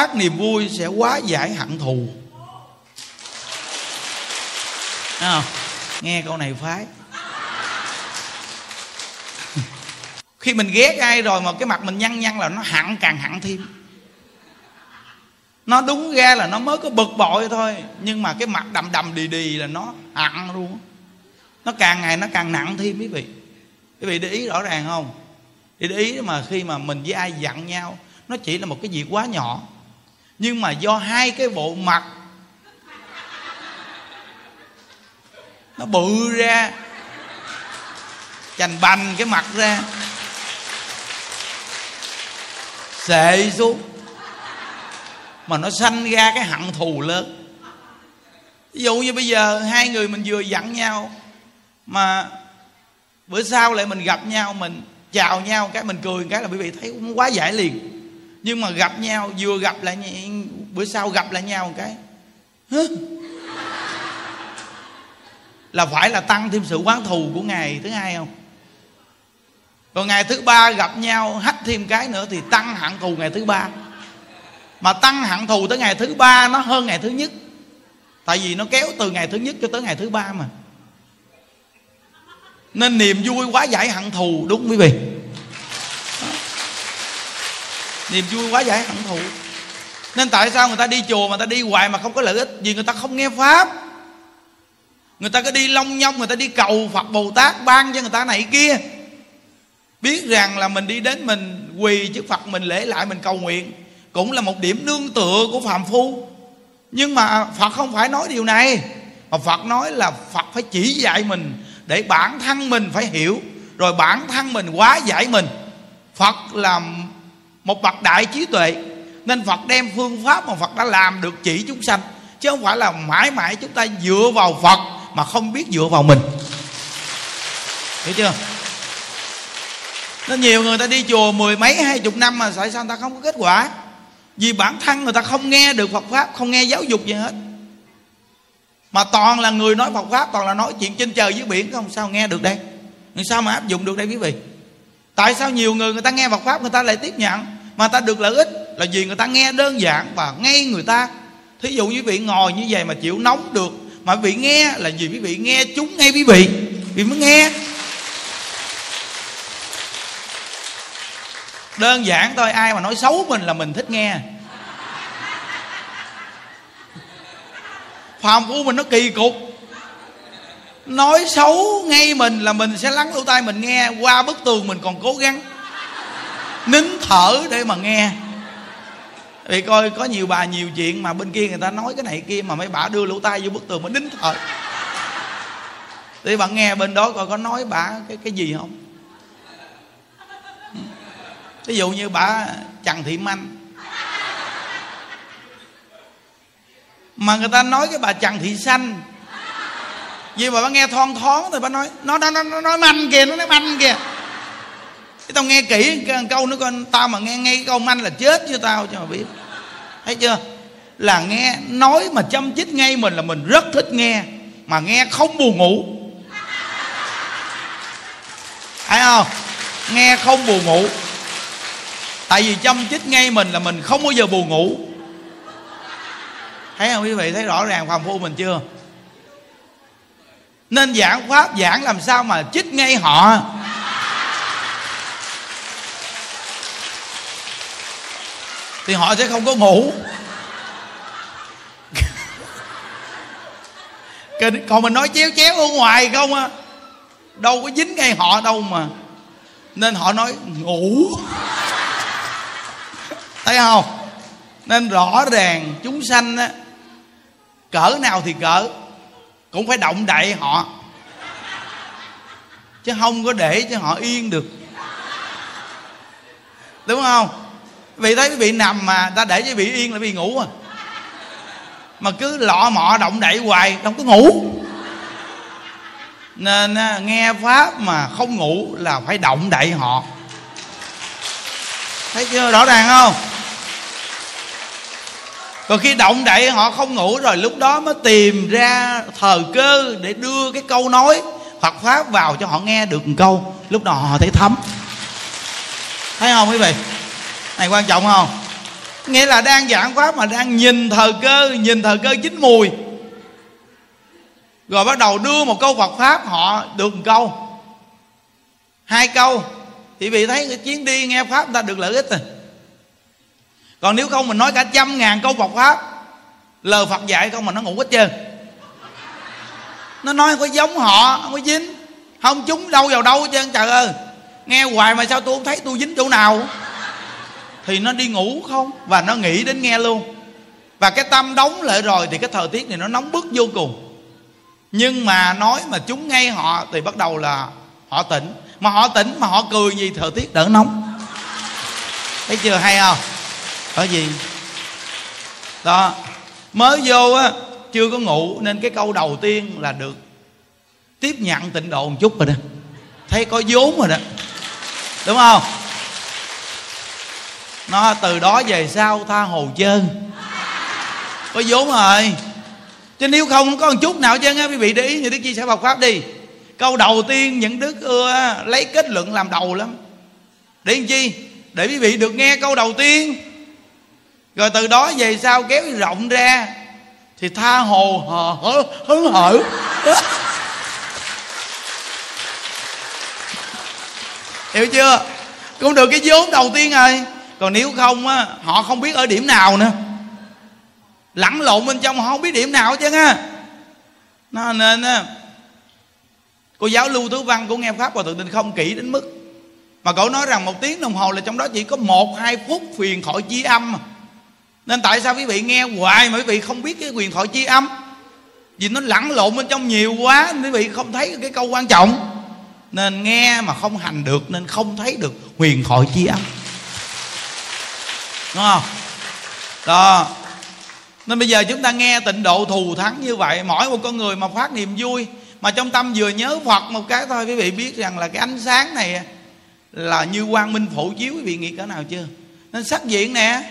phát niềm vui sẽ quá giải hận thù. À, nghe câu này phái. Khi mình ghét ai rồi mà cái mặt mình nhăn nhăn là nó hận càng hận thêm. Nó đúng ra là nó mới có bực bội thôi nhưng mà cái mặt đầm đầm đì đì là nó hận luôn. Nó càng ngày nó càng nặng thêm quý vị. Quý vị để ý rõ ràng không? Để ý mà khi mà mình với ai giận nhau nó chỉ là một cái việc quá nhỏ nhưng mà do hai cái bộ mặt nó bự ra, chành bành cái mặt ra. Xệ xuống. Mà nó sanh ra cái hận thù lớn. Ví dụ như bây giờ hai người mình vừa giận nhau, mà bữa sau lại mình gặp nhau, mình chào nhau cái mình cười cái là quý vị thấy quá giải liền nhưng mà gặp nhau, vừa gặp lại bữa sau gặp lại nhau một cái. Là phải là tăng thêm sự quán thù của ngày thứ hai không? Còn ngày thứ ba gặp nhau, hách thêm cái nữa thì tăng hạng thù ngày thứ ba. Mà tăng hạng thù tới ngày thứ ba nó hơn ngày thứ nhất. Tại vì nó kéo từ ngày thứ nhất cho tới ngày thứ ba mà. Nên niềm vui quá giải hận thù, đúng quý vị niềm vui quá giải hưởng thụ nên tại sao người ta đi chùa mà ta đi hoài mà không có lợi ích? Vì người ta không nghe pháp. Người ta cứ đi long nhông, người ta đi cầu phật bồ tát, ban cho người ta này kia. Biết rằng là mình đi đến mình quỳ trước phật, mình lễ lại, mình cầu nguyện. Cũng là một điểm nương tựa của phàm phu. Nhưng mà phật không phải nói điều này. Mà phật nói là phật phải chỉ dạy mình để bản thân mình phải hiểu. Rồi bản thân mình quá giải mình. Phật là một bậc đại trí tuệ. Nên phật đem phương pháp mà phật đã làm được chỉ chúng sanh. Chứ không phải là mãi mãi chúng ta dựa vào phật mà không biết dựa vào mình. Hiểu chưa? Nên nhiều người ta đi chùa mười mấy, hai chục năm mà tại sao người ta không có kết quả? Vì bản thân người ta không nghe được phật pháp, không nghe giáo dục gì hết. Mà toàn là người nói phật pháp, toàn là nói chuyện trên trời dưới biển, không sao nghe được đây. Sao mà áp dụng được đây quý vị? Tại sao nhiều người người ta nghe phật pháp, người ta lại tiếp nhận? Mà ta được lợi ích là vì người ta nghe đơn giản và ngay người ta. Thí dụ như quý vị ngồi như vậy mà chịu nóng được, mà quý vị nghe là vì quý vị nghe chúng ngay quý vị. Vì mới nghe. Đơn giản thôi, ai mà nói xấu mình là mình thích nghe. Phàm của mình nó kỳ cục. Nói xấu ngay mình là mình sẽ lắng lỗ tai mình nghe, qua bức tường mình còn cố gắng nín thở để mà nghe. Vì coi có nhiều bà nhiều chuyện mà bên kia người ta nói cái này kia mà mấy bà đưa lỗ tai vô bức tường mới nín thở. Thì bạn nghe bên đó coi có nói bà cái cái gì không? Ví dụ như bà trần thị manh. Mà người ta nói cái bà trần thị xanh. Vì mà bà nghe thon thón thì bà nói nó nó nó, nó nói manh kìa nó nói manh kìa cái tao nghe kỹ, cái câu nữa coi tao mà nghe ngay câu manh là chết chứ tao cho mà biết. Thấy chưa? Là nghe, nói mà chăm chích ngay mình là mình rất thích nghe, mà nghe không buồn ngủ. Thấy không? Nghe không buồn ngủ. Tại vì chăm chích ngay mình là mình không bao giờ buồn ngủ. Thấy không? Quý vị thấy rõ ràng phàm phu mình chưa? Nên giảng pháp giảng làm sao mà chích ngay họ? Thì họ sẽ không có ngủ. Còn mình nói chéo chéo ở ngoài không á đâu có dính ngay họ đâu mà. Nên họ nói, ngủ. Thấy không? Nên rõ ràng chúng sanh á, cỡ nào thì cỡ, cũng phải động đậy họ. Chứ không có để cho họ yên được. Đúng không? Vì thấy quý vị nằm mà ta để cho vị yên là bị ngủ à. Mà cứ lọ mọ động đậy hoài, không có ngủ. Nên à, nghe pháp mà không ngủ là phải động đậy họ. Thấy chưa, rõ ràng không? Còn khi động đậy họ không ngủ rồi, lúc đó mới tìm ra thời cơ để đưa cái câu nói Phật pháp vào cho họ nghe được một câu. Lúc đó họ thấy thấm. Thấy không quý vị? Này, quan trọng không? Nghĩa là đang giảng pháp mà đang nhìn thời cơ, nhìn thời cơ chín mùi. Rồi bắt đầu đưa một câu Phật pháp họ được một câu. Hai câu. Thì vì thấy cái chuyến đi nghe pháp ta được lợi ích rồi. Còn nếu không mình nói cả trăm ngàn câu Phật pháp, lời Phật dạy không mà nó ngủ hết trơn. Nó nói có giống họ, không có dính. Không chúng đâu vào đâu hết trơn, trời ơi. Nghe hoài mà sao tôi không thấy tôi dính chỗ nào? Thì nó đi ngủ không? Và nó nghĩ đến nghe luôn. Và cái tâm đóng lại rồi thì cái thời tiết này nó nóng bức vô cùng. Nhưng mà nói mà chúng ngay họ thì bắt đầu là họ tỉnh. Mà họ tỉnh mà họ cười gì, thời tiết đỡ nóng. Thấy chưa, hay không? Ở gì đó, mới vô á, chưa có ngủ nên cái câu đầu tiên là được tiếp nhận tịnh độ một chút rồi đó. Thấy có vốn rồi đó. Đúng không? Nó từ đó về sau tha hồ chơi. Có vốn rồi. Chứ nếu không không có một chút nào chứ, nghe quý vị để ý như đức chia sẻ Phật pháp đi. Câu đầu tiên những đức ưa lấy kết luận làm đầu lắm. Để làm chi? Để quý vị được nghe câu đầu tiên. Rồi từ đó về sau kéo rộng ra, thì tha hồ hờ hớ hớn hở. Hiểu chưa? Cũng được cái vốn đầu tiên rồi còn nếu không á, họ không biết ở điểm nào nữa. Lẫn lộn bên trong họ không biết điểm nào chứ á. Nó nên á, cô giáo lưu tứ văn của nghe pháp và thượng tình không kỹ đến mức. Mà cậu nói rằng một tiếng đồng hồ là trong đó chỉ có một, hai phút phiền khỏi chi âm. Nên tại sao quý vị nghe hoài mà quý vị không biết cái quyền thoại chi âm? Vì nó lẫn lộn bên trong nhiều quá quý vị không thấy cái câu quan trọng. Nên nghe mà không hành được, nên không thấy được huyền thoại chi âm đúng không? Đó. Nên bây giờ chúng ta nghe tịnh độ thù thắng như vậy mỗi một con người mà phát niềm vui mà trong tâm vừa nhớ phật một cái thôi quý vị biết rằng là cái ánh sáng này là như quang minh phổ chiếu quý vị nghĩ cỡ nào chưa? Nên sắc diện nè.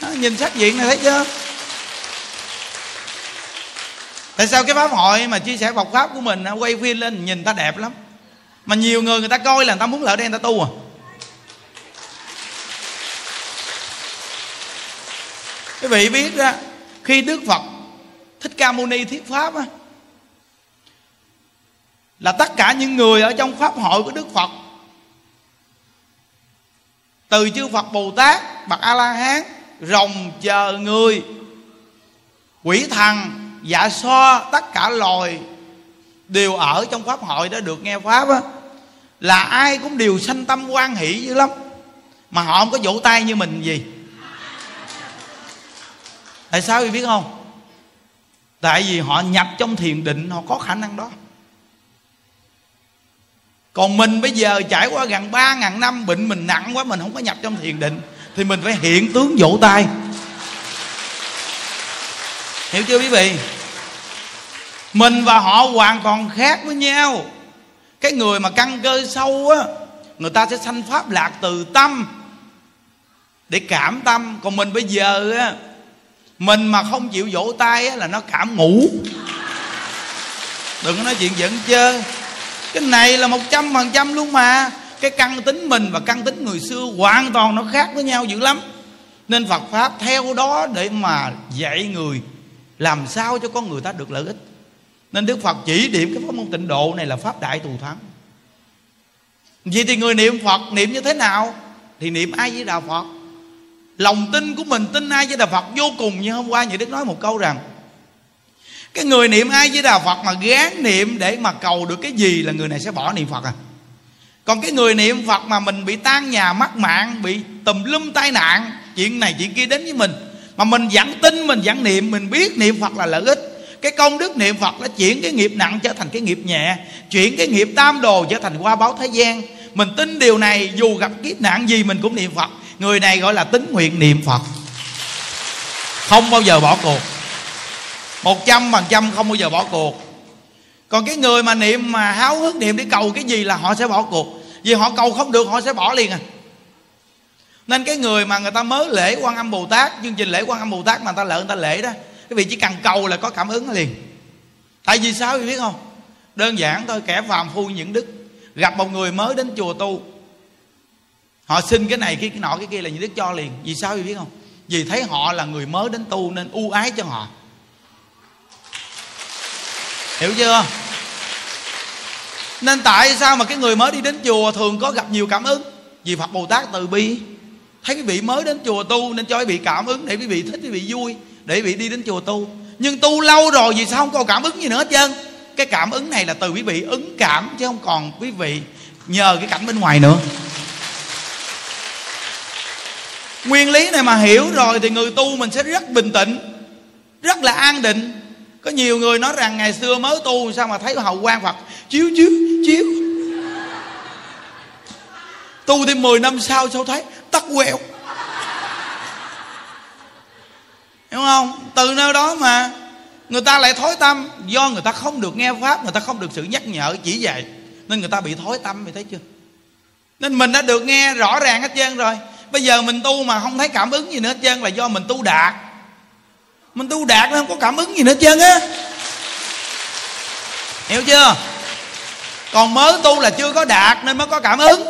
Đó, nhìn sắc diện này thấy chưa? Tại sao cái pháp hội mà chia sẻ Phật pháp của mình quay phim lên nhìn ta đẹp lắm. Mà nhiều người người ta coi là người ta muốn lại đây người ta tu à? Quý vị biết đó khi đức phật, thích ca mâu ni thuyết pháp á, là tất cả những người ở trong pháp hội của đức phật, từ chư phật bồ tát, bậc a la hán rồng chờ người, quỷ thần dạ so tất cả loài đều ở trong pháp hội đó được nghe pháp á, là ai cũng đều sanh tâm quan hỷ dữ lắm. Mà họ không có vỗ tay như mình gì tại sao quý biết không? Tại vì họ nhập trong thiền định, họ có khả năng đó. Còn mình bây giờ trải qua gần ba ngàn năm, bệnh mình nặng quá, mình không có nhập trong thiền định, thì mình phải hiện tướng vỗ tay. Hiểu chưa quý vị? Mình và họ hoàn toàn khác với nhau. Cái người mà căn cơ sâu á, người ta sẽ sanh pháp lạc từ tâm để cảm tâm. Còn mình bây giờ á mình mà không chịu vỗ tay á là nó cảm ngủ. Đừng có nói chuyện giận chơi cái này là một trăm phần trăm luôn mà. Cái căn tính mình và căn tính người xưa hoàn toàn nó khác với nhau dữ lắm. Nên phật pháp theo đó để mà dạy người làm sao cho con người ta được lợi ích. Nên đức phật chỉ điểm cái pháp môn tịnh độ này là pháp đại thù thắng. Vậy thì người niệm phật niệm như thế nào? Thì niệm ai với đạo phật lòng tin của mình tin ai với đà phật vô cùng. Như hôm qua nhị đức nói một câu rằng, cái người niệm ai với đà phật mà gán niệm để mà cầu được cái gì là người này sẽ bỏ niệm phật à? Còn cái người niệm phật mà mình bị tan nhà, mất mạng, bị tùm lum tai nạn, chuyện này chuyện kia đến với mình, mà mình vẫn tin, mình vẫn niệm, mình biết niệm phật là lợi ích. Cái công đức niệm phật nó chuyển cái nghiệp nặng trở thành cái nghiệp nhẹ, chuyển cái nghiệp tam đồ trở thành qua báo thế gian mình tin điều này, dù gặp kiếp nạn gì mình cũng niệm phật. Người này gọi là tính nguyện niệm phật. Không bao giờ bỏ cuộc. Một trăm phần trăm không bao giờ bỏ cuộc. Còn cái người mà niệm mà háo hức niệm để cầu cái gì là họ sẽ bỏ cuộc. Vì họ cầu không được, họ sẽ bỏ liền à. Nên cái người mà người ta mới lễ quan âm bồ tát, chương trình lễ quan âm bồ tát mà người ta lỡ người ta lễ đó, cái vị chỉ cần cầu là có cảm ứng liền. Tại vì sao, biết không? Đơn giản thôi, kẻ phàm phu những đức gặp một người mới đến chùa tu. Họ xin cái này cái, cái nọ cái kia là như đức cho liền. Vì sao quý biết không? Vì thấy họ là người mới đến tu nên ưu ái cho họ. Hiểu chưa? Nên tại sao mà cái người mới đi đến chùa thường có gặp nhiều cảm ứng? Vì phật bồ tát từ bi. Thấy cái vị mới đến chùa tu nên cho cái vị cảm ứng để quý vị thích cái vị vui để quý vị đi đến chùa tu. Nhưng tu lâu rồi vì sao không có cảm ứng gì nữa hết trơn? Cái cảm ứng này là từ quý vị, ứng cảm chứ không còn quý vị nhờ cái cảnh bên ngoài nữa. Nguyên lý này mà hiểu rồi thì người tu mình sẽ rất bình tĩnh, rất là an định. Có nhiều người nói rằng ngày xưa mới tu sao mà thấy hậu quan phật, chiếu chiếu chiếu. Tu thêm 10 năm sau sao thấy tắt quẹo. Hiểu không? Từ nơi đó mà người ta lại thối tâm. Do người ta không được nghe pháp, người ta không được sự nhắc nhở, chỉ dạy nên người ta bị thối tâm, mày thấy chưa? Nên mình đã được nghe rõ ràng hết trơn rồi. Bây giờ mình tu mà không thấy cảm ứng gì nữa hết trơn là do mình tu đạt. Mình tu đạt nó không có cảm ứng gì nữa hết trơn á. Hiểu chưa? Còn mới tu là chưa có đạt nên mới có cảm ứng.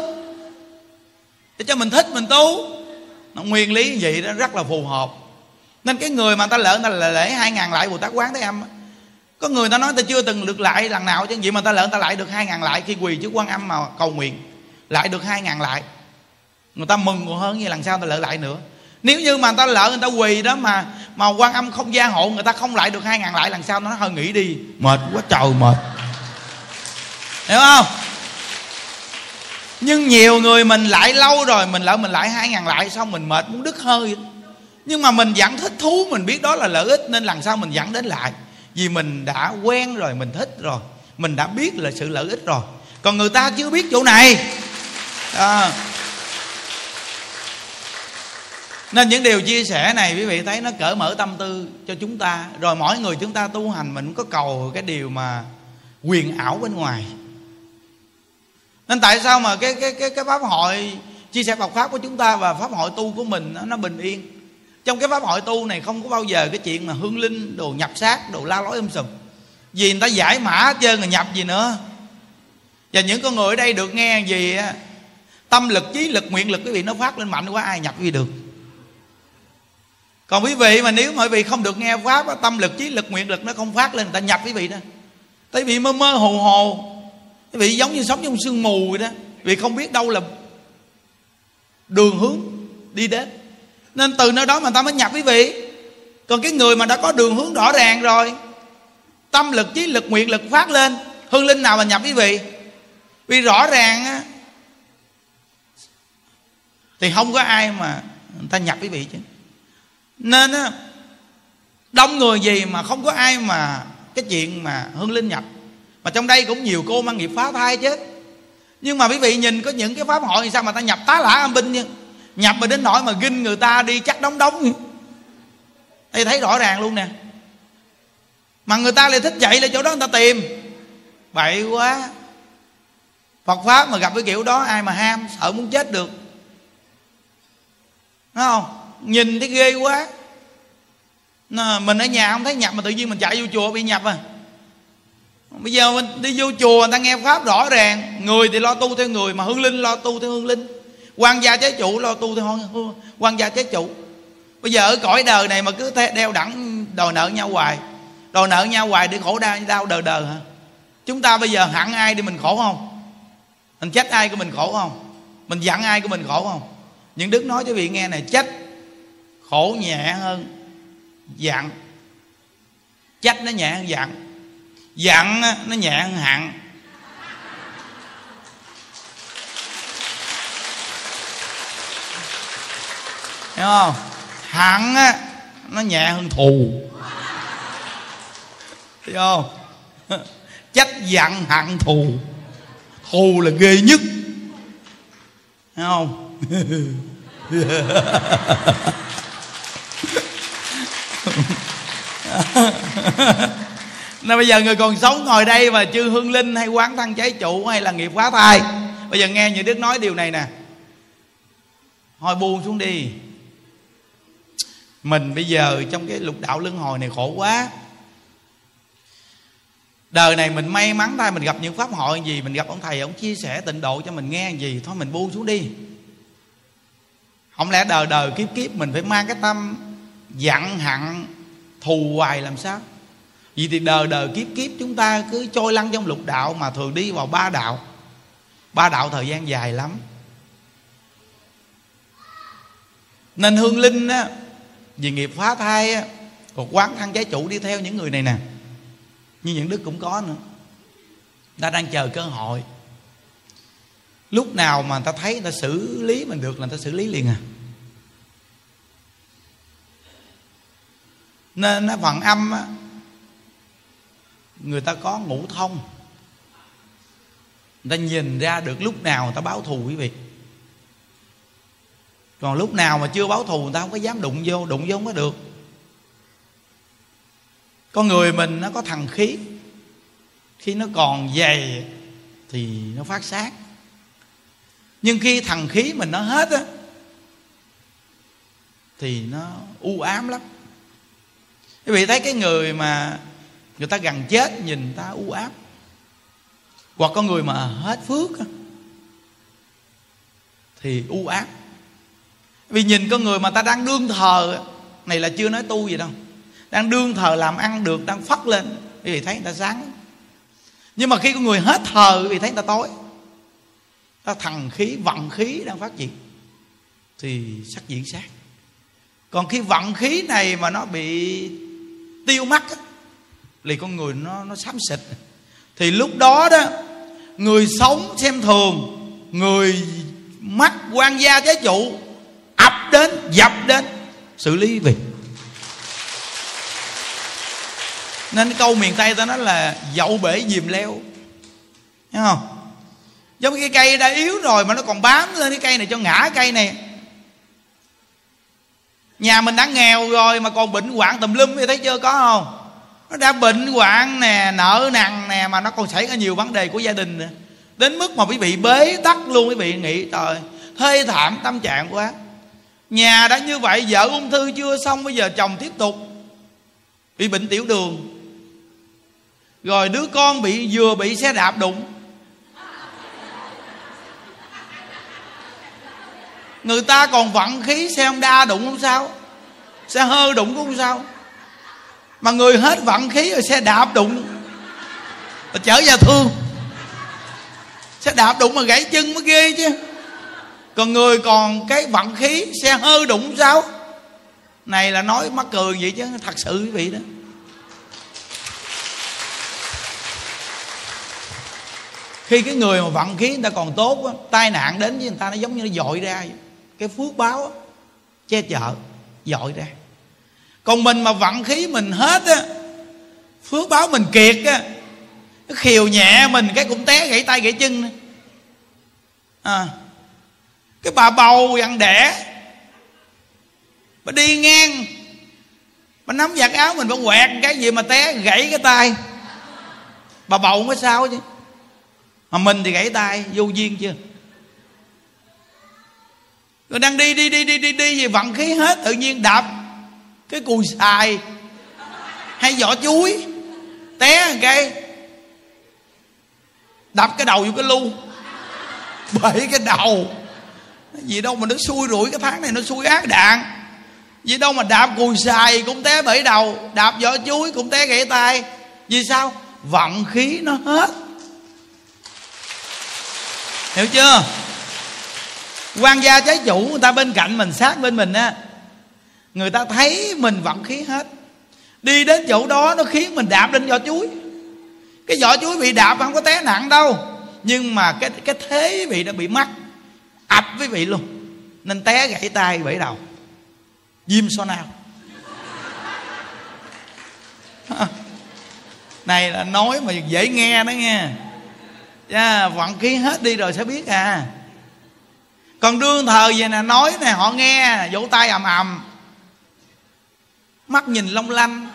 Để cho mình thích mình tu. Nó nguyên lý như vậy đó, rất là phù hợp nên cái người mà ta lỡ ta là lễ hai ngàn lại, bồ tát quán thế âm có người ta nói ta chưa từng được lại lần nào, chứ vậy mà ta lỡ ta lại được hai ngàn lại khi quỳ trước quan âm mà cầu nguyện. Lại được hai ngàn lại. Người ta mừng còn hơn như lần sau ta lỡ lại nữa. Nếu như mà người ta lỡ người ta quỳ đó mà mà quan âm không gia hộ, người ta không lại được hai ngàn lại, lần sau nó hơi nghỉ đi, mệt quá trời mệt. Hiểu không? Nhưng nhiều người mình lại lâu rồi, mình lỡ mình lại hai ngàn lại, xong mình mệt, muốn đứt hơi nhưng mà mình vẫn thích thú mình biết đó là lợi ích nên lần sau mình dẫn đến lại. Vì mình đã quen rồi mình thích rồi mình đã biết là sự lợi ích rồi. Còn người ta chưa biết chỗ này. À. nên những điều chia sẻ này quý vị thấy nó cởi mở tâm tư cho chúng ta. Rồi mỗi người chúng ta tu hành mình cũng có cầu cái điều mà quyền ảo bên ngoài. Nên tại sao mà cái cái cái cái pháp hội chia sẻ Phật pháp của chúng ta và pháp hội tu của mình nó, nó bình yên? Trong cái pháp hội tu này không có bao giờ cái chuyện mà hương linh, đồ nhập sát đồ la lối um sùm. Vì người ta giải mã hết trơn là nhập gì nữa. Và những con người ở đây được nghe gì tâm lực, trí lực, nguyện lực, quý vị nó phát lên mạnh quá, ai nhập gì được. Còn quý vị mà nếu mà quý vị không được nghe pháp tâm lực, trí lực, nguyện lực nó không phát lên, người ta nhập quý vị đó. Tại vì mơ mơ hồ hồ, quý vị giống như sống trong sương mù vậy đó. Vì không biết đâu là đường hướng đi đến nên từ nơi đó mà ta mới nhập quý vị. Còn cái người mà đã có đường hướng rõ ràng rồi, tâm lực, trí lực, nguyện lực phát lên hương linh nào mà nhập quý vị. Vì rõ ràng á, thì không có ai mà người ta nhập quý vị chứ. Nên á, đông người gì mà không có ai mà cái chuyện mà hương linh nhập. Mà trong đây cũng nhiều cô mang nghiệp phá thai chứ. Nhưng mà quý vị nhìn có những cái pháp hội thì sao mà ta nhập tá lả âm binh chứ? Nhập mà đến nỗi mà ginh người ta đi chắc đóng đóng. Thì thấy rõ ràng luôn nè. Mà người ta lại thích chạy lên chỗ đó người ta tìm. Bậy quá. Phật Pháp mà gặp cái kiểu đó, ai mà ham, Sợ muốn chết được. Đúng không? Nhìn thấy ghê quá. Mình ở nhà không thấy nhập Mà tự nhiên mình chạy vô chùa bị nhập à. Bây giờ mình đi vô chùa, Người ta nghe Pháp rõ ràng. Người thì lo tu theo người Mà hương linh, lo tu theo hương linh quan gia chế chủ lo tu thôi quan gia chế chủ. Bây giờ ở cõi đời này mà cứ đeo đẳng, đòi nợ nhau hoài. Đòi nợ nhau hoài để khổ đau đau đời đời hả? Chúng ta bây giờ hẳn ai đi mình khổ không? Mình trách ai của mình khổ không? Mình dặn ai của mình khổ không? Những đức nói cho vị nghe này, trách khổ nhẹ hơn dặn. Trách nó nhẹ hơn dặn. Dặn nó nhẹ hơn hận hiểu không? Hẳn á, nó nhẹ hơn thù. Hiểu không? Trách giận hận thù. Thù là ghê nhất. Hiểu không? Nên bây giờ người còn sống ngồi đây mà chưa hương linh hay quán thân cháy trụ hay là nghiệp quá thai? Bây giờ nghe như Đức nói điều này nè. Hồi buồn xuống đi mình bây giờ trong cái lục đạo luân hồi này khổ quá. Đời này mình may mắn thay mình gặp những pháp hội gì, mình gặp ông thầy, ông chia sẻ tịnh độ cho mình nghe gì, thôi mình buông xuống đi. Không lẽ đời đời kiếp kiếp mình phải mang cái tâm giận hận thù hoài làm sao? Vì thì đời đời kiếp kiếp chúng ta cứ trôi lăn trong lục đạo mà thường đi vào ba đạo. Ba đạo thời gian dài lắm. Nên hương linh á vì nghiệp phá thai á còn quán thân trái chủ đi theo những người này nè. Như những đức cũng có nữa. Ta đang chờ cơ hội. Lúc nào mà ta thấy ta xử lý mình được là ta xử lý liền à. Nên nó phần âm á, người ta có ngũ thông. Người ta nhìn ra được lúc nào người ta báo thù quý vị còn lúc nào mà chưa báo thù người ta không có dám đụng vô đụng vô không có được. Con người mình nó có thằng khí. Khi nó còn dày thì nó phát sáng. Nhưng khi thằng khí mình nó hết á thì nó u ám lắm. Quý vị thấy cái người mà người ta gần chết nhìn người ta u ám. Hoặc con người mà hết phước á, thì u ám vì nhìn con người mà ta đang đương thờ. Này là chưa nói tu gì đâu. Đang đương thờ làm ăn được, đang phất lên quý vị thấy người ta sáng. Nhưng mà khi con người hết thờ quý vị thấy người ta tối. Ta thần khí, vận khí đang phát triển, thì sắc diễn sát còn khi vận khí này mà nó bị tiêu mất thì con người nó nó xám xịt. Thì lúc đó đó, người sống xem thường, người mắt quan gia trái chủ đến, dập đến, xử lý về nên câu miền tây ta nói là dậu bể dìm leo. Thấy không? Giống cái cây đã yếu rồi mà nó còn bám lên cái cây này cho ngã cây này. Nhà mình đã nghèo rồi mà còn bệnh hoạn tùm lum thì thấy chưa, có không? Nó đã bệnh hoạn nè, nợ nần nè, mà nó còn xảy ra nhiều vấn đề của gia đình nè đến mức mà quý vị bế tắc luôn, quý vị nghĩ, trời, thê thảm tâm trạng quá nhà đã như vậy, vợ ung thư chưa xong, bây giờ chồng tiếp tục. Bị bệnh tiểu đường. Rồi đứa con bị, vừa bị xe đạp đụng. Người ta còn vận khí, xe honda đụng không sao? Xe hơi đụng cũng không sao. Mà người hết vận khí rồi xe đạp đụng. Mà chở nhà thương. Xe đạp đụng mà gãy chân mới ghê chứ còn người còn cái vận khí xe hơi đụng sao này là nói mắc cười vậy chứ thật sự quý vị đó. Khi cái người mà vận khí người ta còn tốt á, tai nạn đến với người ta nó giống như nó dội ra vậy. cái phước báo á, che chở dội ra. Còn mình mà vận khí mình hết á phước báo mình kiệt á nó khiều nhẹ mình cái cũng té gãy tay gãy chân à cái bà bầu ăn đẻ. Bà đi ngang. Bà nắm giặt áo mình, bà quẹt cái gì mà té, gãy cái tay. Bà bầu mới sao chứ? Mà mình thì gãy tay, vô duyên chưa? Rồi đang đi đi đi đi đi đi gì vận khí hết, tự nhiên đạp cái cùi xài. Hay vỏ chuối. Té một cái. Đập cái đầu vô cái lu. Bể cái đầu vì đâu mà nó xui rủi cái tháng này nó xui ác đạn? Vì đâu mà đạp cùi xài cũng té bể đầu, đạp vỏ chuối cũng té gãy tay. Vì sao? Vận khí nó hết. Hiểu chưa? Quan gia trái chủ, người ta bên cạnh mình, sát bên mình á, người ta thấy mình vận khí hết. Đi đến chỗ đó nó khiến mình đạp lên vỏ chuối. Cái vỏ chuối bị đạp không có té nặng đâu. Nhưng mà cái cái thế vị đã bị mắc ập với vị luôn. Nên té gãy tay gãy đầu. Diêm so nào này là nói mà dễ nghe đó nghe. Yeah, vận khí hết đi rồi sẽ biết à. Còn đương thờ về nè nói nè họ nghe vỗ tay ầm ầm. Mắt nhìn long lanh.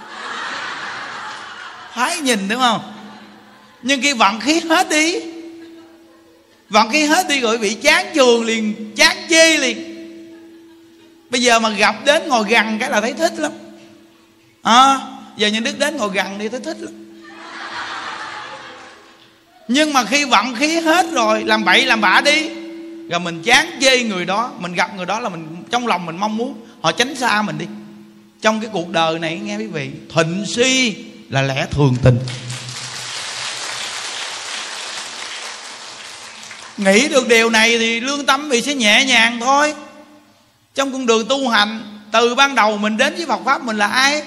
Thái nhìn đúng không? Nhưng khi vận khí hết đi vận khí hết đi rồi bị chán trường liền chán chê liền. Bây giờ mà gặp đến ngồi gần cái là thấy thích lắm. À, giờ nhân đức đến ngồi gần đi thấy thích lắm. Nhưng mà khi vận khí hết rồi làm bậy làm bạ đi rồi mình chán chê người đó mình gặp người đó là mình trong lòng mình mong muốn họ tránh xa mình đi. Trong cái cuộc đời này nghe quý vị thịnh si là lẽ thường tình. Nghĩ được điều này thì lương tâm vị sẽ nhẹ nhàng thôi. Trong con đường tu hành, từ ban đầu mình đến với Phật pháp mình là ai?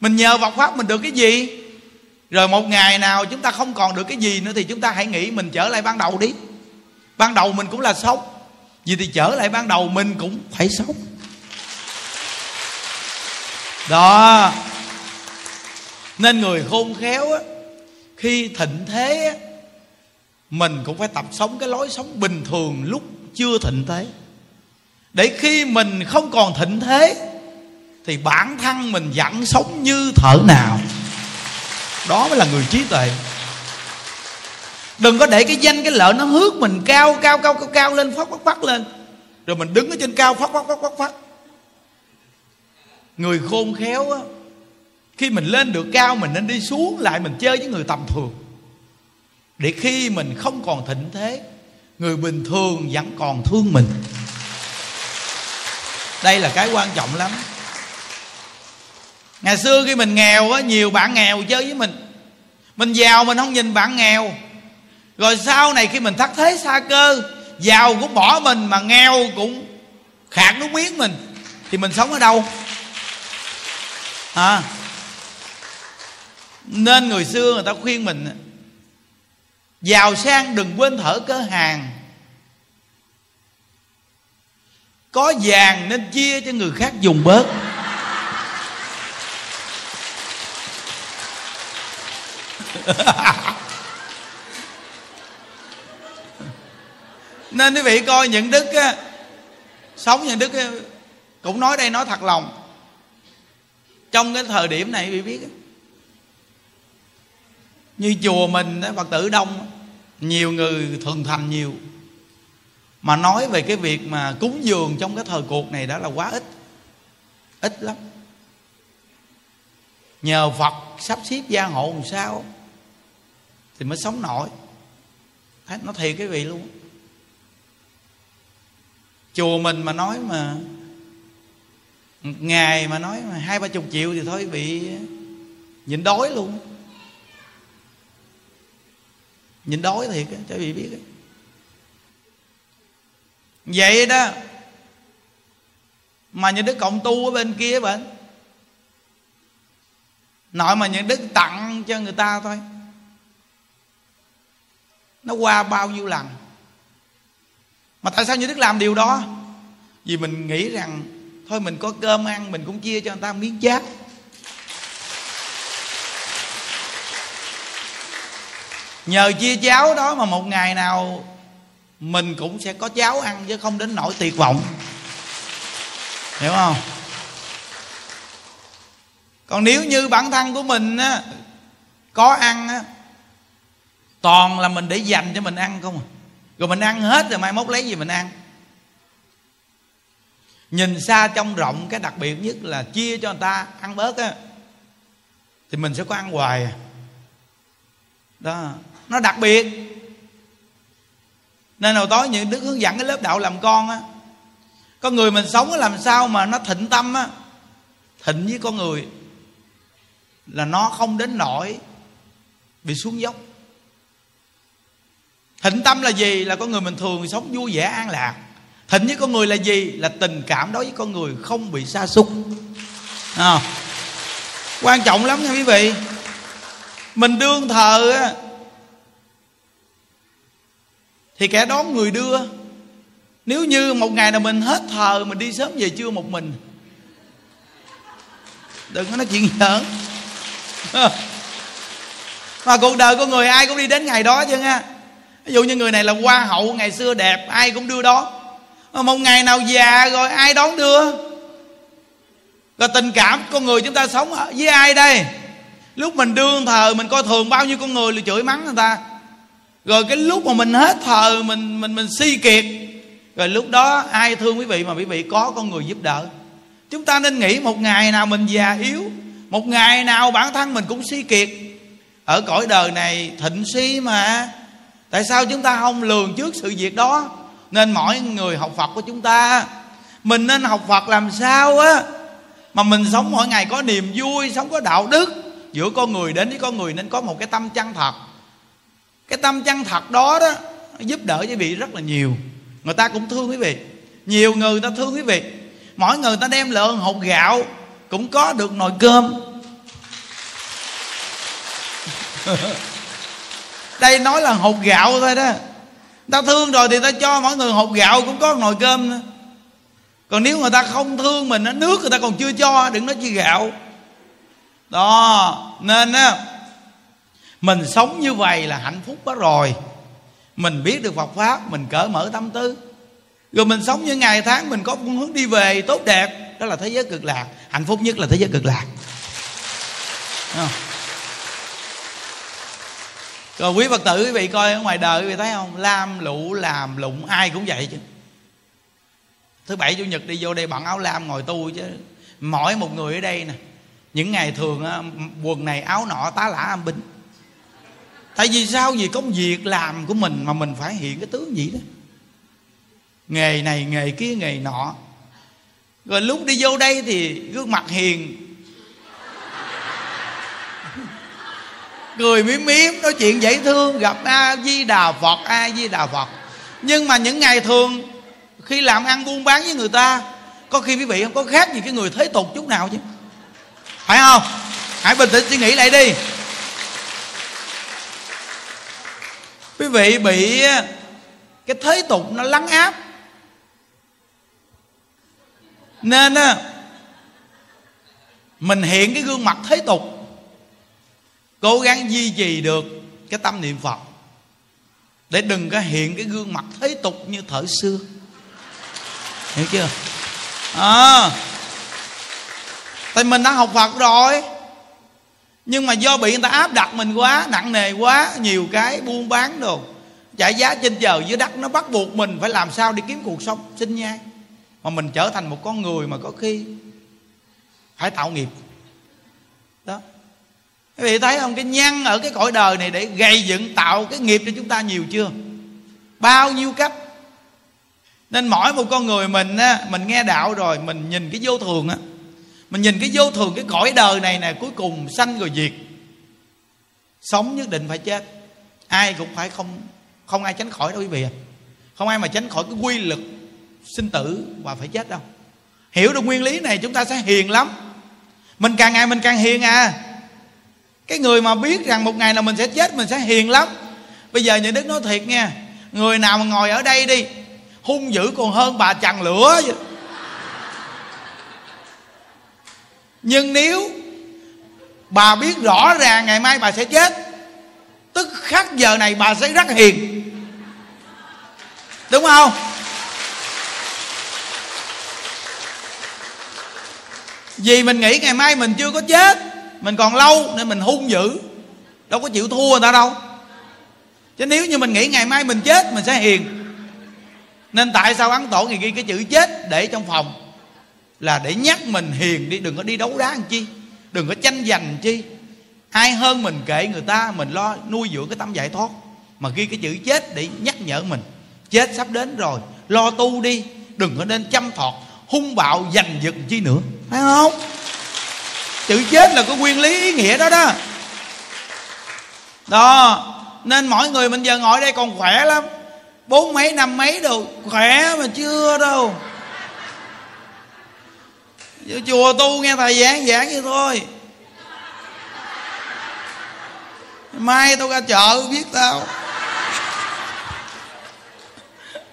Mình nhờ Phật pháp mình được cái gì? Rồi một ngày nào chúng ta không còn được cái gì nữa thì chúng ta hãy nghĩ mình trở lại ban đầu đi. Ban đầu mình cũng là sống vì thì trở lại ban đầu mình cũng phải sống đó. Nên người khôn khéo á, khi thịnh thế á mình cũng phải tập sống cái lối sống bình thường lúc chưa thịnh thế. Để khi mình không còn thịnh thế thì bản thân mình vẫn sống như thở nào. Đó mới là người trí tuệ. Đừng có để cái danh cái lợi nó hước mình cao cao cao cao, cao lên phát phát phát lên. Rồi mình đứng ở trên cao phát phát phát phát phát người khôn khéo á khi mình lên được cao mình nên đi xuống lại mình chơi với người tầm thường để khi mình không còn thịnh thế, người bình thường vẫn còn thương mình. Đây là cái quan trọng lắm. Ngày xưa khi mình nghèo á, nhiều bạn nghèo chơi với mình. Mình giàu mình không nhìn bạn nghèo. Rồi sau này khi mình thắt thế xa cơ, giàu cũng bỏ mình mà nghèo cũng khạc nước miếng mình, thì mình sống ở đâu? À nên người xưa người ta khuyên mình giàu sang đừng quên thở cơ hàng. Có vàng nên chia cho người khác dùng bớt. Nên quý vị coi những đức á, sống những đức á, cũng nói đây nói thật lòng. Trong cái thời điểm này quý vị biết á, như chùa mình á, phật tử đông nhiều người thường thành nhiều. Mà nói về cái việc mà cúng dường trong cái thời cuộc này đó là quá ít. Ít lắm. Nhờ phật sắp xếp gia hộ làm sao thì mới sống nổi. Thấy, nó thiệt cái vị luôn. Chùa mình mà nói mà ngày mà nói mà hai ba chục triệu thì thôi bị nhịn đói luôn nhịn đói thiệt á cho vị biết á. Vậy đó, mà những đức cộng tu ở bên kia bên nội mà những đức tặng cho người ta thôi. Nó qua bao nhiêu lần? Mà tại sao như đức làm điều đó? Vì mình nghĩ rằng, thôi mình có cơm ăn, mình cũng chia cho người ta miếng chát. Nhờ chia cháo đó mà một ngày nào mình cũng sẽ có cháo ăn chứ không đến nỗi tuyệt vọng. Hiểu không? Còn nếu như bản thân của mình á, có ăn á, toàn là mình để dành cho mình ăn không à? rồi mình ăn hết rồi mai mốt lấy gì mình ăn? Nhìn xa trong rộng, cái đặc biệt nhất là chia cho người ta ăn bớt á, thì mình sẽ có ăn hoài à. đó nó đặc biệt. Nên hồi tối những đức hướng dẫn cái lớp đạo làm con á con người mình sống làm sao mà nó thịnh tâm á? Thịnh với con người là nó không đến nỗi bị xuống dốc. Thịnh tâm là gì? Là con người mình thường sống vui vẻ an lạc. Thịnh với con người là gì? Là tình cảm đối với con người không bị sa sút. À, quan trọng lắm nha quý vị. Mình đương thờ á thì kẻ đón người đưa. Nếu như một ngày nào mình hết thờ, mình đi sớm về trưa một mình. Đừng có nói chuyện giỡn. Mà cuộc đời của người ai cũng đi đến ngày đó chứ nha ví dụ như người này là hoa hậu, ngày xưa đẹp, ai cũng đưa đó. Mà một ngày nào già rồi ai đón đưa? Rồi tình cảm con người chúng ta sống với ai đây? Lúc mình đương thờ, mình coi thường bao nhiêu con người, là chửi mắng người ta rồi cái lúc mà mình hết thờ, mình mình mình si kiệt. Rồi lúc đó ai thương quý vị mà quý vị có con người giúp đỡ. Chúng ta nên nghĩ một ngày nào mình già yếu, một ngày nào bản thân mình cũng si kiệt. Ở cõi đời này thịnh si mà. Tại sao chúng ta không lường trước sự việc đó? Nên mỗi người học phật của chúng ta, mình nên học phật làm sao á? Mà mình sống mỗi ngày có niềm vui, sống có đạo đức. Giữa con người đến với con người nên có một cái tâm chân thật cái tâm chân thật đó đó giúp đỡ quý vị rất là nhiều. Người ta cũng thương quý vị. Nhiều người ta thương quý vị. Mỗi người ta đem lợn, hột, gạo, cũng có được nồi cơm. Đây nói là hột gạo thôi đó. Ta thương rồi thì ta cho mỗi người hột gạo cũng có nồi cơm nữa. Còn nếu người ta không thương mình nước người ta còn chưa cho, đừng nói chi gạo. Đó, nên á mình sống như vậy là hạnh phúc quá rồi. Mình biết được Phật pháp, mình cởi mở tâm tư. Rồi mình sống như ngày tháng, mình có phương hướng đi về tốt đẹp. Đó là thế giới cực lạc. Hạnh phúc nhất là thế giới cực lạc. Rồi quý phật tử, quý vị coi ở ngoài đời, quý vị thấy không? Lam lụ làm, lụng, ai cũng vậy chứ. Thứ bảy, chủ nhật đi vô đây bận áo lam ngồi tu chứ. Mỗi một người ở đây nè. Những ngày thường quần này, áo nọ, tá lả âm binh tại vì sao? Vì công việc làm của mình mà mình phải hiện cái tướng gì đó. Nghề này, nghề kia, nghề nọ. Rồi lúc đi vô đây thì gương mặt hiền. Cười miếm miếm nói chuyện dễ thương, gặp a di đà phật, a di đà phật. Nhưng mà những ngày thường, khi làm ăn buôn bán với người ta, có khi quý vị không có khác gì cái người thế tục chút nào chứ. Phải không? Hãy bình tĩnh suy nghĩ lại đi. Quý vị bị cái thế tục nó lắng áp. Nên, á, mình hiện cái gương mặt thế tục, cố gắng duy trì được cái tâm niệm phật. Để đừng có hiện cái gương mặt thế tục như thở xưa. Hiểu chưa? À. Tại mình đã học phật rồi nhưng mà do bị người ta áp đặt mình quá, nặng nề quá, nhiều cái buôn bán đồ chạy giá trên trời dưới đất, nó bắt buộc mình phải làm sao đi kiếm cuộc sống sinh nhai. Mà mình trở thành một con người mà có khi phải tạo nghiệp. Đó. Quý vị thấy không? Cái nhăn ở cái cõi đời này để gây dựng, tạo cái nghiệp cho chúng ta nhiều chưa? Bao nhiêu cách. Nên mỗi một con người mình á, mình nghe đạo rồi, mình nhìn cái vô thường á mình nhìn cái vô thường, cái cõi đời này nè, cuối cùng sanh rồi diệt. Sống nhất định phải chết. Ai cũng phải không không ai tránh khỏi đâu quý vị à không ai mà tránh khỏi cái quy luật sinh tử và phải chết đâu. Hiểu được nguyên lý này, chúng ta sẽ hiền lắm. Mình càng ngày mình càng hiền à. Cái người mà biết rằng một ngày nào mình sẽ chết, mình sẽ hiền lắm. Bây giờ nhà đức nói thiệt nha người nào mà ngồi ở đây đi, hung dữ còn hơn bà chằn lửa vậy. Nhưng nếu bà biết rõ ràng ngày mai bà sẽ chết, tức khắc giờ này bà sẽ rất hiền. Đúng không? Vì mình nghĩ ngày mai mình chưa có chết, mình còn lâu nên mình hung dữ. Đâu có chịu thua người ta đâu. Chứ nếu như mình nghĩ ngày mai mình chết, mình sẽ hiền. Nên tại sao ấn tổ ngày ghi cái chữ chết để trong phòng? Là để nhắc mình hiền đi, đừng có đi đấu đá làm chi, đừng có tranh giành chi. Ai hơn mình kệ người ta, mình lo nuôi dưỡng cái tâm giải thoát. Mà ghi cái chữ chết để nhắc nhở mình, chết sắp đến rồi, lo tu đi, đừng có nên chăm thọt, hung bạo, giành giật chi nữa. Phải không? Chữ chết là có nguyên lý ý nghĩa đó đó. Đó, nên mỗi người mình giờ ngồi đây còn khỏe lắm. Bốn mấy, năm mấy đâu khỏe mà chưa đâu. Vô chùa tu nghe thầy giảng giảng vậy thôi. Mai tôi ra chợ, biết tao.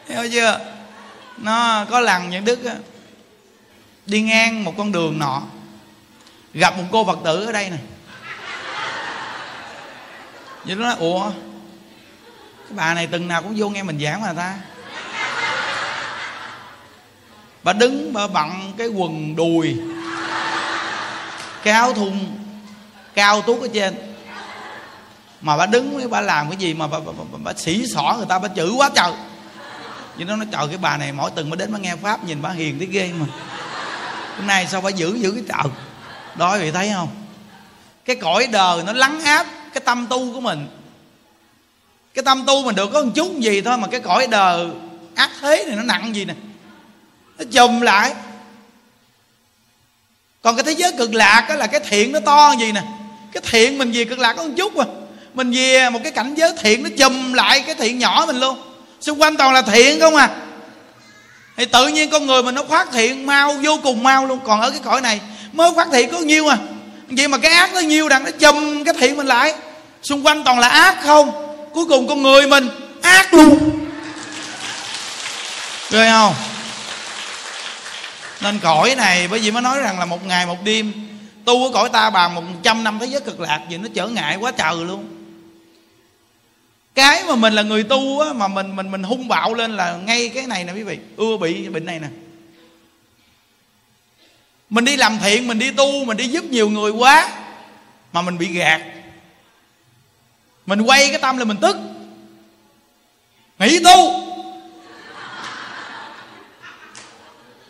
Hiểu chưa? Nó có lần những đức á, đi ngang một con đường nọ, gặp một cô phật tử ở đây nè. Vậy nó nói, ủa, cái bà này từng nào cũng vô nghe mình giảng mà ta? Bà đứng bà bận cái quần đùi cái áo thun cao tuốt ở trên. Mà bà đứng bà làm cái gì mà bà, bà, bà, bà xỉ xỏ người ta bà chữ quá trời. Nhưng nó nói trời cái bà này mỗi tuần mới đến bà nghe pháp nhìn bà hiền tới ghê mà. Hôm nay sao bà giữ giữ cái trời? Đó vị thấy không? Cái cõi đời nó lắng áp cái tâm tu của mình. Cái tâm tu mình được có một chút gì thôi mà cái cõi đời ác thế này nó nặng gì nè nó chùm lại. Còn cái thế giới cực lạc đó là cái thiện nó to gì nè. Cái thiện mình về cực lạc có một chút mà mình về một cái cảnh giới thiện nó chùm lại cái thiện nhỏ mình luôn. Xung quanh toàn là thiện không à. Thì tự nhiên con người mình nó phát thiện mau, vô cùng mau luôn. Còn ở cái cõi này, mới phát thiện có nhiêu à. Vậy mà cái ác nó nhiêu đằng, nó chùm cái thiện mình lại. Xung quanh toàn là ác không? Cuối cùng con người mình ác luôn. Rồi không? Nên cõi này bởi vì mới nói rằng là một ngày một đêm tu ở cõi ta bà một trăm năm thế giới cực lạc gì nó trở ngại quá trời luôn. Cái mà mình là người tu á, mà mình mình mình hung bạo lên là ngay cái này nè quý vị. Ưa bị bệnh này nè. Mình đi làm thiện mình đi tu mình đi giúp nhiều người quá mà mình bị gạt. Mình quay cái tâm là mình tức. Nghĩ tu.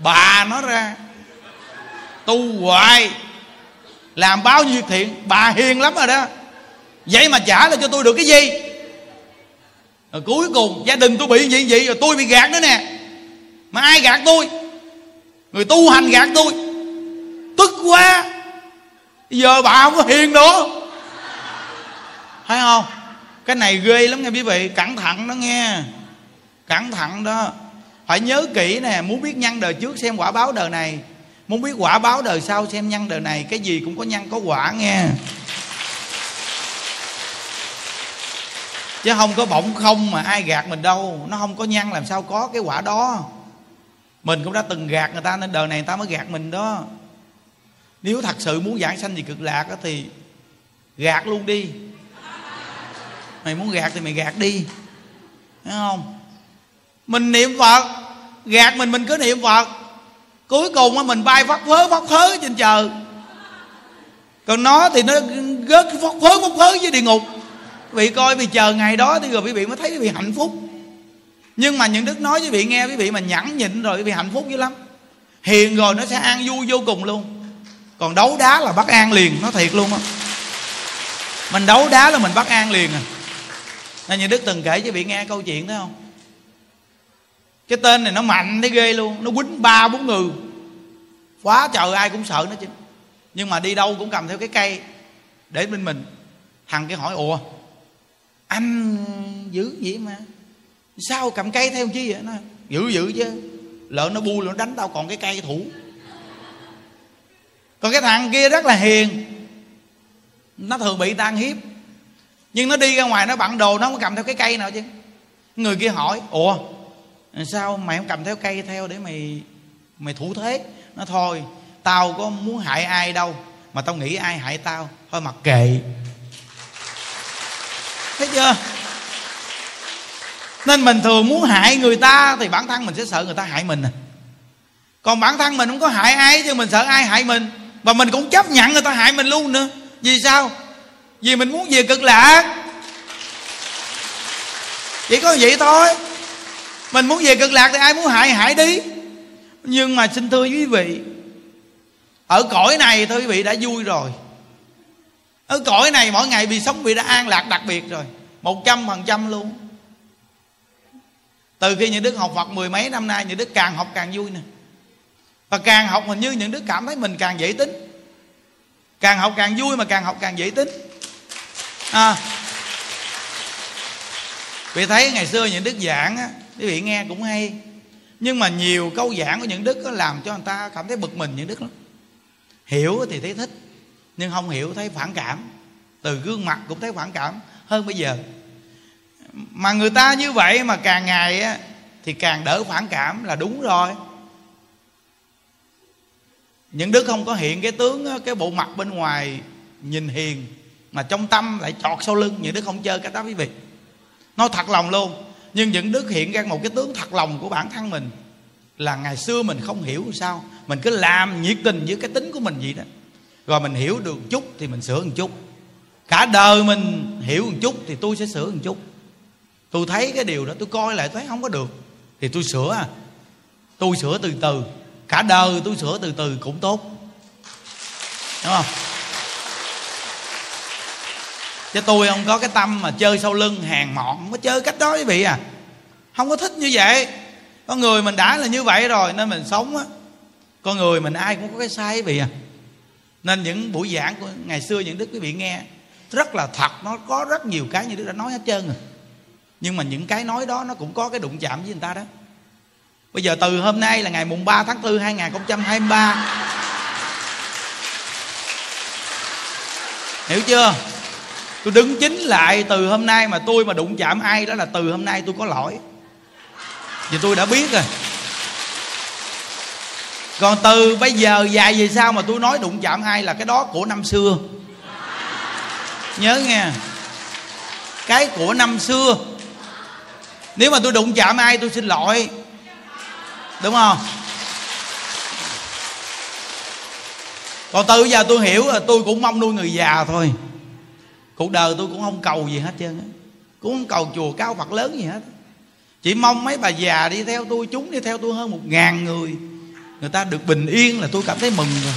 Bà nó ra. Tu hoài. Làm bao nhiêu thiện, bà hiền lắm rồi đó. Vậy mà trả lại cho tôi được cái gì? Rồi cuối cùng, gia đình tôi bị gì vậy rồi tôi bị gạt nữa nè. Mà ai gạt tôi? Người tu hành gạt tôi. Tức quá. Giờ bà không có hiền nữa. Thấy không? Cái này ghê lắm nghe quý vị. Cẩn thận đó nghe. Cẩn thận đó phải nhớ kỹ nè, muốn biết nhân đời trước xem quả báo đời này. Muốn biết quả báo đời sau xem nhân đời này, cái gì cũng có nhân có quả nghe. Chứ không có bỗng không mà ai gạt mình đâu. Nó không có nhân làm sao có cái quả đó. Mình cũng đã từng gạt người ta nên đời này người ta mới gạt mình đó. Nếu thật sự muốn giảng sanh gì cực lạc đó thì gạt luôn đi. Mày muốn gạt thì mày gạt đi. Thấy không? Mình niệm phật. Gạt mình mình cứ niệm phật. Cuối cùng mình bay phát phớ phát phớ trên trời. Còn nó thì nó gớt phát phớ phát phớ với địa ngục. Vị coi vì chờ ngày đó thì rồi quý vị mới thấy quý vị hạnh phúc. Nhưng mà những đức nói với vị nghe, quý vị mà nhẫn nhịn rồi quý vị hạnh phúc dữ lắm. Hiền rồi nó sẽ an vui vô cùng luôn. Còn đấu đá là bắt an liền, nó thiệt luôn á. Mình đấu đá là mình bắt an liền à. Nên như đức từng kể cho vị nghe câu chuyện đó không? Cái tên này nó mạnh thấy ghê luôn, nó quýnh ba bốn người. Quá trời ai cũng sợ nó chứ. Nhưng mà đi đâu cũng cầm theo cái cây để bên mình. Thằng cái hỏi, ủa, anh dữ vậy mà, sao cầm cây theo chi vậy? Nó dữ dữ chứ. Lỡ nó bu nó đánh tao còn cái cây thủ. Còn cái thằng kia rất là hiền. Nó thường bị tan hiếp. Nhưng nó đi ra ngoài nó bận đồ, nó không cầm theo cái cây nào chứ. Người kia hỏi, ủa sao mày không cầm theo cây theo để mày mày thủ thế? Nó thôi, tao có muốn hại ai đâu, mà tao nghĩ ai hại tao, thôi mặc kệ. Thấy chưa? Nên mình thường muốn hại người ta thì bản thân mình sẽ sợ người ta hại mình à. Còn bản thân mình không có hại ai chứ mình sợ ai hại mình. Và mình cũng chấp nhận người ta hại mình luôn nữa. Vì sao? Vì mình muốn về cực lạc. Chỉ có vậy thôi mình muốn về cực lạc thì ai muốn hại hại đi. Nhưng mà xin thưa quý vị ở cõi này thưa quý vị đã vui rồi. Ở cõi này mỗi ngày vì sống vì đã an lạc đặc biệt rồi một trăm phần trăm luôn. Từ khi những đức học phật mười mấy năm nay những đức càng học càng vui nè. Và càng học hình như những đức cảm thấy mình càng dễ tính. Càng học càng vui mà càng học càng dễ tính. À, vì thấy ngày xưa những đức giảng á quý vị nghe cũng hay. Nhưng mà nhiều câu giảng của những đức đó làm cho người ta cảm thấy bực mình những đức lắm. Hiểu thì thấy thích nhưng không hiểu thấy phản cảm. Từ gương mặt cũng thấy phản cảm hơn bây giờ. Mà người ta như vậy mà càng ngày á, thì càng đỡ phản cảm là đúng rồi. Những đức không có hiện cái tướng cái bộ mặt bên ngoài nhìn hiền mà trong tâm lại chọt sau lưng những đức không chơi cái đó quý vị. Nói thật lòng luôn nhưng những đức hiện ra một cái tướng thật lòng của bản thân mình. Là ngày xưa mình không hiểu sao, mình cứ làm nhiệt tình với cái tính của mình vậy đó. Rồi mình hiểu được chút thì mình sửa một chút. Cả đời mình hiểu một chút thì tôi sẽ sửa một chút. Tôi thấy cái điều đó, tôi coi lại thấy không có được. Thì tôi sửa à tôi sửa từ từ. Cả đời tôi sửa từ từ cũng tốt. Đúng không? Chứ tôi không có cái tâm mà chơi sau lưng hàng mọn, không có chơi cách đó quý vị à. Không có thích như vậy. Con người mình đã là như vậy rồi, nên mình sống á. Con người mình ai cũng có cái sai quý vị à. Nên những buổi giảng của ngày xưa những đức quý vị nghe, rất là thật, nó có rất nhiều cái như đức đã nói hết trơn rồi. Nhưng mà những cái nói đó nó cũng có cái đụng chạm với người ta đó. Bây giờ từ hôm nay là ngày mùng 3 tháng 4 2023 hiểu chưa? Tôi đứng chính lại từ hôm nay mà tôi mà đụng chạm ai đó là từ hôm nay tôi có lỗi. Vì tôi đã biết rồi. Còn từ bây giờ dài về sau mà tôi nói đụng chạm ai là cái đó của năm xưa. Nhớ nghe. Cái của năm xưa. Nếu mà tôi đụng chạm ai tôi xin lỗi. Đúng không? Còn từ giờ tôi hiểu là tôi cũng mong nuôi người già thôi cuộc đời tôi cũng không cầu gì hết trơn cũng không cầu chùa cao phật lớn gì hết. Chỉ mong mấy bà già đi theo tôi, chúng đi theo tôi hơn một ngàn người. Người ta được bình yên là tôi cảm thấy mừng rồi.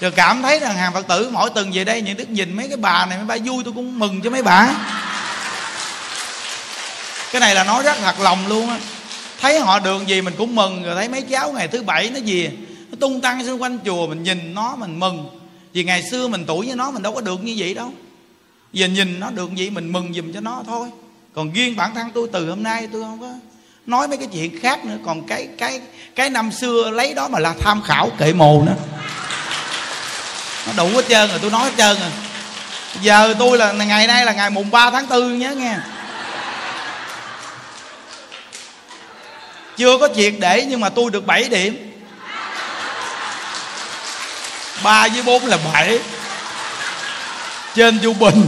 Rồi cảm thấy rằng hàng phật tử mỗi tuần về đây những đức nhìn mấy cái bà này, mấy bà vui, tôi cũng mừng cho mấy bà. Cái này là nói rất thật lòng luôn á. Thấy họ đường gì mình cũng mừng, rồi thấy mấy cháu ngày thứ bảy nó gì nó tung tăng xung quanh chùa, mình nhìn nó, mình mừng vì ngày xưa mình tuổi với nó mình đâu có được như vậy đâu. Giờ nhìn nó được gì mình mừng giùm cho nó thôi. Còn riêng bản thân tôi từ hôm nay tôi không có nói mấy cái chuyện khác nữa. Còn cái cái cái năm xưa lấy đó mà là tham khảo kệ mồ nữa. Nó đủ hết trơn rồi, tôi nói hết trơn rồi. Giờ tôi là, ngày nay là ngày mùng 3 tháng 4 nhớ nghe. Chưa có triệt để nhưng mà tôi được 7 điểm ba với bốn là bảy. Trên trung bình.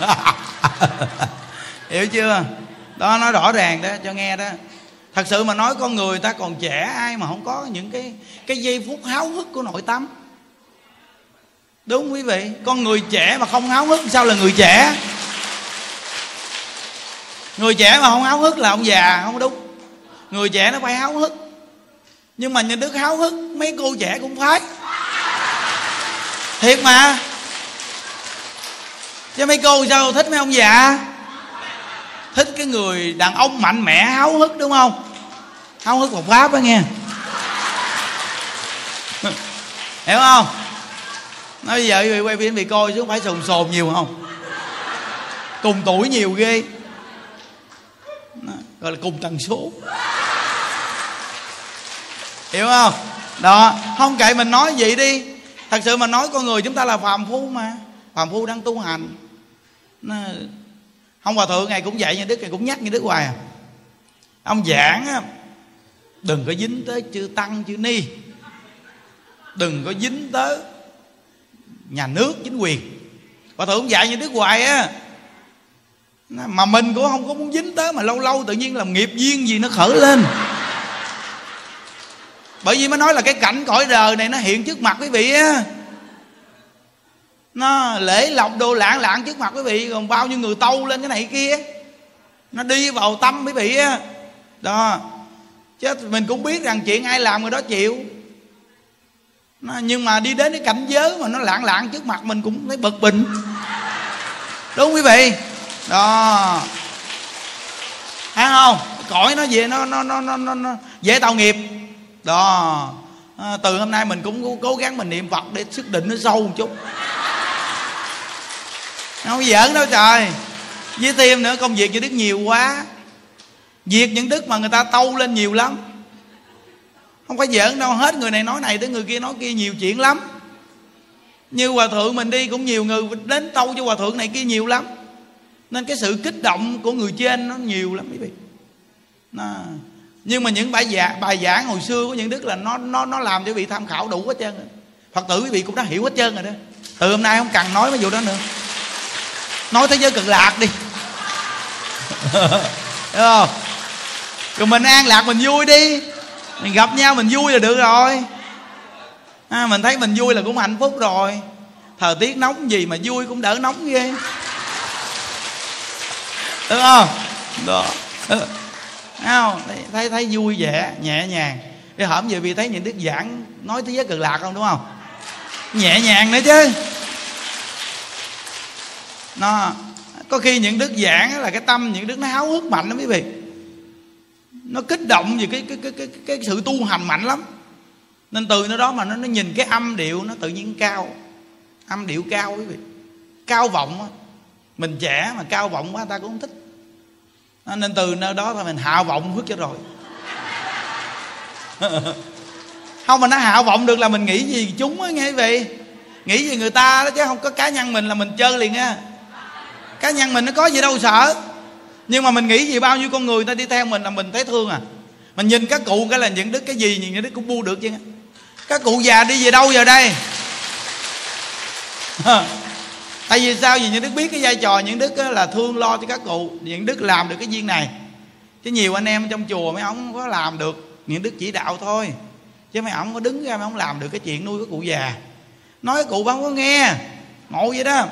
Hiểu chưa? Đó nói rõ ràng đó, cho nghe đó. Thật sự mà nói con người ta còn trẻ, ai mà không có những cái cái giây phút háo hức của nội tâm. Đúng quý vị? Con người trẻ mà không háo hức, sao là người trẻ? Người trẻ mà không háo hức là ông già, không đúng. Người trẻ nó phải háo hức. Nhưng mà những đứa háo hức, mấy cô trẻ cũng phải thiệt mà. Chứ mấy cô sao thích mấy ông già? Thích cái người đàn ông mạnh mẽ, háo hức, đúng không? Háo hức một pháp á nghe. Hiểu không? Nói giờ quý vị quay phim bị coi chứ không phải sồn sồn nhiều không? Cùng tuổi nhiều ghê. Gọi là cùng tần số. Hiểu không? Đó, không kệ mình nói vậy đi thật sự mà nói con người chúng ta là phàm phu mà. Phàm phu đang tu hành. Nó, không hòa thượng ngày cũng dạy như đức ngày cũng nhắc như đức hoài à. Ông giảng á đừng có dính tới chư tăng chư ni. Đừng có dính tới nhà nước chính quyền. Hòa thượng dạy như đức hoài á mà mình cũng không có muốn dính tới mà lâu lâu tự nhiên làm nghiệp duyên gì nó khởi lên bởi vì mới nói là cái cảnh cõi đời này nó hiện trước mặt quý vị á. Nó lễ lọc đồ lạng lạng trước mặt quý vị còn bao nhiêu người tâu lên cái này kia. Nó đi vào tâm quý vị á. Đó. Chứ mình cũng biết rằng chuyện ai làm người đó chịu. Nó, nhưng mà đi đến cái cảnh giới mà nó lạng lạng trước mặt mình cũng thấy bực bình đúng quý vị? Đó. Thấy không? Cõi nó về nó nó nó nó, nó dễ tạo nghiệp đó. À, từ hôm nay mình cũng cố gắng mình niệm phật để sức định nó sâu một chút. Không giỡn đâu trời. Với thêm nữa công việc cho đức nhiều quá. Việc những đức mà người ta tâu lên nhiều lắm. Không có giỡn đâu hết người này nói này tới người kia nói kia nhiều chuyện lắm. Như hòa thượng mình đi cũng nhiều người đến tâu cho hòa thượng này kia nhiều lắm. Nên cái sự kích động của người trên nó nhiều lắm quý vị. Nó nhưng mà những bài giảng bài giảng hồi xưa của những đức là nó nó nó làm cho quý vị tham khảo đủ hết trơn rồi. Phật tử quý vị cũng đã hiểu hết trơn rồi đó. Từ hôm nay không cần nói mấy vụ đó nữa. Nói thế giới cực lạc đi. Đúng không? Rồi mình an lạc mình vui đi. Mình gặp nhau mình vui là được rồi. À, mình thấy mình vui là cũng hạnh phúc rồi. Thời tiết nóng gì mà vui cũng đỡ nóng ghê. Đúng không? Đó không? Thấy, thấy thấy vui vẻ nhẹ nhàng. Cái hổm giờ vì thấy những đức giảng nói thế giới cực lạc không đúng không? Nhẹ nhàng nữa chứ. Nó có khi những đức giảng là cái tâm những đức nó háo hức mạnh lắm quý vị. Nó kích động về cái cái cái cái cái sự tu hành mạnh lắm. Nên từ nó đó mà nó nó nhìn cái âm điệu nó tự nhiên cao. Âm điệu cao quý vị. Cao vọng á mình trẻ mà cao vọng quá ta cũng không thích nên từ nơi đó thôi, mình hạ vọng hết cho rồi. Không mà nó hạ vọng được là mình nghĩ gì chúng á, nghe quý vị nghĩ gì người ta đó chứ, không có cá nhân mình là mình chơi liền á. Cá nhân mình nó có gì đâu sợ. Nhưng mà mình nghĩ gì bao nhiêu con người ta đi theo mình là mình thấy thương à. Mình nhìn các cụ cái là những đứa cái gì những đứa cũng bu được chứ. Các cụ già đi về đâu giờ đây? tại vì sao? Vì những đức biết cái vai trò những đức là thương lo cho các cụ những đức làm được cái duyên này. Chứ nhiều anh em trong chùa mấy ông không có làm được những đức chỉ đạo thôi. Chứ mấy ông có đứng ra mấy ông làm được cái chuyện nuôi các cụ già. Nói cụ bà không có nghe ngộ vậy đó.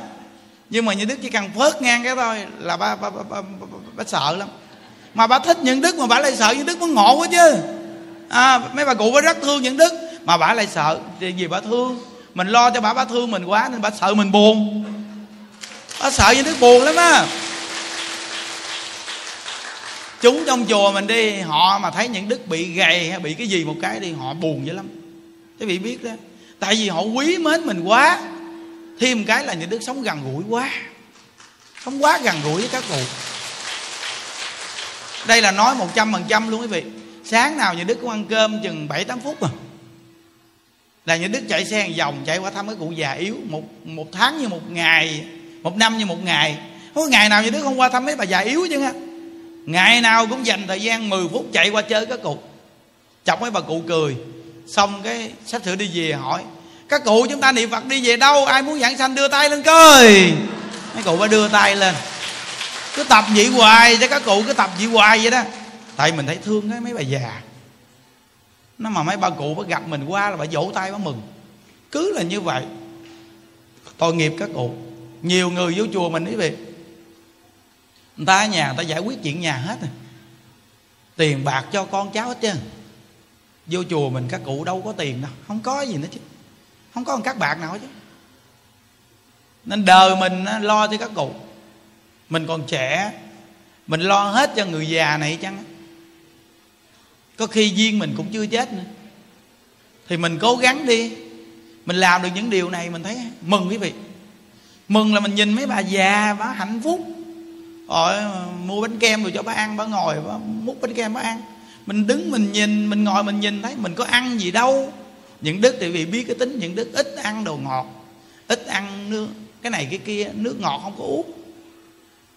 Nhưng mà những đức chỉ cần phớt ngang cái thôi là ba ba, ba, ba, ba, ba sợ lắm. Mà bà thích những đức mà bà lại sợ những đức mới ngộ quá chứ. À, mấy bà cụ bà rất thương những đức mà bà lại sợ. Thì vì bà thương mình lo cho bà bà thương mình quá nên bà sợ mình buồn nó sợ với đức buồn lắm á. Chúng trong chùa mình đi, họ mà thấy những đức bị gầy hay bị cái gì một cái đi, họ buồn dữ lắm. Các vị biết đó. Tại vì họ quý mến mình quá. Thêm cái là những đức sống gần gũi quá. Sống quá gần gũi với các cụ. Đây là nói một trăm phần trăm luôn quý vị. Sáng nào những đức cũng ăn cơm chừng bảy tám phút à. Là những đức chạy xe hàng vòng, chạy qua thăm cái cụ già yếu, một một tháng như một ngày một năm như một ngày. Không có ngày nào như đứa không qua thăm mấy bà già yếu chứ ha ngày nào cũng dành thời gian 10 phút chạy qua chơi các cụ. Chọc mấy bà cụ cười. Xong cái sách sửa đi về hỏi, các cụ chúng ta niệm phật đi về đâu? Ai muốn giảng sanh đưa tay lên coi. Mấy cụ phải đưa tay lên. Cứ tập vậy hoài cho các cụ, cứ tập vậy hoài vậy đó. Tại mình thấy thương cái mấy bà già. Nó mà mấy bà cụ bà gặp mình qua là bà vỗ tay bà mừng. Cứ là như vậy. Tội nghiệp các cụ nhiều người vô chùa mình quý vị người ta ở nhà, người ta giải quyết chuyện nhà hết rồi. Tiền bạc cho con cháu hết trơn vô chùa mình các cụ đâu có tiền đâu. Không có gì nữa chứ. Không có một các bạc nào hết chứ. Nên đời mình lo cho các cụ. Mình còn trẻ, mình lo hết cho người già này chăng có khi duyên mình cũng chưa chết nữa. Thì mình cố gắng đi. Mình làm được những điều này, mình thấy mừng quý vị mừng là mình nhìn mấy bà già, bà hạnh phúc. Rồi mua bánh kem rồi cho bà ăn, bà ngồi, bà múc bánh kem bà ăn. Mình đứng, mình nhìn, mình ngồi, mình nhìn thấy mình có ăn gì đâu. Những đức thì vì biết cái tính, những đức ít ăn đồ ngọt, ít ăn nước, cái này cái kia, nước ngọt không có uống.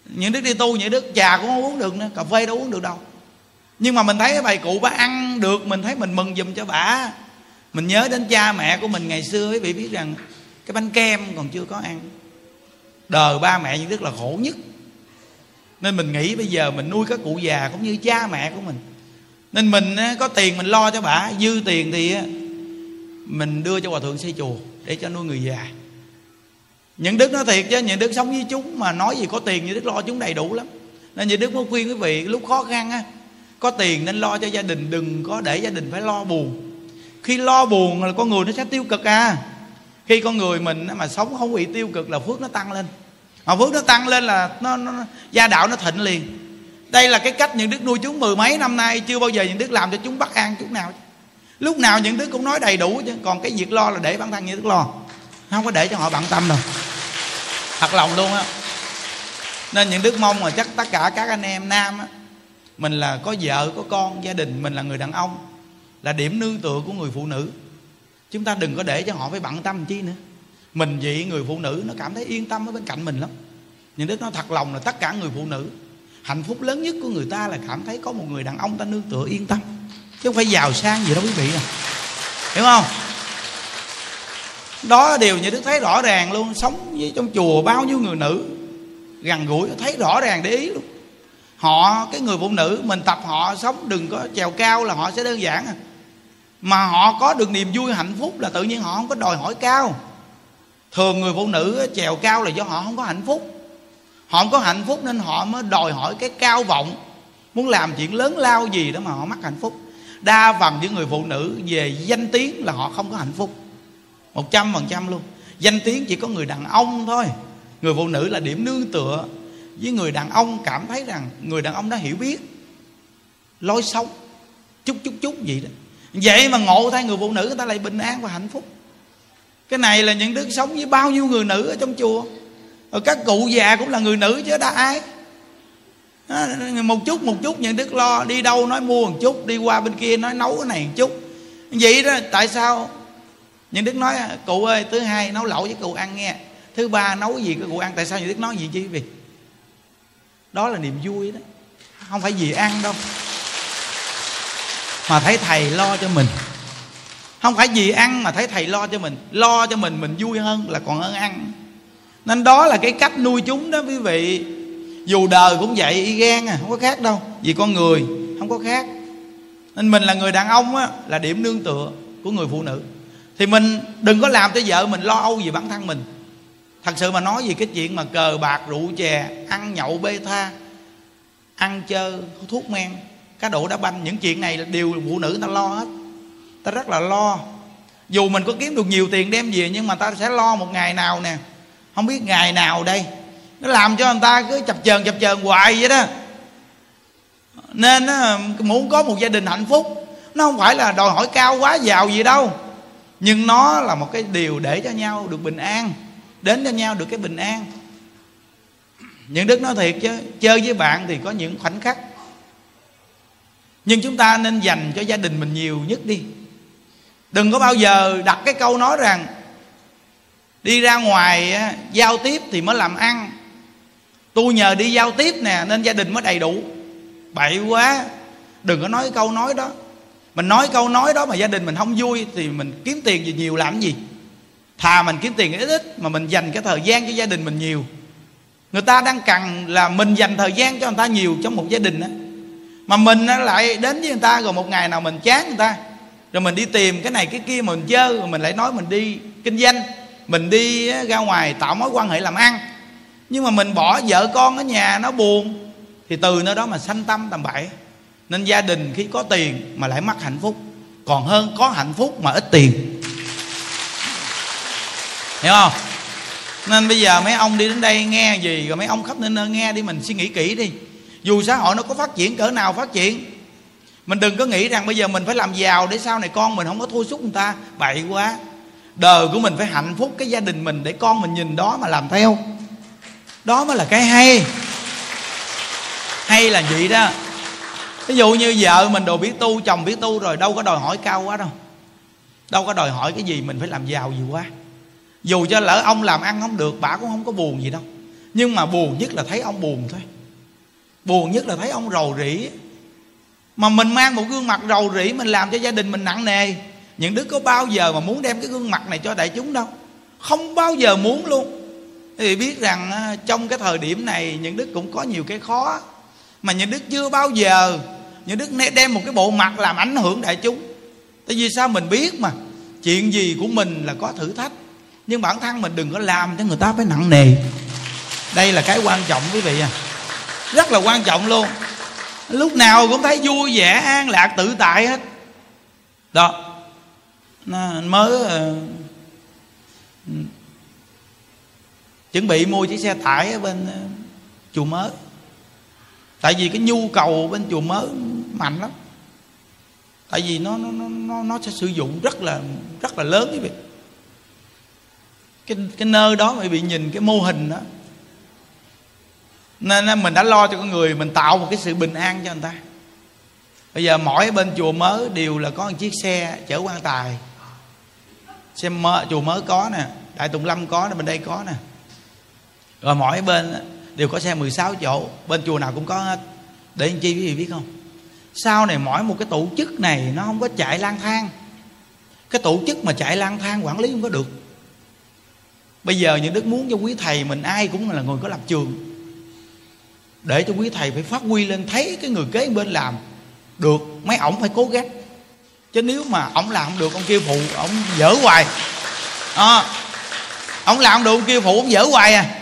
Những đức đi tu, những đức trà cũng không uống được nữa, cà phê đâu uống được đâu. Nhưng mà mình thấy cái bài cụ bà ăn được, mình thấy mình mừng giùm cho bà. Mình nhớ đến cha mẹ của mình ngày xưa, quý vị biết rằng cái bánh kem còn chưa có ăn đời ba mẹ những đức là khổ nhất. Nên mình nghĩ bây giờ mình nuôi các cụ già cũng như cha mẹ của mình. Nên mình có tiền mình lo cho bà, dư tiền thì mình đưa cho hòa thượng xây chùa để cho nuôi người già. Những đức nói thiệt chứ, những đức sống với chúng mà nói gì có tiền như đức lo chúng đầy đủ lắm. Nên những đức mới khuyên quý vị, lúc khó khăn á, có tiền nên lo cho gia đình, đừng có để gia đình phải lo buồn. Khi lo buồn là con người nó sẽ tiêu cực à. Khi con người mình mà sống không bị tiêu cực là phước nó tăng lên mà phước nó tăng lên là nó, nó, nó gia đạo nó thịnh liền. Đây là cái cách những đức nuôi chúng mười mấy năm nay chưa bao giờ những đức làm cho chúng bắt an chút nào lúc nào những đức cũng nói đầy đủ chứ. Còn cái việc lo là để bản thân những đức lo. Không có để cho họ bận tâm đâu. Thật lòng luôn á. Nên những đức mong là chắc tất cả các anh em nam á mình là có vợ có con gia đình mình là người đàn ông là điểm nương tựa của người phụ nữ. Chúng ta đừng có để cho họ phải bận tâm chi nữa mình vậy người phụ nữ, nó cảm thấy yên tâm ở bên cạnh mình lắm. Nhưng đức nói thật lòng là tất cả người phụ nữ, hạnh phúc lớn nhất của người ta là cảm thấy có một người đàn ông ta nương tựa yên tâm. Chứ không phải giàu sang gì đâu quý vị à hiểu không? Đó điều như đức thấy rõ ràng luôn. Sống với trong chùa bao nhiêu người nữ, gần gũi, thấy rõ ràng để ý luôn. Họ, cái người phụ nữ, mình tập họ sống, đừng có trèo cao là họ sẽ đơn giản à. Mà họ có được niềm vui, hạnh phúc là tự nhiên họ không có đòi hỏi cao thường người phụ nữ trèo cao là do họ không có hạnh phúc. Họ không có hạnh phúc nên họ mới đòi hỏi cái cao vọng. Muốn làm chuyện lớn lao gì đó mà họ mắc hạnh phúc. Đa phần những người phụ nữ về danh tiếng là họ không có hạnh phúc. Một trăm phần trăm luôn. Danh tiếng chỉ có người đàn ông thôi. Người phụ nữ là điểm nương tựa. Với người đàn ông cảm thấy rằng người đàn ông đã hiểu biết. Lối sống. Chút chút chút gì đó. Vậy mà ngộ thay người phụ nữ người ta lại bình an và hạnh phúc cái này là những đứa sống với bao nhiêu người nữ ở trong chùa? Rồi các cụ già cũng là người nữ chứ, đã ai? Một chút một chút, những đức lo đi đâu nói mua một chút, đi qua bên kia nói nấu cái này một chút. Vậy đó, tại sao? Những đức nói, cụ ơi, thứ hai nấu lẩu với cụ ăn nghe. Thứ ba nấu gì cái cụ ăn? Tại sao những đức nói gì chứ vì đó là niềm vui đó. Không phải gì ăn đâu. Mà thấy thầy lo cho mình không phải gì ăn mà thấy thầy lo cho mình. Lo cho mình mình vui hơn là còn hơn ăn. Nên đó là cái cách nuôi chúng đó, quý vị. Dù đời cũng vậy, y gan à không có khác đâu. Vì con người, không có khác. Nên mình là người đàn ông á, là điểm nương tựa của người phụ nữ. Thì mình đừng có làm cho vợ mình lo âu về bản thân mình. Thật sự mà nói gì cái chuyện mà cờ bạc, rượu chè, ăn nhậu, bê tha, ăn chơi thuốc men, cá độ đá banh, những chuyện này là đều phụ nữ ta lo hết ta rất là lo. Dù mình có kiếm được nhiều tiền đem về, nhưng mà ta sẽ lo một ngày nào nè. Không biết ngày nào đây. Nó làm cho người ta cứ chập chờn chập chờn hoài vậy đó. Nên muốn có một gia đình hạnh phúc, nó không phải là đòi hỏi cao quá giàu gì đâu. Nhưng nó là một cái điều để cho nhau được bình an, đến cho nhau được cái bình an. Những đức nói thiệt chứ, chơi với bạn thì có những khoảnh khắc. Nhưng chúng ta nên dành cho gia đình mình nhiều nhất đi đừng có bao giờ đặt cái câu nói rằng đi ra ngoài giao tiếp thì mới làm ăn. Tôi nhờ đi giao tiếp nè, nên gia đình mới đầy đủ. Bậy quá. Đừng có nói cái câu nói đó. Mình nói câu nói đó mà gia đình mình không vui thì mình kiếm tiền gì nhiều làm gì? Thà mình kiếm tiền ít ít mà mình dành cái thời gian cho gia đình mình nhiều. Người ta đang cần là mình dành thời gian cho người ta nhiều trong một gia đình á. Mà mình lại đến với người ta rồi một ngày nào mình chán người ta rồi mình đi tìm cái này cái kia mà mình chơi rồi mình lại nói mình đi kinh doanh. Mình đi ra ngoài tạo mối quan hệ làm ăn. Nhưng mà mình bỏ vợ con ở nhà nó buồn, thì từ nơi đó mà sanh tâm tầm bậy. Nên gia đình khi có tiền mà lại mất hạnh phúc. Còn hơn có hạnh phúc mà ít tiền. Hiểu không? Nên bây giờ mấy ông đi đến đây nghe gì, rồi mấy ông khắp nơi nơi nghe đi, mình suy nghĩ kỹ đi. Dù xã hội nó có phát triển, cỡ nào phát triển mình đừng có nghĩ rằng bây giờ mình phải làm giàu để sau này con mình không có thua sút người ta. Bậy quá. Đời của mình phải hạnh phúc, cái gia đình mình để con mình nhìn đó mà làm theo. Đó mới là cái hay. Hay là vậy đó. Ví dụ như vợ mình đồ biết tu, chồng biết tu rồi, đâu có đòi hỏi cao quá đâu. Đâu có đòi hỏi cái gì mình phải làm giàu gì quá. Dù cho lỡ ông làm ăn không được bà cũng không có buồn gì đâu. Nhưng mà buồn nhất là thấy ông buồn thôi. Buồn nhất là thấy ông rầu rĩ mà mình mang một gương mặt rầu rĩ, mình làm cho gia đình mình nặng nề. Những đứa có bao giờ mà muốn đem cái gương mặt này cho đại chúng đâu? Không bao giờ muốn luôn. Thì biết rằng trong cái thời điểm này, những đức cũng có nhiều cái khó. Mà những đức chưa bao giờ, những đức đem một cái bộ mặt làm ảnh hưởng đại chúng. Tại vì sao mình biết mà? Chuyện gì của mình là có thử thách. Nhưng bản thân mình đừng có làm cho người ta phải nặng nề. Đây là cái quan trọng quý vị à. Rất là quan trọng luôn lúc nào cũng thấy vui vẻ an lạc tự tại hết. Đó. Nó mới uh, chuẩn bị mua chiếc xe tải ở bên uh, chùa mới. Tại vì cái nhu cầu bên chùa mới mạnh lắm. Tại vì nó nó nó nó sẽ sử dụng rất là rất là lớn quý vị cái cái nơi đó mà bị nhìn cái mô hình đó nên mình đã lo cho con người mình tạo một cái sự bình an cho người ta. Bây giờ mỗi bên chùa mới đều là có một chiếc xe chở quan tài. Xe mơ, chùa mới có nè đại tùng lâm có nè bên đây có nè. Rồi mỗi bên đều có xe 16 chỗ bên chùa nào cũng có hết. Để anh chi quý vị biết không? Sau này mỗi một cái tổ chức này nó không có chạy lang thang. Cái tổ chức mà chạy lang thang quản lý không có được. Bây giờ những đức muốn cho quý thầy mình ai cũng là người có lập trường để cho quý thầy phải phát huy lên thấy cái người kế bên làm được mấy ổng phải cố gắng. Chứ nếu mà ổng làm không được ông kia phụ ổng dở hoài. À, ổng làm không được ông kia phụ ổng dở hoài à.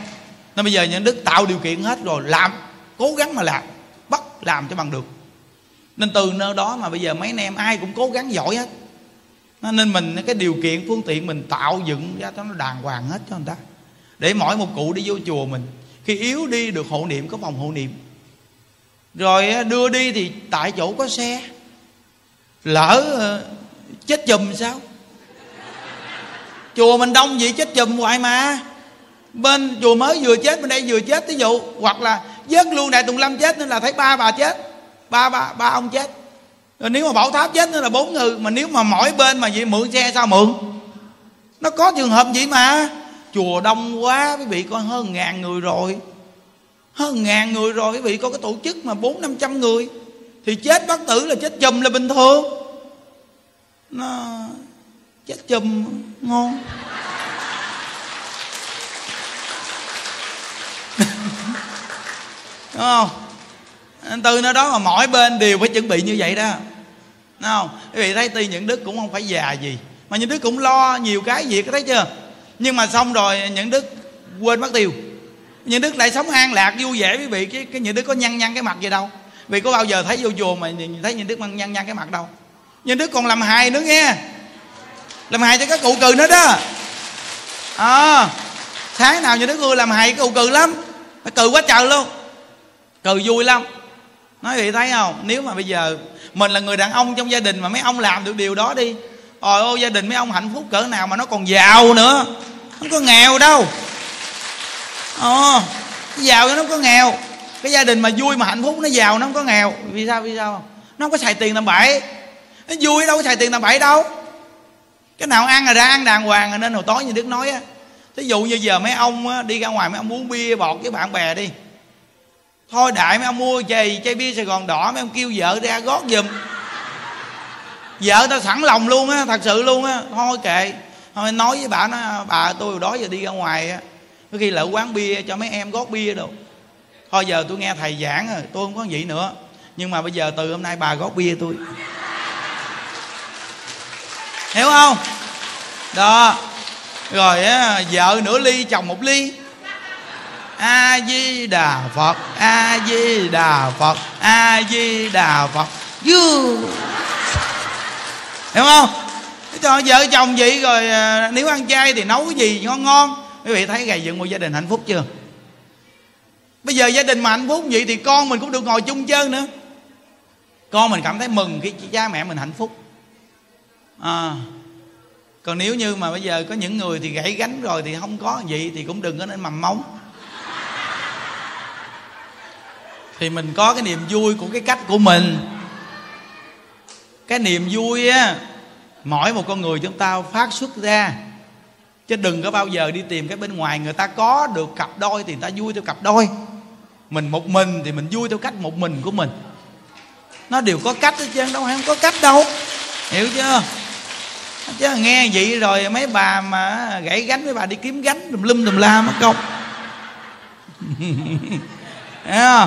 Nên bây giờ những đức tạo điều kiện hết rồi làm cố gắng mà làm bắt làm cho bằng được. Nên từ nơi đó mà bây giờ mấy anh em ai cũng cố gắng giỏi hết. Nên mình cái điều kiện phương tiện mình tạo dựng ra cho nó đàng hoàng hết cho người ta. Để mỗi một cụ đi vô chùa mình khi yếu đi được hộ niệm, có phòng hộ niệm. Rồi à, đưa đi thì tại chỗ có xe. Lỡ à, chết chùm sao? Chùa mình đông vậy, chết chùm hoài mà. Bên chùa mới vừa chết, bên đây vừa chết ví dụ, hoặc là vớt luôn đại tùng lâm chết nên là thấy ba bà chết. Ba ba ba ông chết. Rồi nếu mà bảo tháp chết nữa là bốn người, mà nếu mà mỗi bên mà vậy mượn xe sao mượn? Nó có trường hợp vậy mà? Chùa đông quá, quý vị coi, hơn ngàn người rồi. Hơn ngàn người rồi, quý vị có cái tổ chức mà bốn năm trăm người. Thì chết bất tử là chết chùm là bình thường. Nó chết chùm ngon. Đúng không? Từ nơi đó mà mỗi bên đều phải chuẩn bị như vậy đó. Đúng không? Quý vị thấy tuy những đức cũng không phải già gì, mà những đức cũng lo nhiều cái việc thấy chưa? Nhưng mà xong rồi những đức quên mất tiêu. Những đức lại sống an lạc vui vẻ quý vị cái, cái những đức có nhăn nhăn cái mặt gì đâu. Vì có bao giờ thấy vô chùa mà nhìn thấy những đức nhăn nhăn cái mặt đâu. Những đức còn làm hài nữa nghe. Làm hài cho các cụ cừ nữa đó. Ờ. À, sáng nào những đức ưa làm hài cụ cừ lắm. Cừ quá trời luôn. Cừ vui lắm. Nói vậy thấy không? Nếu mà bây giờ mình là người đàn ông trong gia đình mà mấy ông làm được điều đó đi ôi ô gia đình mấy ông hạnh phúc cỡ nào mà nó còn giàu nữa. Không có nghèo đâu. Ờ giàu nó không có nghèo. Cái gia đình mà vui mà hạnh phúc, nó giàu nó không có nghèo. Vì sao vì sao nó không có xài tiền tầm bậy nó vui đâu có xài tiền tầm bậy đâu. Cái nào ăn là ra ăn đàng hoàng, nên hồi tối như đức nói á. Thí dụ như giờ mấy ông đi ra ngoài mấy ông uống bia bọt với bạn bè đi. Thôi đại mấy ông mua chày, chai bia sài gòn đỏ, mấy ông kêu vợ ra gót giùm vợ tao sẵn lòng luôn á, thật sự luôn á. Thôi kệ. Thôi, nói với bà nó bà, tôi đó giờ đi ra ngoài á. Có khi lỡ quán bia cho mấy em gót bia đâu thôi, giờ tôi nghe thầy giảng rồi, tôi không có vậy nữa. Nhưng mà bây giờ từ hôm nay bà gót bia tôi. Hiểu không? Đó. Rồi á, vợ nửa ly, chồng một ly. A di đà phật a di đà phật a di đà phật. Dư hiểu không? Cho vợ chồng vậy rồi à, nếu ăn chay thì nấu cái gì ngon ngon. Quý vị thấy gầy dựng một gia đình hạnh phúc chưa? Bây giờ gia đình mà hạnh phúc vậy thì con mình cũng được ngồi chung chơi nữa. Con mình cảm thấy mừng khi cha mẹ mình hạnh phúc. À, còn nếu như mà bây giờ có những người thì gãy gánh rồi thì không có gì thì cũng đừng có nên mầm móng thì mình có cái niềm vui của cái cách của mình. Cái niềm vui á mỗi một con người chúng ta phát xuất ra. Chứ đừng có bao giờ đi tìm cái bên ngoài, người ta có được cặp đôi thì người ta vui theo cặp đôi. Mình một mình thì mình vui theo cách một mình của mình. Nó đều có cách hết trơn, đâu không có cách đâu. Hiểu chưa? Chứ nghe vậy rồi mấy bà mà gãy gánh, mấy bà đi kiếm gánh tùm lum tùm la mất công.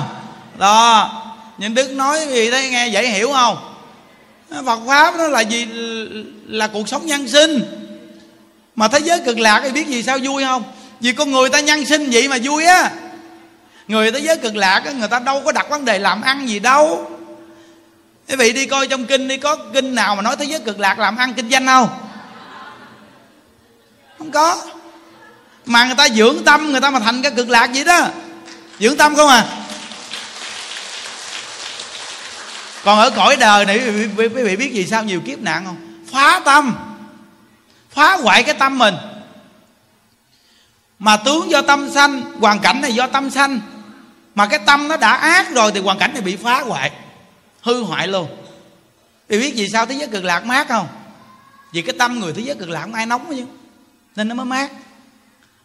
Đó. Nhưng đức nói gì đấy, nghe dễ hiểu không? Phật pháp nó là gì? Là cuộc sống nhân sinh. Mà thế giới cực lạc thì biết gì sao vui không? Vì con người ta nhân sinh vậy mà vui á. Người thế giới cực lạc người ta đâu có đặt vấn đề làm ăn gì đâu. Quý vị đi coi trong kinh đi, có kinh nào mà nói thế giới cực lạc làm ăn kinh doanh không? Không có. Mà người ta dưỡng tâm, người ta mà thành cái cực lạc vậy đó. Dưỡng tâm không à? Còn ở cõi đời này, quý vị biết gì sao nhiều kiếp nạn không? Phá tâm. Phá hoại cái tâm mình. Mà tướng do tâm sanh, hoàn cảnh này do tâm sanh. Mà cái tâm nó đã ác rồi thì hoàn cảnh này bị phá hoại, hư hoại luôn. Thì biết vì sao thế giới cực lạc mát không? Vì cái tâm người thế giới cực lạc không ai nóng chứ. Nên nó mới mát.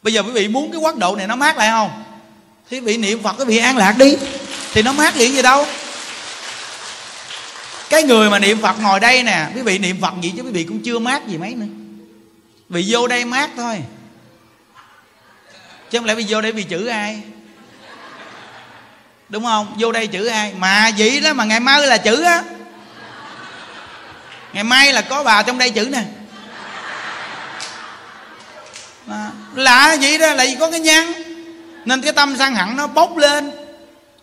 Bây giờ quý vị muốn cái quốc độ này nó mát lại không? Thì quý vị niệm phật, quý vị an lạc đi. Thì nó mát liền gì đâu? Cái người mà niệm phật ngồi đây nè quý vị niệm phật gì chứ quý vị cũng chưa mát gì mấy nữa. Vì vô đây mát thôi. Chứ không lẽ vì vô đây vì chữ ai? Đúng không? Vô đây chữ ai? Mà vậy đó mà ngày mai là chữ á. Ngày mai là có bà trong đây chữ nè. À, lạ vậy đó là vì có cái nhăn. Nên cái tâm sang hẳn nó bốc lên.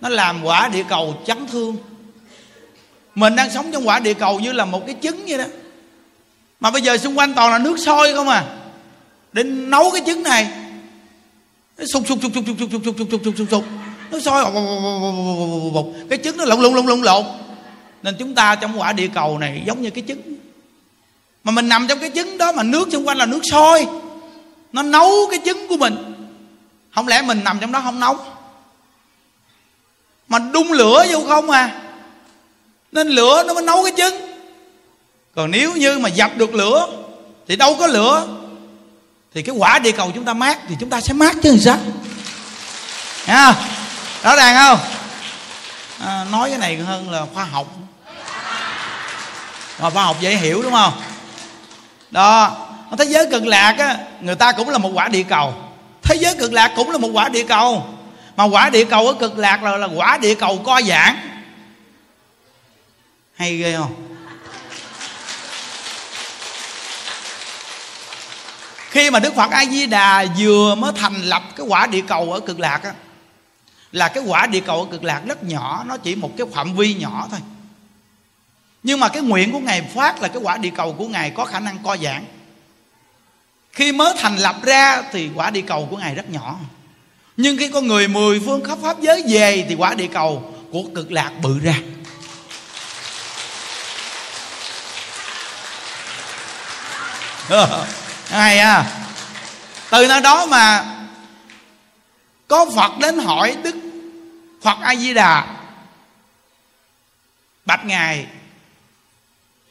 Nó làm quả địa cầu chấn thương mình đang sống trong quả địa cầu như là một cái trứng vậy đó mà bây giờ xung quanh toàn là nước sôi không à để nấu cái trứng này sục sục sục sục sục sục sục sục sục sục sục sục nó sôi cái trứng nó lộn lộn lộn lộn lộn nên chúng ta trong quả địa cầu này giống như cái trứng mà mình nằm trong cái trứng đó mà nước xung quanh là nước sôi nó nấu cái trứng của mình không lẽ mình nằm trong đó không nấu mà đun lửa vô không à nên lửa nó mới nấu cái trứng. Còn nếu như mà dập được lửa thì đâu có lửa. Thì cái quả địa cầu chúng ta mát thì chúng ta sẽ mát chứ làm sao? Nha rõ ràng không? À, nói cái này hơn là khoa học. Mà khoa học dễ hiểu đúng không? Đó thế giới cực lạc á người ta cũng là một quả địa cầu. Thế giới cực lạc cũng là một quả địa cầu. Mà quả địa cầu ở cực lạc là, là quả địa cầu co giãn hay ghê không? Khi mà đức phật a di đà vừa mới thành lập cái quả địa cầu ở cực lạc á, là cái quả địa cầu ở cực lạc rất nhỏ, nó chỉ một cái phạm vi nhỏ thôi. Nhưng mà cái nguyện của ngài phát là cái quả địa cầu của ngài có khả năng co giãn. Khi mới thành lập ra thì quả địa cầu của ngài rất nhỏ. Nhưng khi con người mười phương khắp pháp giới về thì quả địa cầu của cực lạc bự ra. Ờ, hay à từ nơi đó mà có phật đến hỏi đức phật a di đà bạch ngài.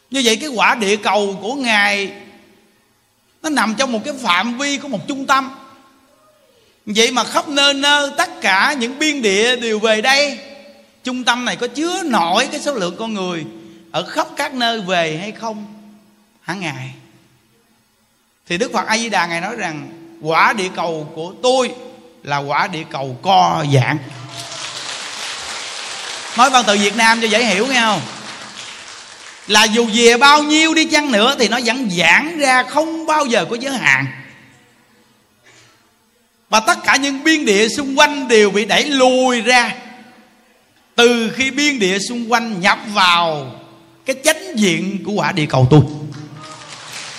Như vậy cái quả địa cầu của ngài nó nằm trong một cái phạm vi của một trung tâm. Vậy mà khắp nơi nơi tất cả những biên địa đều về đây, trung tâm này có chứa nổi cái số lượng con người ở khắp các nơi về hay không? Hả ngài? Thì đức phật a di đà ngài nói rằng, quả địa cầu của tôi là quả địa cầu co giãn. Nói văn từ việt nam cho dễ hiểu, nghe không? Là dù về bao nhiêu đi chăng nữa thì nó vẫn giãn ra không bao giờ có giới hạn. Và tất cả những biên địa xung quanh đều bị đẩy lùi ra. Từ khi biên địa xung quanh nhập vào, cái chánh diện của quả địa cầu tôi.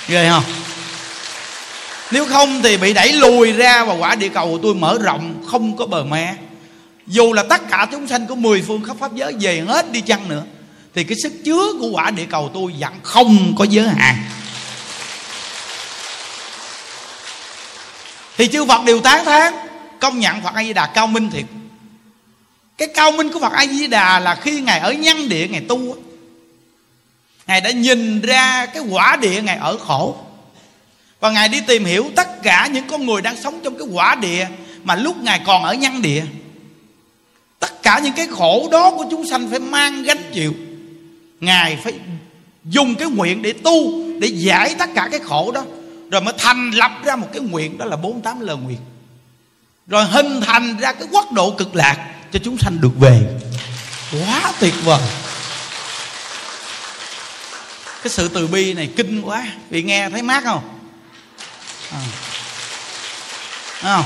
Ghê không? Nếu không thì bị đẩy lùi ra và quả địa cầu của tôi mở rộng, không có bờ me dù là tất cả chúng sanh của mười phương khắp pháp giới về hết đi chăng nữa, thì cái sức chứa của quả địa cầu tôi vẫn không có giới hạn. Thì chư Phật đều tán thán, công nhận Phật A Di Đà cao minh thiệt. Cái cao minh của Phật A Di Đà là khi ngài ở nhân địa, ngài tu ngài đã nhìn ra cái quả địa ngài ở khổ và ngài đi tìm hiểu tất cả những con người đang sống trong cái quả địa mà lúc ngài còn ở nhân địa. Tất cả những cái khổ đó của chúng sanh phải mang gánh chịu. Ngài phải dùng cái nguyện để tu, để giải tất cả cái khổ đó. Rồi mới thành lập ra một cái nguyện đó là 48 lời nguyện rồi hình thành ra cái quốc độ cực lạc cho chúng sanh được về. Quá tuyệt vời. Cái sự từ bi này kinh quá. Vì nghe thấy mát không? À. không?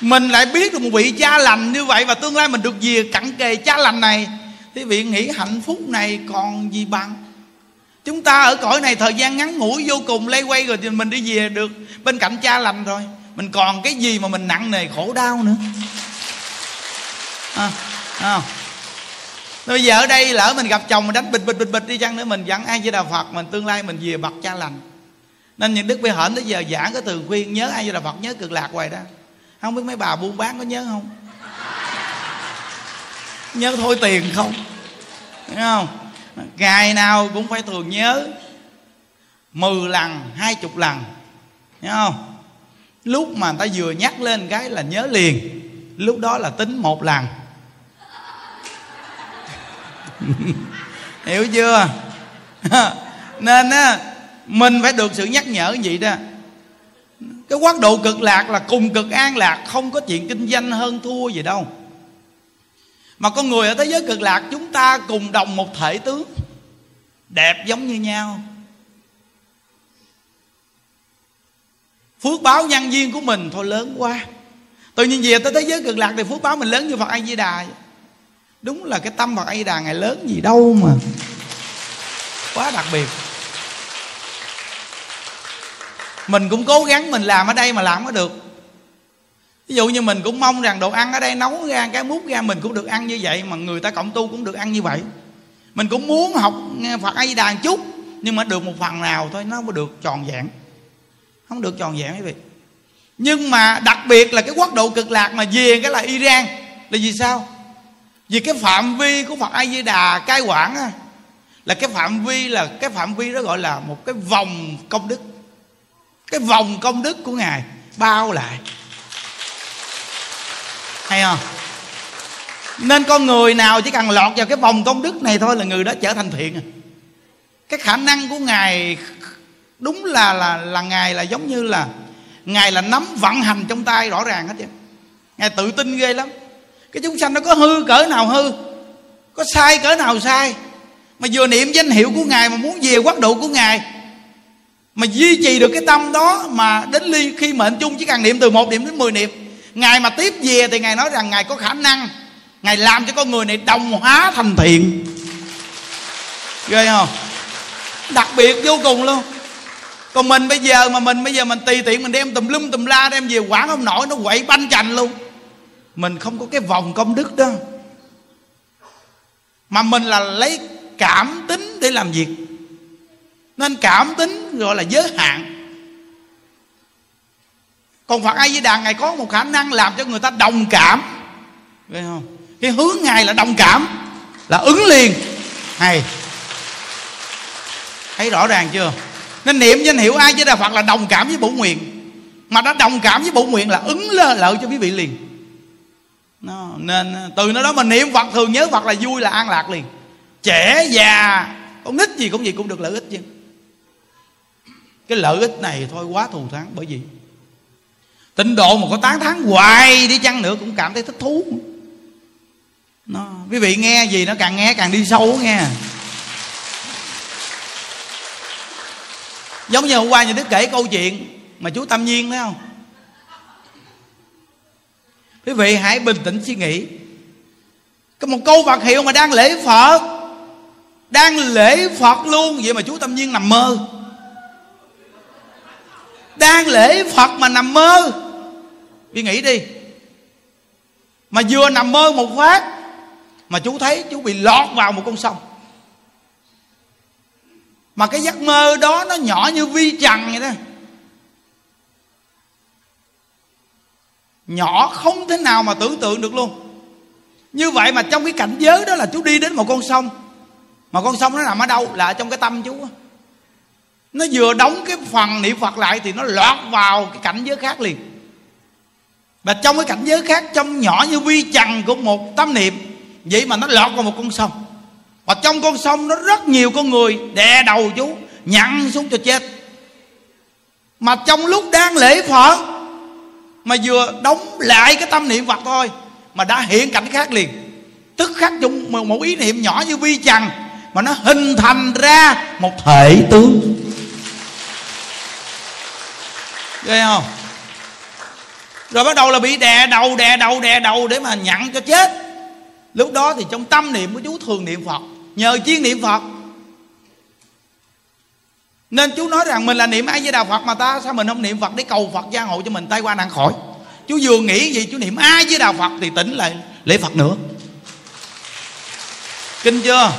Mình lại biết được một vị cha lành như vậy và tương lai mình được về cặn kề cha lành này quý vị nghĩ hạnh phúc này còn gì bằng? Chúng ta ở cõi này thời gian ngắn ngủi vô cùng lây quay rồi thì mình đi về được bên cạnh cha lành rồi. Mình còn cái gì mà mình nặng nề khổ đau nữa? À, à. bây giờ ở đây lỡ mình gặp chồng mình đánh bịch bịch bịch bịch đi chăng nữa mình vẫn ai với đạo phật mình tương lai mình về bậc cha lành nên những đức phải hển tới giờ giảng cái thường khuyên, nhớ ai là phật, nhớ cực lạc hoài đó. Không biết mấy bà buôn bán có nhớ không? Nhớ thôi tiền không? Đúng không? Ngày nào cũng phải thường nhớ mười lần, hai chục lần. Đúng không? Lúc mà người ta vừa nhắc lên cái là nhớ liền, lúc đó là tính một lần. Hiểu chưa? Nên á mình phải được sự nhắc nhở vậy đó. Cái quốc độ cực lạc là cùng cực an lạc, không có chuyện kinh doanh hơn thua gì đâu. Mà con người ở thế giới cực lạc, chúng ta cùng đồng một thể tướng, đẹp giống như nhau. Phước báo nhân duyên của mình thôi lớn quá. Tự nhiên về tới thế giới cực lạc thì phước báo mình lớn như phật a di đà đúng là cái tâm phật a di đà ngày lớn gì đâu mà. Quá đặc biệt mình cũng cố gắng mình làm ở đây mà làm có được. Ví dụ như mình cũng mong rằng đồ ăn ở đây nấu ra, cái mút ra mình cũng được ăn như vậy, mà người ta cộng tu cũng được ăn như vậy. Mình cũng muốn học phật a di đà chút, nhưng mà được một phần nào thôi, nó mới được tròn vẹn. Không được tròn vẹn, quý vị. Nhưng mà đặc biệt là cái quốc độ cực lạc mà về cái là iran, là vì sao? Vì cái phạm vi của phật a di đà cai quản á, là cái phạm vi là, cái phạm vi đó gọi là một cái vòng công đức cái vòng công đức của ngài bao lại. Hay không? Nên con người nào chỉ cần lọt vào cái vòng công đức này thôi là người đó trở thành thiện à. cái khả năng của ngài đúng là là là ngài là giống như là ngài là nắm vận hành trong tay rõ ràng hết chứ. Ngài tự tin ghê lắm. Cái chúng sanh nó có hư cỡ nào hư, có sai cỡ nào sai. Mà vừa niệm danh hiệu của ngài mà muốn về quốc độ của ngài mà duy trì được cái tâm đó mà đến ly, khi mệnh chung chỉ cần niệm từ một niệm đến mười niệm. Ngài mà tiếp về thì ngài nói rằng ngài có khả năng, ngài làm cho con người này đồng hóa thành thiện. Ghê không? Đặc biệt vô cùng luôn. Còn mình bây giờ mà mình, bây giờ mình tùy tiện mình đem tùm lum tùm la đem về quản ông nội nó quậy banh chành luôn. Mình không có cái vòng công đức đó. Mà mình là lấy cảm tính để làm việc nên cảm tính gọi là giới hạn. Còn phật a di đà ngài có một khả năng làm cho người ta đồng cảm. Thấy không? Cái hướng ngài là đồng cảm là ứng liền. Hay. Thấy rõ ràng chưa? Nên niệm danh hiệu ai với đà phật là đồng cảm với bổ nguyện. Mà đã đồng cảm với bổ nguyện là ứng lơ lợi cho quý vị liền. Nó, nên từ nó đó mà niệm phật thường nhớ phật là vui là an lạc liền. Trẻ già con nít gì cũng gì cũng được lợi ích chứ cái lợi ích này thôi quá thù thắng, bởi vì tịnh độ mà có tán thán hoài đi chăng nữa cũng cảm thấy thích thú. Nó, quý vị nghe gì nó càng nghe càng đi sâu nghe. Giống như hôm qua nhà đức kể câu chuyện mà chú tâm nhiên thấy không? Quý vị hãy bình tĩnh suy nghĩ. Có một câu vật hiệu mà đang lễ Phật, Đang lễ Phật luôn. Vậy mà chú Tâm Nhiên nằm mơ. Đang lễ Phật mà nằm mơ. Vì nghĩ đi. Mà vừa nằm mơ một phát, Mà chú thấy chú bị lọt vào một con sông. Mà cái giấc mơ đó nó nhỏ như vi trần vậy đó. Nhỏ không thể nào mà tưởng tượng được luôn. Như vậy mà trong cái cảnh giới đó là chú đi đến một con sông. Mà con sông nó nằm ở đâu? Là ở trong cái tâm chú nó vừa đóng cái phần niệm Phật lại Thì nó lọt vào cái cảnh giới khác liền. Và trong cái cảnh giới khác trong nhỏ như vi trần của một tâm niệm vậy mà nó lọt vào một con sông. Và trong con sông nó rất nhiều con người đè đầu chú nhặn xuống cho chết. Mà trong lúc đang lễ phật mà vừa đóng lại cái tâm niệm phật thôi mà đã hiện cảnh khác liền. Tức khắc chung một, một ý niệm nhỏ như vi trần mà nó hình thành ra một thể tướng ghê không? Rồi bắt đầu là bị đè đầu đè đầu đè đầu để mà nhận cho chết. Lúc đó thì trong tâm niệm của chú thường niệm phật, nhờ chuyên niệm phật. Nên chú nói rằng mình là niệm ai với đà phật mà ta sao mình không niệm phật để cầu phật gia hộ cho mình tay qua nạn khỏi? Chú vừa nghĩ gì, chú niệm ai với đà phật thì tỉnh lại, lễ phật nữa. Kinh chưa?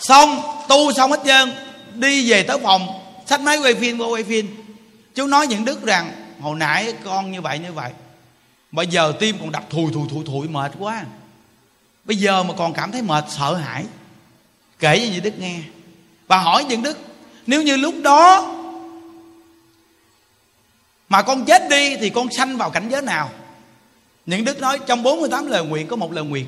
Xong, tu xong hết trơn, đi về tới phòng sách máy quay phim vô quay phim. Chú nói những đức rằng, hồi nãy con như vậy như vậy. Bây giờ tim còn đập thùi thùi thùi thùi, mệt quá. Bây giờ mà còn cảm thấy mệt, sợ hãi. Kể cho những đức nghe. Và hỏi những đức, nếu như lúc đó mà con chết đi thì con sanh vào cảnh giới nào? Những đức nói, trong 48 lời nguyện, có một lời nguyện.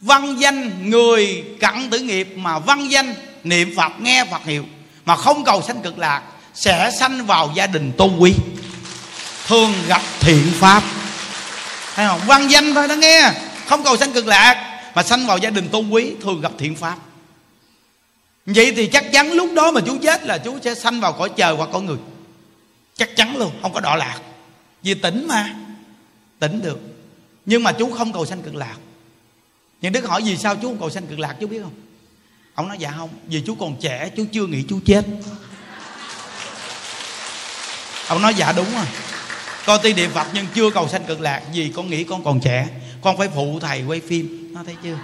Văn danh người cặn tử nghiệp mà văn danh niệm phật, nghe phật hiệu mà không cầu sanh cực lạc, sẽ sanh vào gia đình tôn quý, thường gặp thiện pháp. Thấy không? Văn danh thôi đó nghe. Không cầu sanh cực lạc, mà sanh vào gia đình tôn quý, thường gặp thiện pháp. Vậy thì chắc chắn lúc đó mà chú chết là chú sẽ sanh vào cõi trời hoặc cõi người. Chắc chắn luôn, không có đọa lạc. Vì tỉnh mà, tỉnh được. Nhưng mà chú không cầu sanh cực lạc. Những đức hỏi vì sao chú không cầu sanh cực lạc chú biết không? Ông nói dạ không vì chú còn trẻ, chú chưa nghĩ chú chết. Ông nói dạ đúng rồi. Con đi địa phật nhưng chưa cầu sanh cực lạc, vì con nghĩ con còn trẻ. Con phải phụ thầy quay phim. Nó thấy chưa?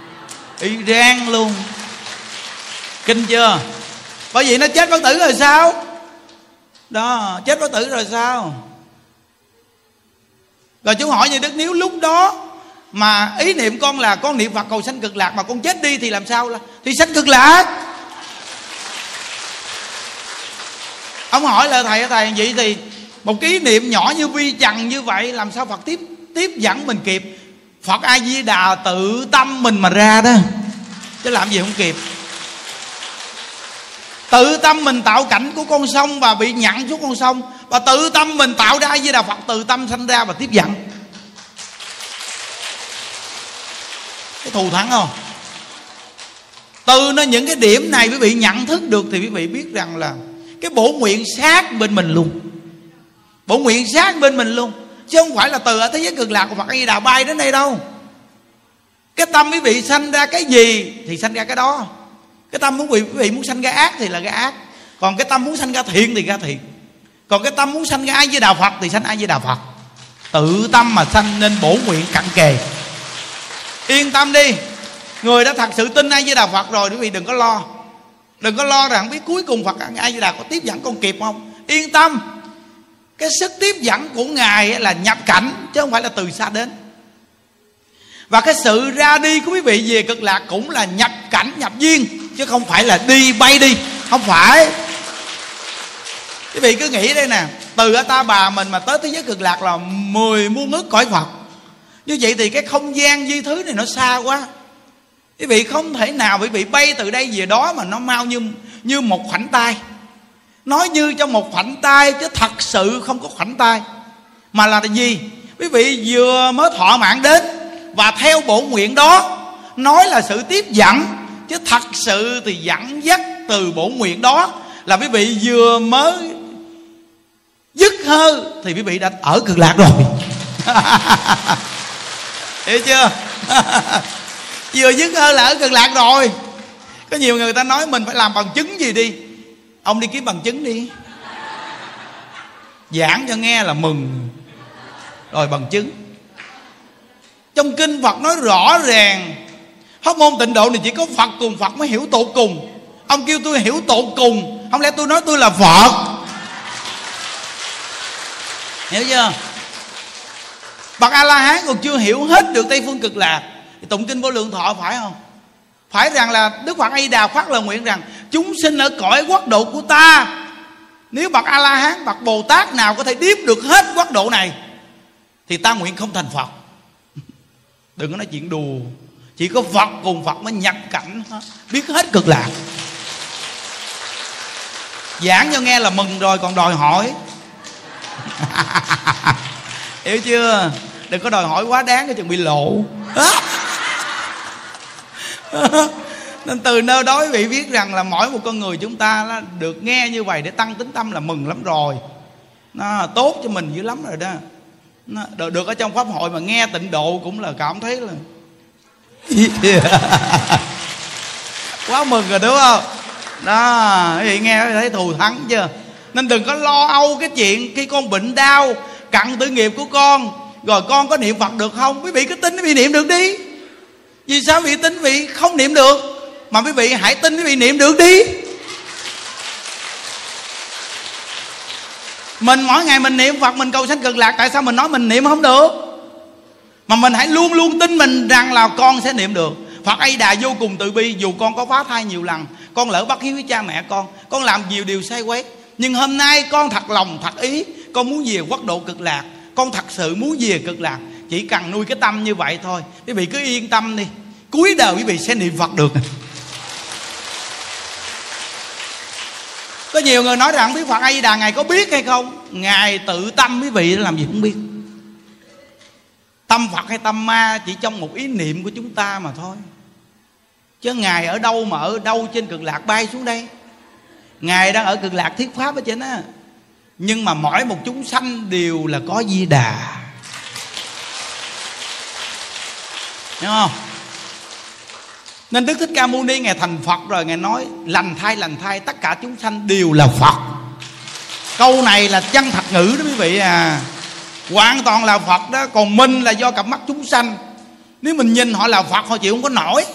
Y rang luôn. Kinh chưa? Bởi vì nó chết bất tử rồi sao? Đó, chết bất tử rồi sao? Rồi chú hỏi như đức nếu lúc đó mà ý niệm con là con niệm phật cầu sanh cực lạc mà con chết đi thì làm sao là thì sanh cực lạc. Ông hỏi là, thầy thầy, vậy thì một ký niệm nhỏ như vi trần như vậy làm sao phật tiếp tiếp dẫn mình kịp? Phật a di đà tự tâm mình mà ra đó, chứ làm gì không kịp. Tự tâm mình tạo cảnh của con sông và bị nhặn xuống con sông, và tự tâm mình tạo ra với đà phật, tự tâm sanh ra và tiếp dẫn. Cái thù thắng không? Từ nó những cái điểm này quý vị nhận thức được thì quý vị biết rằng là cái bổ nguyện sát bên mình luôn. Bổ nguyện sát bên mình luôn. Chứ không phải là từ ở thế giới cực lạc của phật a di đà bay đến đây đâu. Cái tâm quý vị sanh ra cái gì thì sanh ra cái đó. Cái tâm muốn quý vị muốn sanh ra ác thì là cái ác. Còn cái tâm muốn sanh ra thiện thì ra thiện. Còn cái tâm muốn sanh ra ai với đạo phật thì sanh ai với đạo phật. Tự tâm mà sanh nên bổ nguyện cặn kề yên tâm đi. Người đã thật sự tin ai với đà phật rồi, quý vị đừng có lo. Đừng có lo rằng biết cuối cùng phật ai với đà có tiếp dẫn con kịp không. Yên tâm. Cái sức tiếp dẫn của ngài là nhập cảnh, chứ không phải là từ xa đến. Và cái sự ra đi của quý vị về cực lạc cũng là nhập cảnh, nhập duyên, chứ không phải là đi bay đi. Không phải. Quý vị cứ nghĩ đây nè. Từ ở ta bà mình mà tới thế giới cực lạc là mười muôn ước cõi phật như vậy thì cái không gian di thứ này nó xa quá. Quý vị không thể nào quý vị bay từ đây về đó mà nó mau như như một khoảnh tay nói như trong một khoảnh tay chứ thật sự không có khoảnh tay mà là gì? Quý vị vừa mới thọ mạng đến và theo bộ nguyện đó, nói là sự tiếp dẫn, chứ thật sự thì dẫn dắt từ bổ nguyện đó là quý vị vừa mới dứt hơi thì quý vị đã ở cực lạc rồi. hiểu chưa? Vừa dứt hơi là ở cực lạc rồi. Có nhiều người ta nói mình phải làm bằng chứng gì đi. Ông đi kiếm bằng chứng đi. Giảng cho nghe là mừng. Rồi bằng chứng. Trong kinh phật nói rõ ràng Pháp môn tịnh độ này chỉ có Phật cùng Phật mới hiểu tột cùng. Ông kêu tôi hiểu tột cùng, Không lẽ tôi nói tôi là Phật? Hiểu chưa? Bậc A-la-hán còn chưa hiểu hết được Tây Phương Cực Lạc thì Tụng Kinh Vô Lượng Thọ phải không? Phải rằng là Đức Phật A Đà phát lời nguyện rằng Chúng sinh ở cõi quốc độ của ta, Nếu bậc A-la-hán, Bậc Bồ Tát nào có thể điếp được hết quốc độ này, Thì ta nguyện không thành Phật. Đừng có nói chuyện đùa, chỉ có phật cùng phật mới nhập cảnh biết hết cực lạc. Giảng cho nghe là mừng rồi, còn đòi hỏi. hiểu chưa? Đừng có đòi hỏi quá đáng cái chừng bị lộ. Nên từ nơi đó quý vị biết rằng là mỗi một con người chúng ta là được nghe như vậy để tăng tính tâm là mừng lắm rồi. Nó tốt cho mình dữ lắm rồi đó. Nó, được, ở trong pháp hội mà nghe tịnh độ cũng là cảm thấy là quá mừng rồi đúng không? Đó quý vị nghe thấy thù thắng chưa? Nên đừng có lo âu cái chuyện khi con bệnh đau cặn tử nghiệp của con. Rồi con có niệm phật được không? Quý vị cứ tin quý vị niệm được đi. Vì sao vị tin quý vị không niệm được? Mà quý vị hãy tin quý vị niệm được đi. Mình mỗi ngày mình niệm phật, mình cầu sanh cực lạc, tại sao mình nói mình niệm không được? Mà mình hãy luôn luôn tin mình rằng là con sẽ niệm được. Phật A Đà vô cùng từ bi, Dù con có phá thai nhiều lần, Con lỡ bắt hiếu với cha mẹ con Con làm nhiều điều sai quét Nhưng hôm nay con thật lòng, thật ý con muốn về quốc độ cực lạc, Con thật sự muốn về cực lạc. Chỉ cần nuôi cái tâm như vậy thôi, Quý vị cứ yên tâm đi. Cuối đời quý vị sẽ niệm Phật được. Có nhiều người nói rằng, biết Phật A Di Đà, Ngài có biết hay không? Ngài tự tâm, quý vị làm gì không biết. Tâm phật hay tâm ma chỉ trong một ý niệm của chúng ta mà thôi. Chứ ngài ở đâu mà ở đâu trên cực lạc bay xuống đây? Ngài đang ở cực lạc thiết pháp ở trên á nhưng mà mỗi một chúng sanh đều là có di đà. Hiểu không? Nên đức thích ca mâu ni ngài thành phật rồi, ngài nói, lành thai lành thai tất cả chúng sanh đều là phật. Câu này là chân thật ngữ đó quý vị à. Hoàn toàn là phật đó, còn mình là do cặp mắt chúng sanh. Nếu mình nhìn họ là phật, họ chịu không có nổi.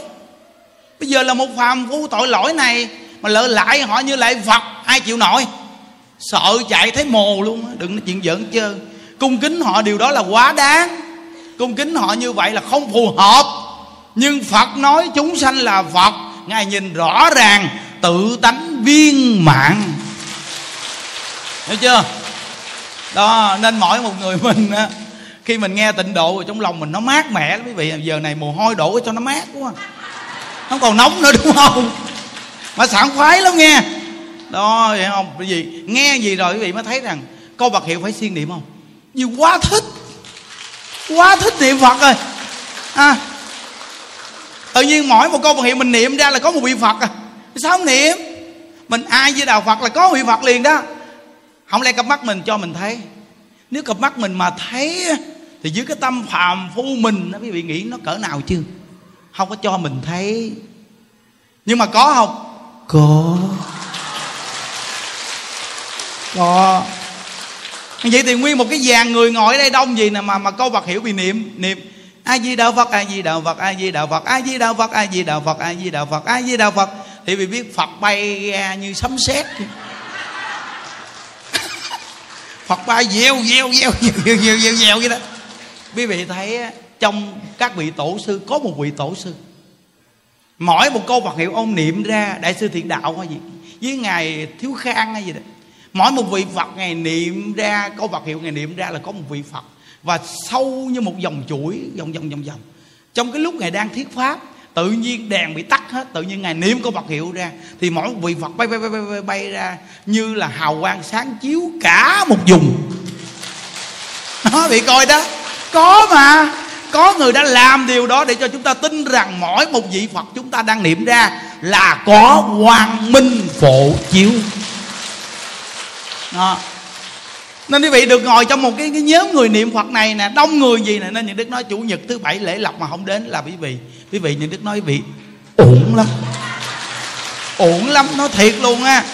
Bây giờ là một phàm phu tội lỗi này, mà lỡ lại họ như lại phật, ai chịu nổi? Sợ chạy thấy mồ luôn á, đừng nói chuyện giỡn chơi. Cung kính họ, điều đó là quá đáng. Cung kính họ như vậy là không phù hợp. Nhưng phật nói chúng sanh là phật, ngài nhìn rõ ràng, tự tánh viên mạng hiểu chưa? Đó, nên mỗi một người mình á, khi mình nghe tịnh độ rồi trong lòng mình nó mát mẻ lắm quý vị. Giờ này mồ hôi đổ cho nó mát quá. Không còn nóng nữa, đúng không? Mà sảng khoái lắm nghe đó, vậy không? Cái vì nghe gì rồi quý vị mới thấy rằng câu bậc hiệu phải siêng niệm không? Như quá thích. Quá thích niệm Phật rồi. À tự nhiên mỗi một câu bậc hiệu mình niệm ra là có một vị Phật à. Sao không niệm? Mình ai với đạo Phật là có vị Phật liền đó. Không lẽ cặp mắt mình cho mình thấy? Nếu cặp mắt mình mà thấy thì dưới cái tâm phàm phu mình nó quý vị nghĩ nó cỡ nào chứ? Không có cho mình thấy. Nhưng mà có không? Có đó. Vậy thì nguyên một cái dàn người ngồi ở đây đông gì nè mà mà câu Phật hiểu bị niệm niệm. A di đà phật, a di đà phật, a di đà phật, a di đà phật, a di đà phật, a di đà phật, a di đà phật. Thì vì biết phật bay ra như sấm sét. Phật bay gieo gieo gieo gieo gieo gieo gieo vậy đó. Quý vị thấy trong các vị tổ sư, có một vị tổ sư mỗi một câu Phật hiệu ông niệm ra, đại sư thiện đạo hay gì? Với ngài thiếu khang hay gì đó mỗi một vị Phật ngài niệm ra câu Phật hiệu ngài niệm ra là có một vị Phật. Và sâu như một dòng chuỗi vòng vòng vòng vòng trong cái lúc ngài đang thuyết pháp tự nhiên đèn bị tắt hết tự nhiên ngài niệm câu Phật hiệu ra thì mỗi một vị Phật bay bay bay bay, bay, bay ra như là hào quang sáng chiếu cả một vùng. Nó bị coi đó. Có mà. Có người đã làm điều đó để cho chúng ta tin rằng mỗi một vị Phật chúng ta đang niệm ra là có quang minh phổ chiếu đó. nên quý vị được ngồi trong một cái, cái nhóm người niệm Phật này nè đông người gì nè nên những đức nói chủ nhật thứ bảy lễ lộc mà không đến là quý vị. Quý vị những đức nói quý vị ổn lắm. Ổn lắm nó thiệt luôn á.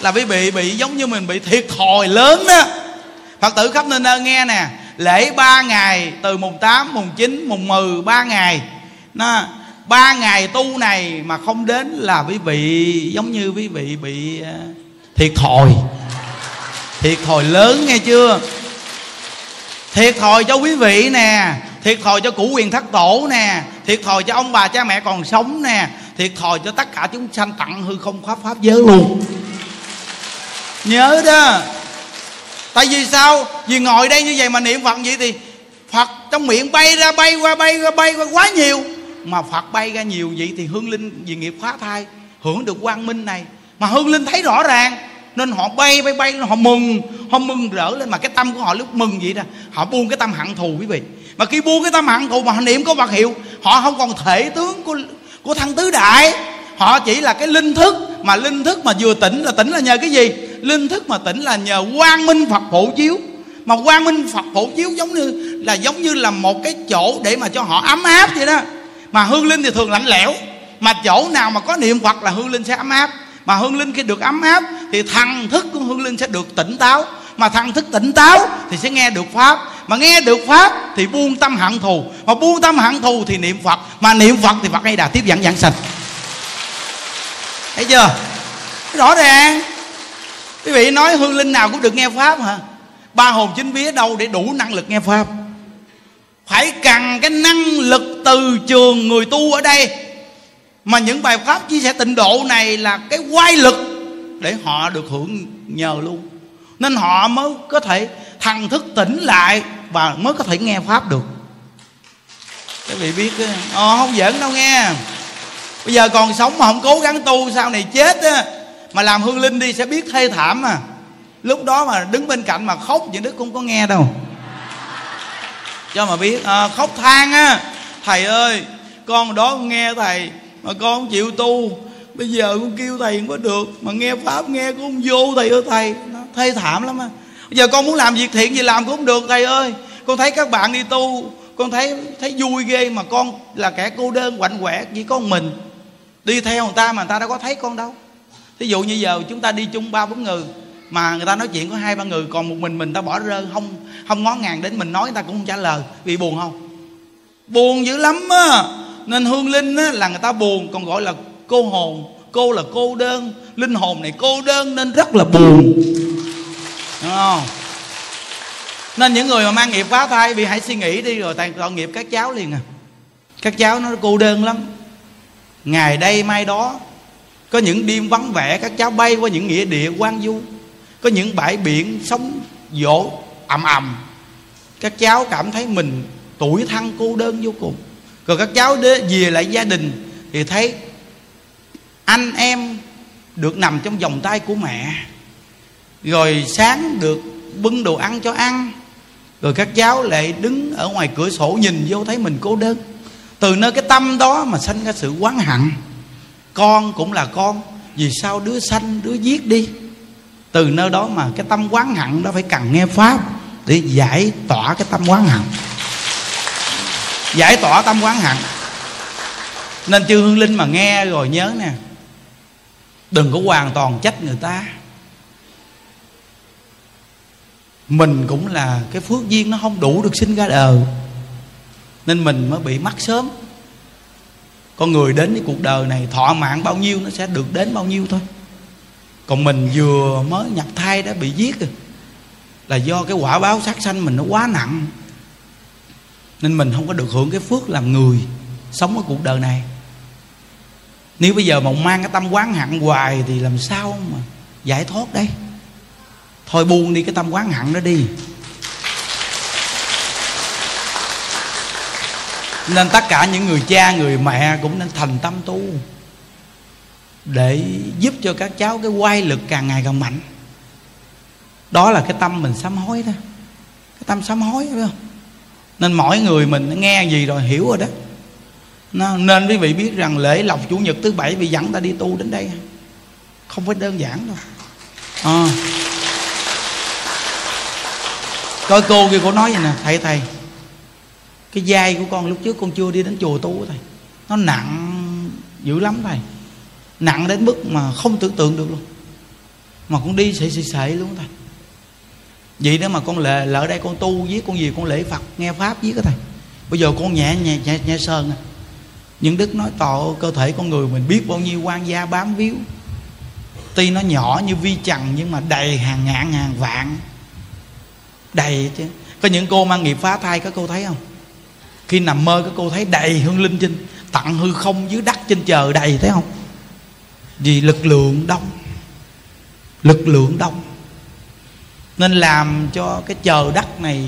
Là quý vị bị giống như mình bị thiệt thòi lớn đó phật tử khắp nơi nơi nghe nè lễ ba ngày từ mùng 8, mùng 9, mùng 10 ba ngày. Nó ba ngày tu này mà không đến là quý vị giống như quý vị bị ờ, thiệt thòi thiệt thòi lớn nghe chưa? Thiệt thòi cho quý vị nè. Thiệt thòi cho củ quyền thất tổ nè. Thiệt thòi cho ông bà cha mẹ còn sống nè. Thiệt thòi cho tất cả chúng sanh tặng hư không pháp pháp giới luôn. Nhớ đó. Tại vì sao? Vì ngồi đây như vậy mà niệm phật vậy thì phật trong miệng bay ra, bay qua bay qua bay qua quá nhiều. Mà phật bay ra nhiều vậy thì hương linh vì nghiệp phá thai hưởng được quang minh này. Mà hương linh thấy rõ ràng nên họ bay bay bay, họ mừng. Họ mừng rỡ lên mà cái tâm của họ lúc mừng vậy đó, họ buông cái tâm hận thù quý vị. Mà khi buông cái tâm hận thù mà họ niệm có vật hiệu, họ không còn thể tướng của của thân tứ đại. Họ chỉ là cái linh thức mà linh thức mà vừa tỉnh là tỉnh là nhờ cái gì? Linh thức mà tỉnh là nhờ quang minh phật phổ chiếu. Mà quang minh phật phổ chiếu giống như là giống như là một cái chỗ để mà cho họ ấm áp vậy đó. Mà hương linh thì thường lạnh lẽo. Mà chỗ nào mà có niệm phật là hương linh sẽ ấm áp mà hương linh khi được ấm áp thì thần thức của hương linh sẽ được tỉnh táo. Mà thần thức tỉnh táo thì sẽ nghe được pháp. Mà nghe được pháp thì buông tâm hận thù. Mà buông tâm hận thù thì niệm phật. Mà niệm phật thì phật hay đà tiếp dẫn giảng sạch thấy chưa? Rõ ràng. Quý vị nói hương linh nào cũng được nghe pháp hả? Ba hồn chính vía đâu để đủ năng lực nghe pháp? Phải cần cái năng lực từ trường người tu ở đây mà những bài pháp chia sẻ tịnh độ này là cái quay lực để họ được hưởng nhờ luôn. Nên họ mới có thể thần thức tỉnh lại và mới có thể nghe pháp được. Các vị biết ờ, không giỡn đâu nghe. Bây giờ còn sống mà không cố gắng tu sau này chết á mà làm hương linh đi sẽ biết thê thảm mà lúc đó mà đứng bên cạnh mà khóc những đức cũng có nghe đâu. Cho mà biết à, khóc than á. Thầy ơi con đó nghe thầy mà con không chịu tu. Bây giờ con kêu thầy không có được. Mà nghe pháp nghe cũng không vô, thầy ơi, thầy, nó thê thảm lắm á. Bây giờ con muốn làm việc thiện gì làm cũng không được, thầy ơi. Con thấy các bạn đi tu, con thấy thấy vui ghê mà con là kẻ cô đơn, quạnh quẻ chỉ có mình. Đi theo người ta mà người ta đâu có thấy con đâu. Thí dụ như giờ chúng ta đi chung ba bốn người, mà người ta nói chuyện có hai ba người, còn một mình mình ta bỏ rơi, không không ngó ngàng đến mình nói, người ta cũng không trả lời. Vì buồn không? Buồn dữ lắm á nên hương linh á, là người ta buồn, còn gọi là cô hồn. Cô là cô đơn. Linh hồn này cô đơn nên rất là buồn. Đúng không? Nên những người mà mang nghiệp phá thai vì hãy suy nghĩ đi, rồi tàn tội nghiệp các cháu liền à. Các cháu nó cô đơn lắm. Ngày đây mai đó, có những đêm vắng vẻ, các cháu bay qua những nghĩa địa quan du. Có những bãi biển sóng dỗ ầm ầm. Các cháu cảm thấy mình tuổi thân cô đơn vô cùng rồi các cháu đế, về lại gia đình thì thấy anh em được nằm trong vòng tay của mẹ. Rồi sáng được bưng đồ ăn cho ăn. Rồi các cháu lại đứng ở ngoài cửa sổ nhìn vô thấy mình cô đơn. Từ nơi cái tâm đó mà sanh ra sự oán hận. Con cũng là con vì sao đứa sanh đứa giết đi? Từ nơi đó mà cái tâm oán hận đó phải cần nghe pháp để giải tỏa cái tâm oán hận giải tỏa tâm quán hận nên chư hương linh mà nghe rồi nhớ nè. Đừng có hoàn toàn trách người ta. Mình cũng là cái phước duyên nó không đủ được sinh ra đời. Nên mình mới bị mắc sớm. Con người đến với cuộc đời này thọ mạng bao nhiêu nó sẽ được đến bao nhiêu thôi. Còn mình vừa mới nhập thai đã bị giết rồi. Là do cái quả báo sát sanh mình nó quá nặng nên mình không có được hưởng cái phước làm người sống ở cuộc đời này. Nếu bây giờ mà mang cái tâm quán hận hoài thì làm sao mà giải thoát đây? Thôi buông đi cái tâm quán hận đó đi. Nên tất cả những người cha, người mẹ cũng nên thành tâm tu để giúp cho các cháu cái quay lực càng ngày càng mạnh. Đó là cái tâm mình sám hối đó. Cái tâm sám hối phải không nên mỗi người mình nghe gì rồi hiểu rồi đó. Nên quý vị biết rằng lễ lộc chủ nhật thứ bảy bị dẫn ta đi tu đến đây. Không phải đơn giản đâu. À. coi cô kia cô nói vậy nè, thầy thầy, cái vai của con lúc trước con chưa đi đến chùa tu thầy. Nó nặng dữ lắm thầy. Nặng đến mức mà không tưởng tượng được luôn. Mà con đi sệ sệ sệ luôn thầy vậy đó mà con lệ lỡ đây con tu với con gì con lễ phật nghe pháp với cái thầy. Bây giờ con nhẹ nhẹ nhẹ, nhẹ sơn à. Những đức nói tọ cơ thể con người mình biết bao nhiêu quan gia bám víu. Tuy nó nhỏ như vi trần nhưng mà đầy hàng ngàn hàng vạn. Đầy chứ. Có những cô mang nghiệp phá thai các cô thấy không? Khi nằm mơ các cô thấy đầy hương linh trên tặng hư không dưới đất trên trời đầy thấy không? Vì lực lượng đông. Lực lượng đông nên làm cho cái chờ đất này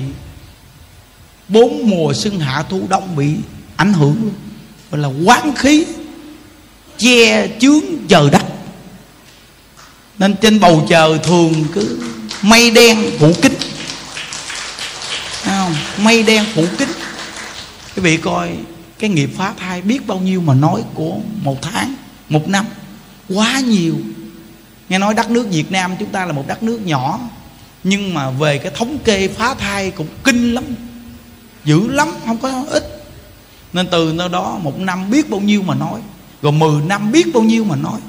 bốn mùa xuân hạ thu đông bị ảnh hưởng luôn. Gọi là quán khí, che chướng chờ đất nên trên bầu trời thường cứ mây đen phủ kín. Không? mây đen phủ kín. Quý vị coi cái nghiệp phá thai biết bao nhiêu mà nói của một tháng, một năm. Quá nhiều. Nghe nói đất nước việt nam chúng ta là một đất nước nhỏ nhưng mà về cái thống kê phá thai cũng kinh lắm dữ lắm không có ít. Nên từ nơi đó một năm biết bao nhiêu mà nói rồi mười năm biết bao nhiêu mà nói.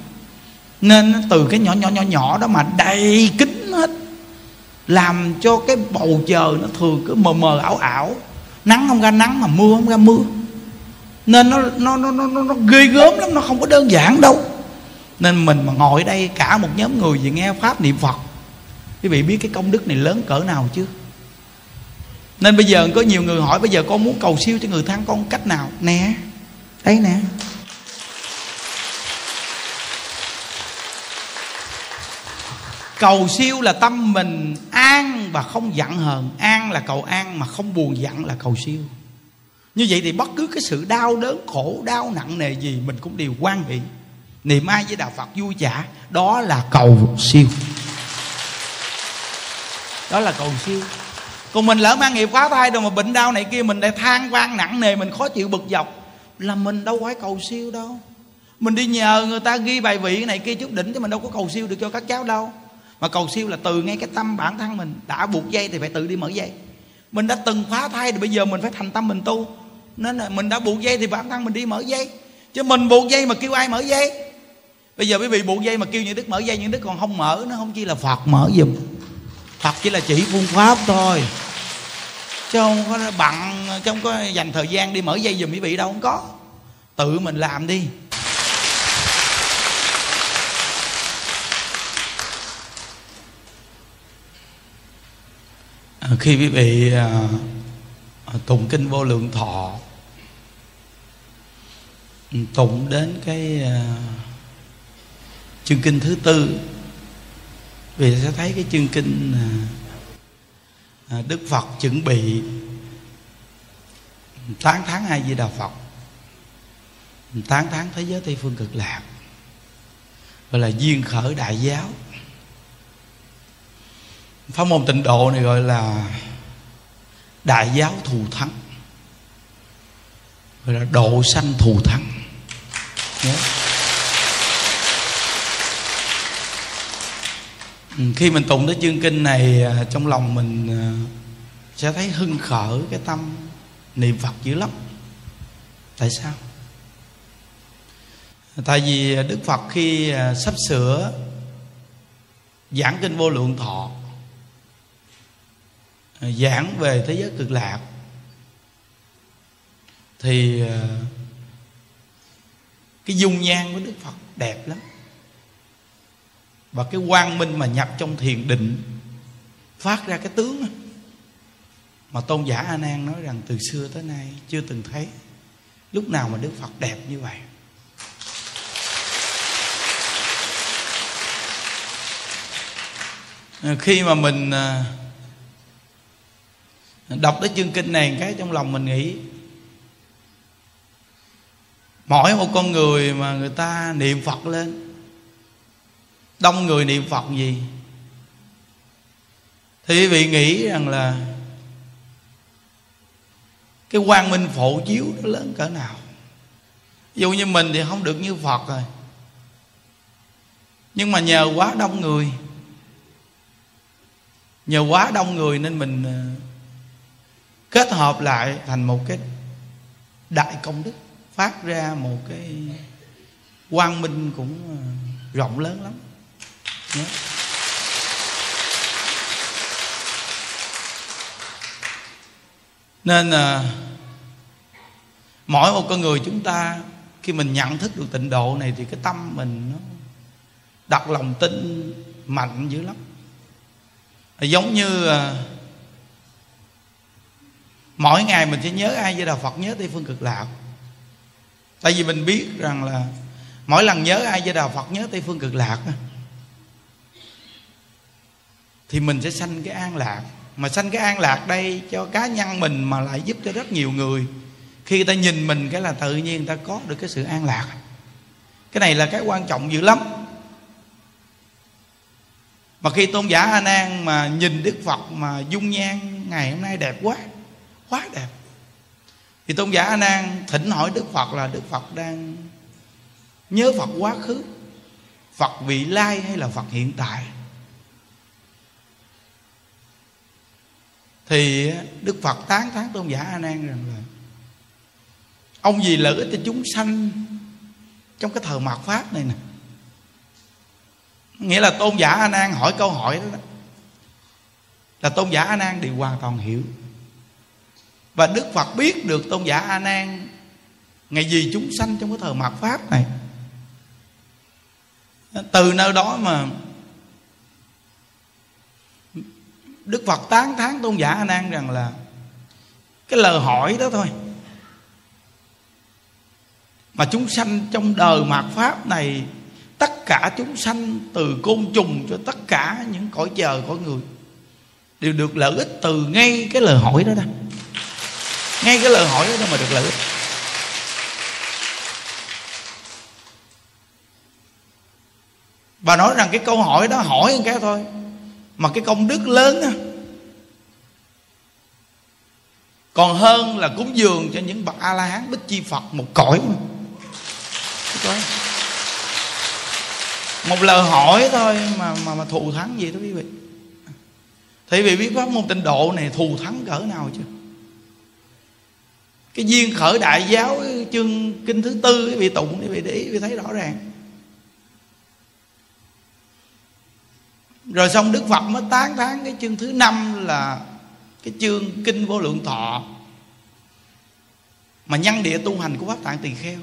Nên từ cái nhỏ nhỏ nhỏ nhỏ đó mà đầy kính hết làm cho cái bầu trời nó thường cứ mờ mờ ảo ảo. Nắng không ra nắng mà mưa không ra mưa. Nên nó nó nó nó, nó ghê gớm lắm nó không có đơn giản đâu. Nên mình mà ngồi đây cả một nhóm người gì nghe pháp niệm phật quý vị biết cái công đức này lớn cỡ nào chứ nên bây giờ có nhiều người hỏi, bây giờ con muốn cầu siêu cho người thân con cách nào? Nè, đây nè. Cầu siêu là tâm mình an và không giận hờn. An là cầu an mà không buồn giận là cầu siêu. Như vậy thì bất cứ cái sự đau đớn, khổ, đau, nặng, nề gì mình cũng đều quan hệ. Niệm ai với đạo phật vui trả đó là cầu siêu đó là cầu siêu. Còn mình lỡ mang nghiệp quá thai rồi mà bệnh đau này kia, mình lại than quan nặng nề, mình khó chịu bực dọc. Là mình đâu phải cầu siêu đâu. Mình đi nhờ người ta ghi bài vị này kia chút đỉnh chứ mình đâu có cầu siêu được cho các cháu đâu. Mà cầu siêu là từ ngay cái tâm bản thân mình. Đã buộc dây thì phải tự đi mở dây. Mình đã từng phá thai thì bây giờ mình phải thành tâm mình tu. Nên là mình đã buộc dây thì bản thân mình đi mở dây. Chứ mình buộc dây mà kêu ai mở dây? Bây giờ quý vị buộc dây mà kêu những đức mở dây những đức còn không mở, nó không chi là phật mở giùm phật chỉ là chỉ phương pháp thôi. Chứ không có bận chứ không có dành thời gian đi mở dây giùm quý vị đâu, không có. Tự mình làm đi. À, khi quý vị à, à, tụng kinh vô lượng thọ, tụng đến cái chương kinh thứ tư vì sẽ thấy cái chương kinh à, à đức phật chuẩn bị tán tháng hai di đà phật tán tháng thế giới tây phương cực lạc gọi là duyên khởi đại giáo pháp môn tịnh độ này gọi là đại giáo thù thắng gọi là độ sanh thù thắng yeah. Ừ, khi mình tụng tới chương kinh này à, trong lòng mình à, sẽ thấy hưng khởi cái tâm niệm phật dữ lắm. Tại sao? Tại vì đức phật khi à, sắp sửa giảng kinh vô lượng thọ giảng về thế giới cực lạc, thì cái dung nhan của đức phật đẹp lắm và cái quang minh mà nhập trong thiền định phát ra cái tướng mà tôn giả a nan nói rằng từ xưa tới nay chưa từng thấy lúc nào mà đức phật đẹp như vậy. Khi mà mình à, đọc tới chương kinh này cái trong lòng mình nghĩ, mỗi một con người mà người ta niệm phật lên đông người niệm phật gì? Thì quý vị nghĩ rằng là cái quang minh phổ chiếu nó lớn cỡ nào? Ví dụ như mình thì không được như phật rồi. Nhưng mà nhờ quá đông người. Nhờ quá đông người nên mình ờ, kết hợp lại thành một cái đại công đức, phát ra một cái quang minh cũng ờ, rộng lớn lắm nhé nên à, mỗi một con người chúng ta khi mình nhận thức được tịnh độ này thì cái tâm mình nó đặt lòng tin mạnh dữ lắm. À, giống như à, mỗi ngày mình sẽ nhớ ai với đạo phật nhớ tây phương cực lạc. Tại vì mình biết rằng là mỗi lần nhớ ai với đạo phật nhớ tây phương cực lạc thì mình sẽ sanh cái an lạc. Mà sanh cái an lạc đây cho cá nhân mình mà lại giúp cho rất nhiều người. Khi người ta nhìn mình cái là tự nhiên người ta có được cái sự an lạc. Cái này là cái quan trọng dữ lắm. Mà khi tôn giả a nan mà nhìn đức phật mà dung nhan, ngày hôm nay đẹp quá quá đẹp. Thì tôn giả a nan thỉnh hỏi đức phật là đức phật đang nhớ phật quá khứ, phật vị lai hay là phật hiện tại? Thì đức phật tán thán tôn giả a nan rằng là ông gì lợi ích cho chúng sanh trong cái thời mạt pháp này nè. Nghĩa là tôn giả a nan hỏi câu hỏi đó, đó là tôn giả a nan đều hoàn toàn hiểu. Và đức phật biết được tôn giả a nan ngày gì chúng sanh trong cái thời mạt pháp này. Từ nơi đó mà đức phật tán thán tôn giả a nan rằng là cái lời hỏi đó thôi. Mà chúng sanh trong đời mạt pháp này, tất cả chúng sanh từ côn trùng cho tất cả những cõi trời cõi người đều được lợi ích từ ngay cái lời hỏi đó đó. Ngay cái lời hỏi đó mà được lợi ích. Bà nói rằng cái câu hỏi đó hỏi một cái thôi mà cái công đức lớn á, còn hơn là cúng dường cho những bậc a la hán bích chi phật, một cõi mà. Một lời hỏi thôi mà mà mà thù thắng gì đó quý vị. Thì vị biết pháp môn tịnh độ này thù thắng cỡ nào chưa cái duyên khởi đại giáo chương kinh thứ tư quý vị tụng quý vị để ý quý vị thấy rõ ràng. Rồi xong đức phật mới tán thán cái chương thứ năm là cái chương kinh vô lượng thọ. Mà nhân địa tu hành của pháp tạng tỳ kheo.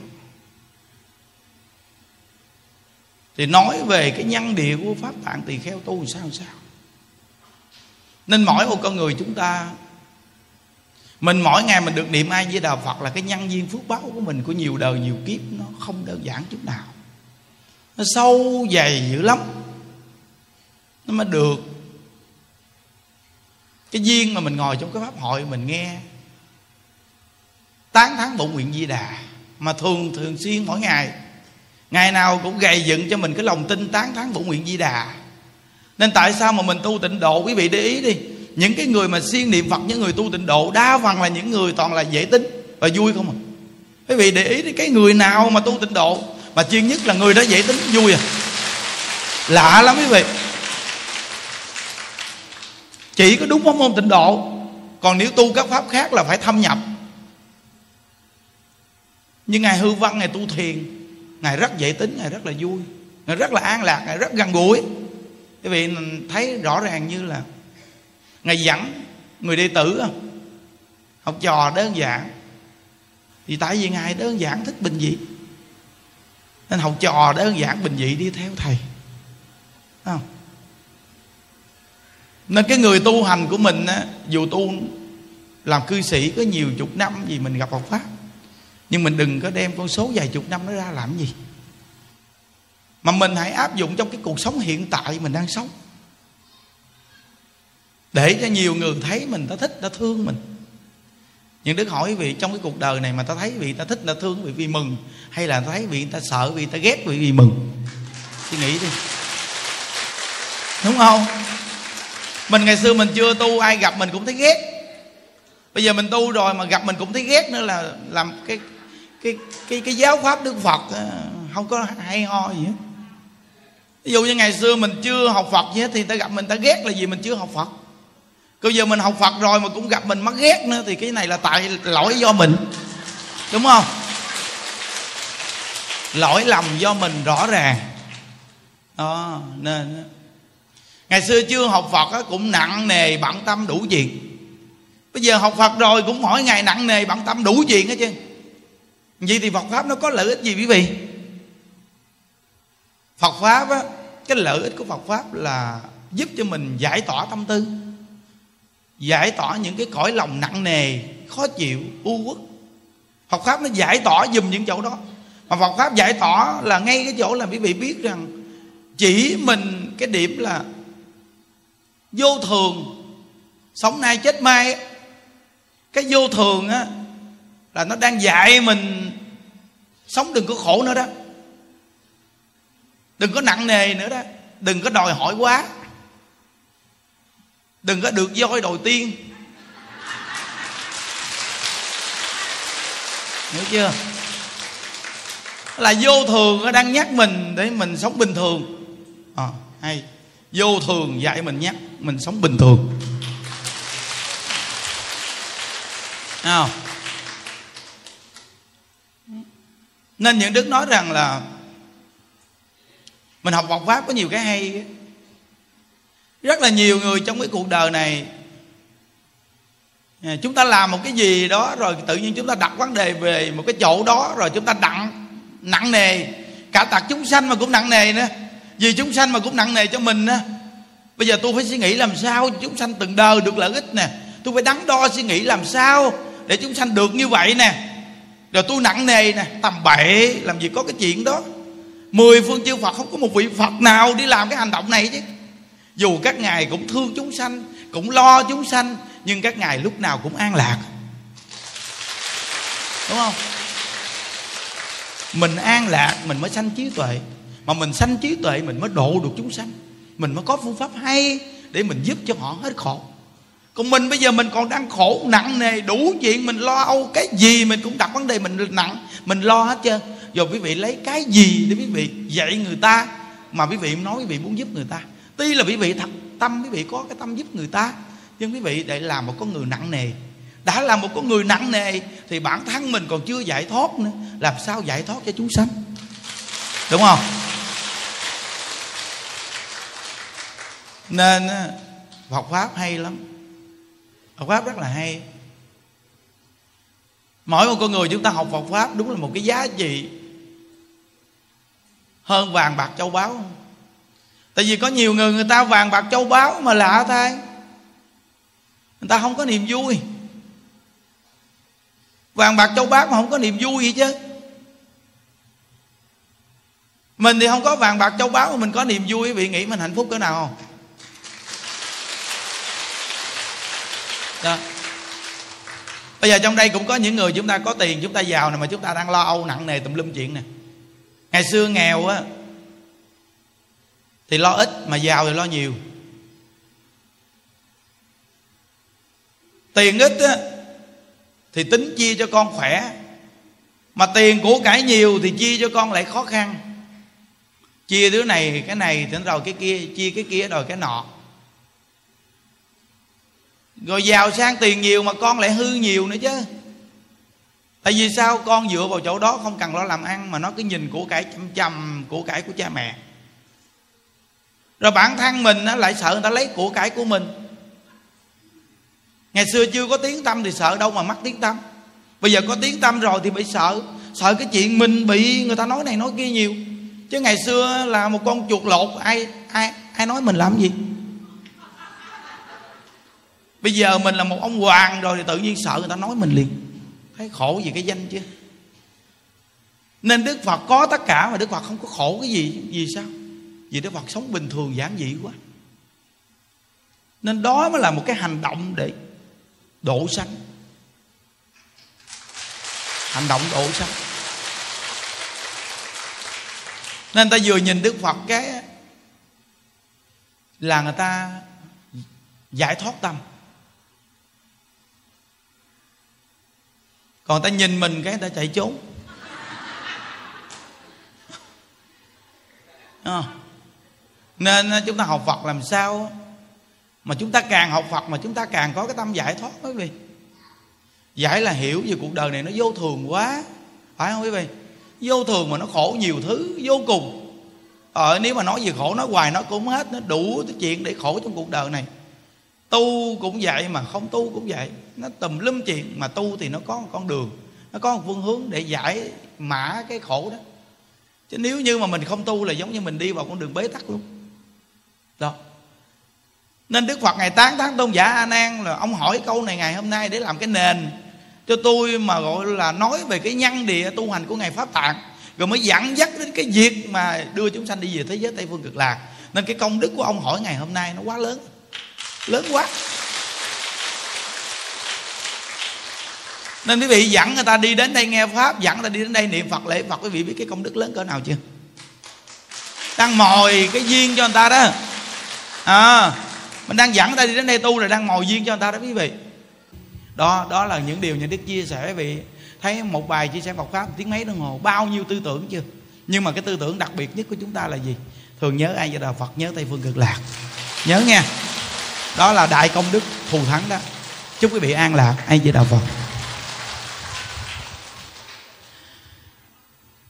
Thì nói về cái nhân địa của pháp tạng tỳ kheo tu sao sao? Nên mỗi một con người chúng ta, mình mỗi ngày mình được niệm ai với đạo phật là cái nhân duyên phước báo của mình của nhiều đời, nhiều kiếp, nó không đơn giản chút nào. Nó sâu dày dữ lắm nó mới được. Cái duyên mà mình ngồi trong cái pháp hội mình nghe. Tán thán bổn nguyện di đà mà thường thường xuyên mỗi ngày. Ngày nào cũng gầy dựng cho mình cái lòng tin tán thán bổn nguyện di đà. Nên tại sao mà mình tu tịnh độ? Quý vị để ý đi. Những cái người mà siêng niệm phật, những người tu tịnh độ, đa phần là những người toàn là dễ tính và vui không à? Quý vị để ý đi, cái người nào mà tu tịnh độ? Mà chuyên nhất là người đó dễ tính, vui à? Lạ lắm quý vị chỉ có đúng pháp môn tịnh độ. Còn nếu tu các pháp khác là phải thâm nhập. Nhưng ngài hư văn ngài tu thiền. Ngài rất dễ tính, ngài rất là vui. Ngài rất là an lạc, ngài rất gần gũi. Quý vị thấy rõ ràng như là ngài dẫn người đệ tử à, học trò đơn giản. Thì tại vì ngài đơn giản thích bình dị. Nên học trò đơn giản bình dị đi theo thầy. Không? Nên cái người tu hành của mình á, dù tu làm cư sĩ có nhiều chục năm gì mình gặp Phật pháp nhưng mình đừng có đem con số vài chục năm nó ra làm gì. Mà mình hãy áp dụng trong cái cuộc sống hiện tại mình đang sống. Để cho nhiều người thấy mình ta thích ta thương mình. Nhưng đức hỏi vị trong cái cuộc đời này mà ta thấy vị ta thích ta thương vì vì mừng hay là ta thấy vị ta sợ vì ta ghét vì vì mừng? Suy nghĩ đi. Đúng không? Mình ngày xưa mình chưa tu, ai gặp mình cũng thấy ghét. Bây giờ mình tu rồi mà gặp mình cũng thấy ghét nữa là làm cái cái cái cái giáo pháp đức phật à, không có hay ho gì hết. Ví dụ như ngày xưa mình chưa học phật gì hết thì ta gặp mình ta ghét là gì mình chưa học phật. Bây giờ mình học phật rồi mà cũng gặp mình mắc ghét nữa thì cái này là tại lỗi do mình, đúng không? Lỗi lầm do mình rõ ràng. Đó, nên ngày xưa chưa học phật cũng nặng nề bận tâm đủ chuyện. Bây giờ học phật rồi cũng mỗi ngày nặng nề bận tâm đủ chuyện hết chứ. Vậy thì phật pháp nó có lợi ích gì quý vị? Phật pháp á, cái lợi ích của phật pháp là giúp cho mình giải tỏa tâm tư, giải tỏa những cái cõi lòng nặng nề, khó chịu, u uất. Phật pháp nó giải tỏa dùm những chỗ đó. Mà phật pháp giải tỏa là ngay cái chỗ là quý vị biết rằng chỉ mình cái điểm là vô thường. Sống nay chết mai cái vô thường á là nó đang dạy mình sống đừng có khổ nữa đó. Đừng có nặng nề nữa đó. Đừng có đòi hỏi quá. Đừng có được voi đầu tiên. Hiểu chưa? Là vô thường nó đang nhắc mình để mình sống bình thường. À, hay vô thường dạy mình nhắc mình sống bình thường. Nào, nên những đức nói rằng là mình học Phật pháp có nhiều cái hay rất là nhiều người trong cái cuộc đời này à, chúng ta làm một cái gì đó rồi tự nhiên chúng ta đặt vấn đề về một cái chỗ đó rồi chúng ta nặng nặng nề. Cả tạc chúng sanh mà cũng nặng nề nữa vì chúng sanh mà cũng nặng nề cho mình á. Bây giờ tôi phải suy nghĩ làm sao chúng sanh từng đời được lợi ích nè. Tôi phải đắn đo suy nghĩ làm sao để chúng sanh được như vậy nè. Rồi tôi nặng nề nè, tầm bậy, làm gì có cái chuyện đó. Mười phương chư phật, không có một vị phật nào đi làm cái hành động này chứ. Dù các ngài cũng thương chúng sanh, cũng lo chúng sanh, nhưng các ngài lúc nào cũng an lạc. Đúng không? Mình an lạc, mình mới sanh trí tuệ mà mình sanh trí tuệ, mình mới độ được chúng sanh. Mình mới có phương pháp hay để mình giúp cho họ hết khổ. Còn mình bây giờ mình còn đang khổ, nặng nề, đủ chuyện, mình lo âu cái gì mình cũng đặt vấn đề mình nặng, mình lo hết trơn. Rồi quý vị lấy cái gì để quý vị dạy người ta mà quý vị nói quý vị muốn giúp người ta? Tuy là quý vị thật tâm, quý vị có cái tâm giúp người ta, nhưng quý vị để làm một con người nặng nề. Đã là một con người nặng nề thì bản thân mình còn chưa giải thoát nữa. Làm sao giải thoát cho chúng sanh? Đúng không? Nên Phật pháp hay lắm. Phật pháp rất là hay. Mỗi một con người chúng ta học Phật pháp đúng là một cái giá trị hơn vàng bạc châu báu. Tại vì có nhiều người người ta vàng bạc châu báu mà lạ thay. Người ta không có niềm vui. Vàng bạc châu báu mà không có niềm vui gì chứ. Mình thì không có vàng bạc châu báu mà mình có niềm vui, quý vị nghĩ mình hạnh phúc cỡ nào? không đó. Bây giờ trong đây cũng có những người chúng ta có tiền, chúng ta giàu này mà chúng ta đang lo âu nặng nề tùm lum chuyện nè. Ngày xưa nghèo á, thì lo ít, mà giàu thì lo nhiều. Tiền ít á, thì tính chia cho con khỏe. Mà tiền của cải nhiều thì chia cho con lại khó khăn. Chia đứa này cái này, thì rồi cái kia, chia cái kia rồi cái nọ rồi giàu sang tiền nhiều mà con lại hư nhiều nữa chứ. Tại vì sao? Con dựa vào chỗ đó không cần lo làm ăn mà nó cứ nhìn của cải chăm chầm của cải của cha mẹ. Rồi bản thân mình nó lại sợ người ta lấy của cải của mình. Ngày xưa chưa có tiếng tâm thì sợ đâu mà mắc tiếng tâm bây giờ có tiếng tâm rồi thì bị sợ. Sợ cái chuyện mình bị người ta nói này nói kia nhiều. Chứ ngày xưa là một con chuột lột, ai ai ai nói mình làm gì? Bây giờ mình là một ông hoàng rồi thì tự nhiên sợ người ta nói mình liền. Thấy khổ gì cái danh chứ? Nên đức phật có tất cả mà đức phật không có khổ cái gì, vì sao? Vì đức phật sống bình thường giản dị quá. Nên đó mới là một cái hành động để độ sanh. Hành động độ sanh. Nên ta vừa nhìn đức phật cái là người ta giải thoát tâm. Còn ta nhìn mình cái ta chạy trốn. À. nên ờ, chúng ta học phật làm sao mà chúng ta càng học phật mà chúng ta càng có cái tâm giải thoát quý vị. Giải là hiểu về cuộc đời này nó vô thường quá. Phải không quý vị? Vô thường mà nó khổ nhiều thứ, vô cùng. Ờ nếu mà nói về khổ, nói hoài nó cũng hết, nó đủ cái chuyện để khổ trong cuộc đời này tu cũng vậy mà không tu cũng vậy. Nó tùm lum chuyện mà tu thì nó có một con đường, nó có một phương hướng để giải mã cái khổ đó. Chứ nếu như mà mình không tu là giống như mình đi vào con đường bế tắc luôn. Đó. Nên đức phật ngày tán tháng tôn giả a nan là ông hỏi câu này ngày hôm nay để làm cái nền cho tôi mà gọi là nói về cái nhân địa tu hành của ngài pháp tạng, rồi mới dẫn dắt đến cái việc mà đưa chúng sanh đi về thế giới tây phương cực lạc. Nên cái công đức của ông hỏi ngày hôm nay nó quá lớn lớn quá. Nên quý vị dẫn người ta đi đến đây nghe pháp, dẫn người ta đi đến đây niệm phật lễ. Phật, quý vị biết cái công đức lớn cỡ nào chưa? Đang mồi cái duyên cho người ta đó. À mình đang dẫn người ta đi đến đây tu rồi đang mồi duyên cho người ta đó quý vị. Đó đó là những điều những đức chia sẻ quý vị. Thấy một bài chia sẻ Phật pháp tiếng mấy đồng hồ, bao nhiêu tư tưởng chưa? Nhưng mà cái tư tưởng đặc biệt nhất của chúng ta là gì? Thường nhớ ai giờ đạo Phật nhớ Tây phương cực lạc. Nhớ nha đó là đại công đức thù thắng đó. Chúc quý vị an lạc. Ai giờ đạo Phật.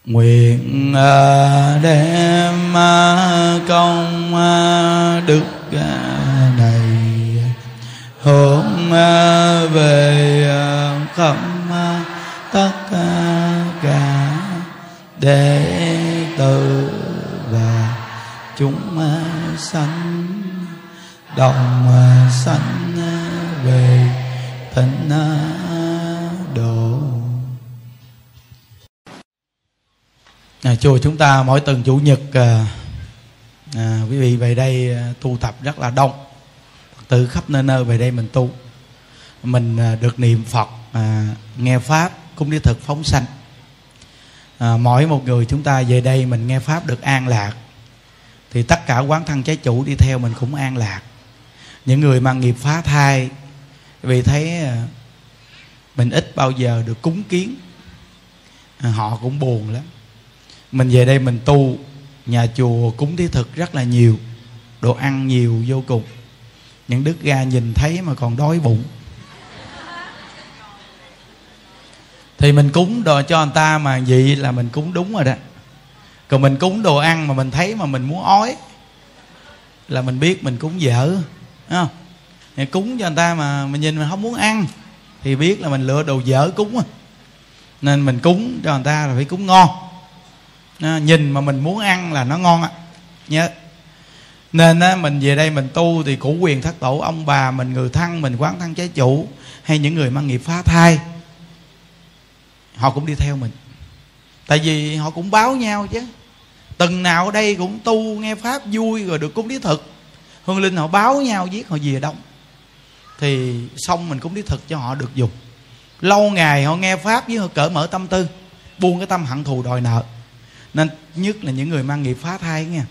Nguyện ờ, đem ờ, công ờ, đức này hướng về khắp tất cả đệ tử và chúng sanh đồng ờ, sanh ờ, về thịnh ờ, độ. À, chùa chúng ta mỗi tuần chủ nhật à, à, quý vị về đây tu tập rất là đông. Từ khắp nơi nơi về đây mình tu. Mình à, được niệm Phật à, nghe pháp cũng đi thực phóng sanh. À, mỗi một người chúng ta về đây mình nghe pháp được an lạc. Thì tất cả quán thân trái chủ đi theo mình cũng an lạc những người mang nghiệp phá thai, vì thấy à, mình ít bao giờ được cúng kiến. À, họ cũng buồn lắm. Mình về đây mình tu, nhà chùa cúng thí thực rất là nhiều, đồ ăn nhiều vô cùng. Những đức ga nhìn thấy mà còn đói bụng. Thì mình cúng đồ cho người ta mà vậy là mình cúng đúng rồi đó. Còn mình cúng đồ ăn mà mình thấy mà mình muốn ói, là mình biết mình cúng dở không? Thì cúng cho người ta mà mình nhìn mình không muốn ăn thì biết là mình lựa đồ dở cúng à nên mình cúng cho người ta là phải cúng ngon. À, nhìn mà mình muốn ăn là nó ngon á. Nhớ. Nên á, mình về đây mình tu thì củ quyền thất tổ ông bà mình người thân mình quán thân trái chủ hay những người mang nghiệp phá thai họ cũng đi theo mình. Tại vì họ cũng báo nhau chứ. Từng nào ở đây cũng tu nghe pháp vui rồi được cúng lý thực hương linh họ báo nhau viết họ về đông. Thì xong mình cũng đi thực cho họ được dùng. Lâu ngày họ nghe pháp với họ cởi mở tâm tư, buông cái tâm hận thù đòi nợ. Nên nhất là những người mang nghiệp phá thai nha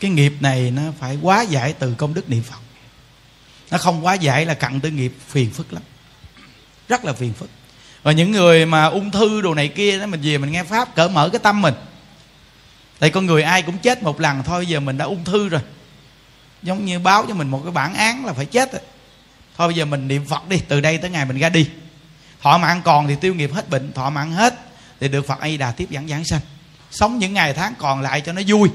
cái nghiệp này nó phải quá giải từ công đức niệm phật. Nó không quá giải là cặn tới nghiệp phiền phức lắm. Rất là phiền phức. Và những người mà ung thư đồ này kia đó, mình về mình nghe pháp cởi mở cái tâm mình tại con người ai cũng chết một lần thôi, giờ mình đã ung thư rồi. Giống như báo cho mình một cái bản án là phải chết rồi. thôi bây giờ mình niệm phật đi, từ đây tới ngày mình ra đi. Thọ mạng còn thì tiêu nghiệp hết bệnh, thọ mạng hết thì được phật a đà tiếp dẫn giảng sanh. Sống những ngày tháng còn lại cho nó vui.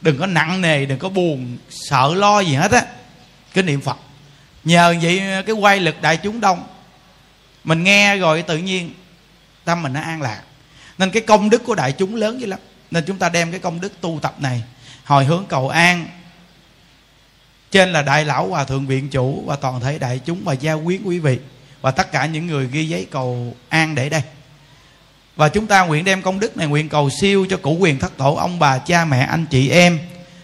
Đừng có nặng nề, đừng có buồn, sợ lo gì hết á. Cứ niệm phật. Nhờ vậy cái quay lực đại chúng đông. Mình nghe rồi tự nhiên tâm mình nó an lạc. Nên cái công đức của đại chúng lớn dữ lắm nên chúng ta đem cái công đức tu tập này, hồi hướng cầu an. Trên là đại lão hòa thượng viện chủ và toàn thể đại chúng và gia quyến quý vị và tất cả những người ghi giấy cầu an để đây. Và chúng ta nguyện đem công đức này nguyện cầu siêu cho cụ quyền thất tổ ông bà, cha, mẹ, anh chị, em.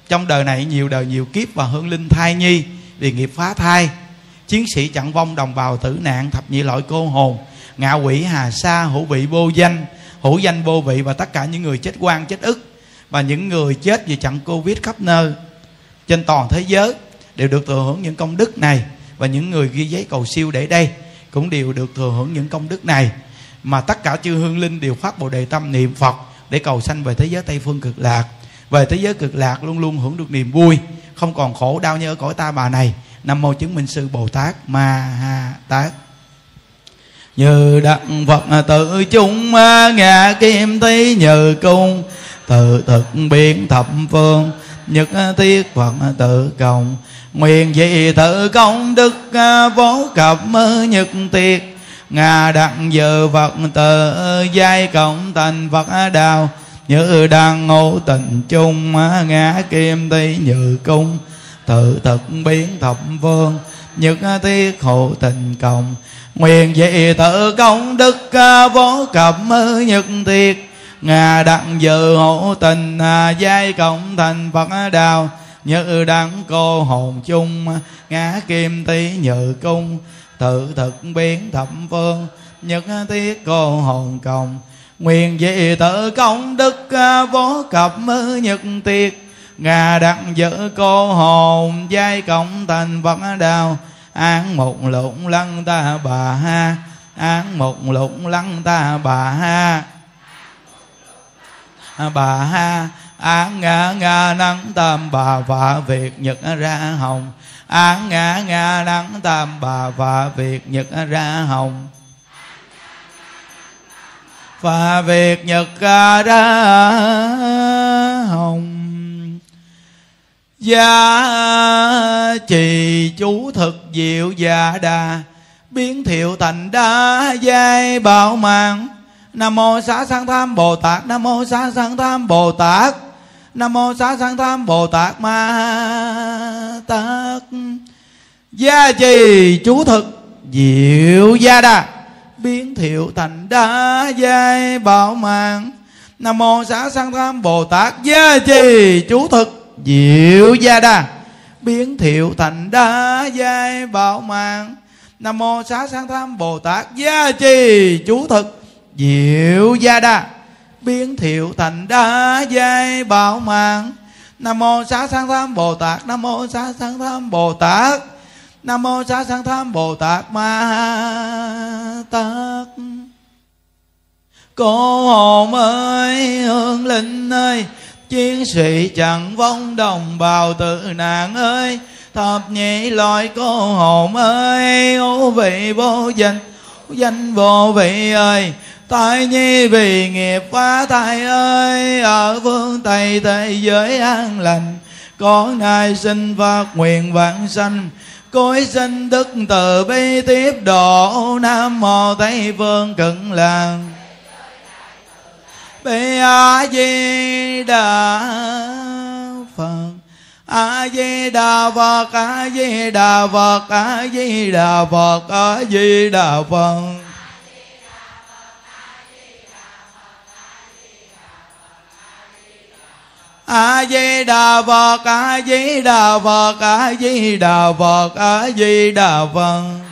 Trong đời này nhiều đời nhiều kiếp và hương linh thai nhi, vì nghiệp phá thai. Chiến sĩ chặn vong đồng bào tử nạn, thập nhị loại cô hồn, ngạ quỷ hà sa hữu vị vô danh hữu danh vô vị và tất cả những người chết quan chết ức và những người chết vì chặn covid khắp nơi trên toàn thế giới đều được thừa hưởng những công đức này và những người ghi giấy cầu siêu để đây cũng đều được thừa hưởng những công đức này. Mà tất cả chư hương linh đều phát bồ đề tâm niệm phật để cầu sanh về thế giới tây phương cực lạc. Về thế giới cực lạc luôn luôn hưởng được niềm vui, không còn khổ đau như ở cõi ta bà này. Nam mô chứng minh sư bồ tát ma ha tát như đặng phật tự chúng ngã kim tí như cung. Tự thực biến thập phương, nhất thiết phật tự cộng nguyện dị tự công đức à, vô cập à, nhật tiệt ngà đặng dự phật tự, giai cộng thành phật đạo như đang ngộ tình chung ngã kim ti như cung. Tự thực biến thập phương, nhất thiết hộ tình cộng nguyện dị tự công đức à, vô cập à, nhật thiết. Ngà đặng dự hộ tình à, giai cộng thành phật đạo như đặng cô hồn chung ngã kim tí nhự cung. Tự thực biến thẩm phương, nhất tiết cô hồn cộng nguyện dị tự công đức vô cập nhật tiết ngà đặng giữ cô hồn, giai cộng thành phật đạo án một lụng lăng ta bà ha. Án một lụng lăng ta bà ha. À, bà ha. Án ngã ngã nắng tam bà và việc nhật ra hồng. Án ngã ngã nắng tam bà và việc nhật ra hồng. Và việc nhật ra hồng gia trì chú thực diệu già đà, biến thiệu thành đa giai bảo mạng nam mô xá sanh tham bồ tát, nam mô xá sanh tham bồ tát, nam mô xá sanh tham bồ tát ma tát. Gia trì chú thực diệu gia đà, biến thiệu thành đa giai bảo mạng nam mô xá sanh tham bồ tát gia trì chú thực diệu gia đa. Biến thiệu thành đa giai bảo mạng nam mô xá sang tham bồ tát gia trì chú thực. Diệu gia đa. Biến thiệu thành đa giai bảo mạng nam mô xá sang tham bồ tát. Nam mô xá sang tham bồ tát. Nam mô xá sang tham bồ tát ma tát. Cô hồn ơi hương linh ơi chiến sĩ chẳng vong đồng bào tự nạn ơi. Thập nhị loại cô hồn ơi, ô vị vô danh danh vô vị ơi. Tại nhi vì nghiệp phá thai ơi, ở phương tây thế giới an lành. Con nay sinh phát nguyện vãng sanh cối sinh đức từ bi tiếp độ, nam mô tây phương cực lạc bi a di đà phật a di đà phật a di đà phật a di đà phật a di đà phật a di đà phật a di đà phật a di đà phật a di đà phật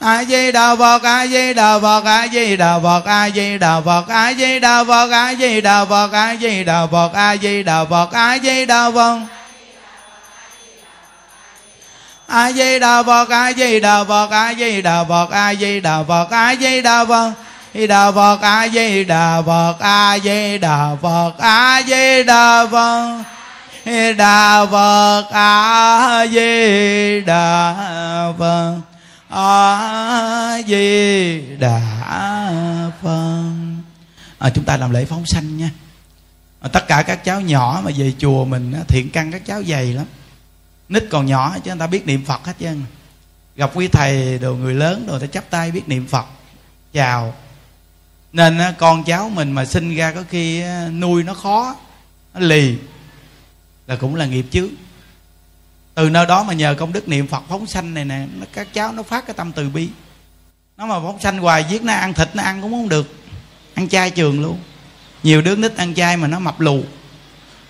a di đà phật a di đà phật a di đà phật a di đà phật a di đà phật a di đà phật a di đà phật a di đà phật a di đà phật a di đà phật a di đà phật a di đà phật a di đà phật a di đà phật di đà phật a di đà phật a di đà phật a di đà phật đà phật a di đà phật a di đà phật. À, chúng ta làm lễ phóng sanh nha. À, tất cả các cháu nhỏ mà về chùa mình thiện căn các cháu dày lắm. Nít còn nhỏ chứ người ta biết niệm phật hết trơn. Gặp quý thầy đồ người lớn đồ ta chắp tay biết niệm phật. Chào. Nên con cháu mình mà sinh ra có khi nuôi nó khó nó lì. Là cũng là nghiệp chứ từ nơi đó mà nhờ công đức niệm phật phóng sanh này nè các cháu nó phát cái tâm từ bi. Nó mà phóng sanh hoài giết nó ăn thịt nó ăn cũng không được. Ăn chay trường luôn. Nhiều đứa nít ăn chay mà nó mập lù.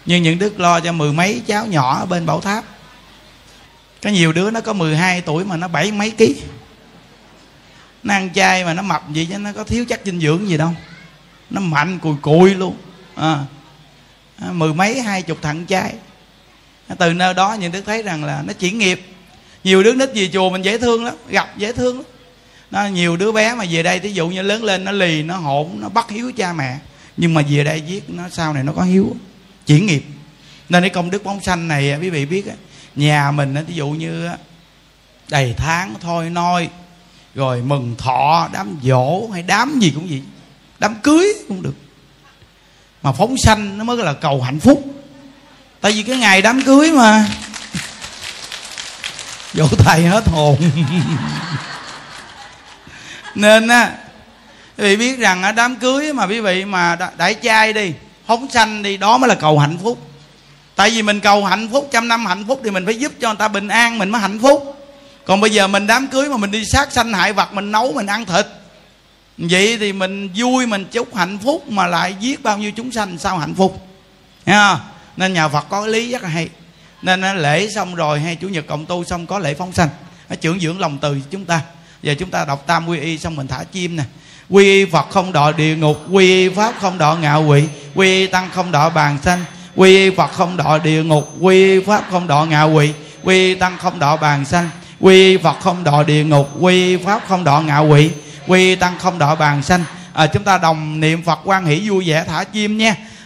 Như những đứa lo cho mười mấy cháu nhỏ ở bên bảo tháp. Có nhiều đứa nó có 12 tuổi mà nó bảy mấy ký. Nó ăn chay mà nó mập gì chứ nó có thiếu chất dinh dưỡng gì đâu. Nó mạnh cùi cùi luôn. À, à mười mấy hai chục thằng chay từ nơi đó những đứa thấy rằng là nó chuyển nghiệp. Nhiều đứa nít về chùa mình dễ thương lắm, gặp dễ thương lắm. Nó, nhiều đứa bé mà về đây, thí dụ như lớn lên nó lì, nó hỗn nó bắt hiếu cha mẹ. Nhưng mà về đây viết, nó sau này nó có hiếu chuyển nghiệp. Nên cái công đức bóng xanh này, quý vị biết nhà mình thí dụ như đầy tháng thôi, noi, rồi mừng thọ, đám dỗ hay đám gì cũng gì đám cưới cũng được. Mà phóng sanh nó mới là cầu hạnh phúc tại vì cái ngày đám cưới mà. Dỗ thầy hết hồn. Nên á, quý vị biết rằng ở đám cưới mà quý vị mà đại trai đi phóng sanh đi, đó mới là cầu hạnh phúc. Tại vì mình cầu hạnh phúc, trăm năm hạnh phúc thì mình phải giúp cho người ta bình an, mình mới hạnh phúc. Còn bây giờ mình đám cưới mà mình đi sát sanh hại vật, mình nấu, mình ăn thịt, vậy thì mình vui, mình chúc hạnh phúc mà lại giết bao nhiêu chúng sanh, sao hạnh phúc? Nha? Nên nhà phật có lý rất là hay nên lễ xong rồi hay chủ nhật cộng tu xong có lễ phóng sanh nó trưởng dưỡng lòng từ chúng ta giờ chúng ta đọc tam quy y xong mình thả chim nè quy y phật không đọa địa ngục quy y pháp không đọa ngạo quỷ quy y tăng không đọa bàn sanh quy y phật không đọa địa ngục quy y pháp không đọa ngạo quỷ quy y tăng không đọa bàn sanh quy y phật không đọa địa ngục quy y pháp không đọa ngạo quỷ quy y tăng không đọa bàn sanh à, chúng ta đồng niệm phật quan hỷ vui vẻ thả chim nha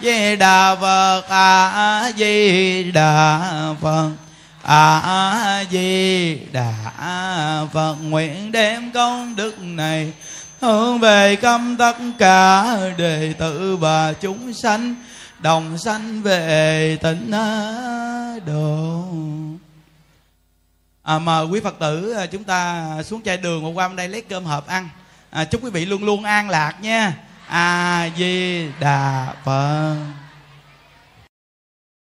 di đà phật a di đà phật a di đà phật. Nguyện đem công đức này hướng về câm tất cả đệ tử và chúng sanh đồng sanh về tịnh độ. À, mời quý phật tử à, chúng ta xuống chai đường và qua bên đây lấy cơm hộp ăn. À, chúc quý vị luôn luôn an lạc nha a di đà phật.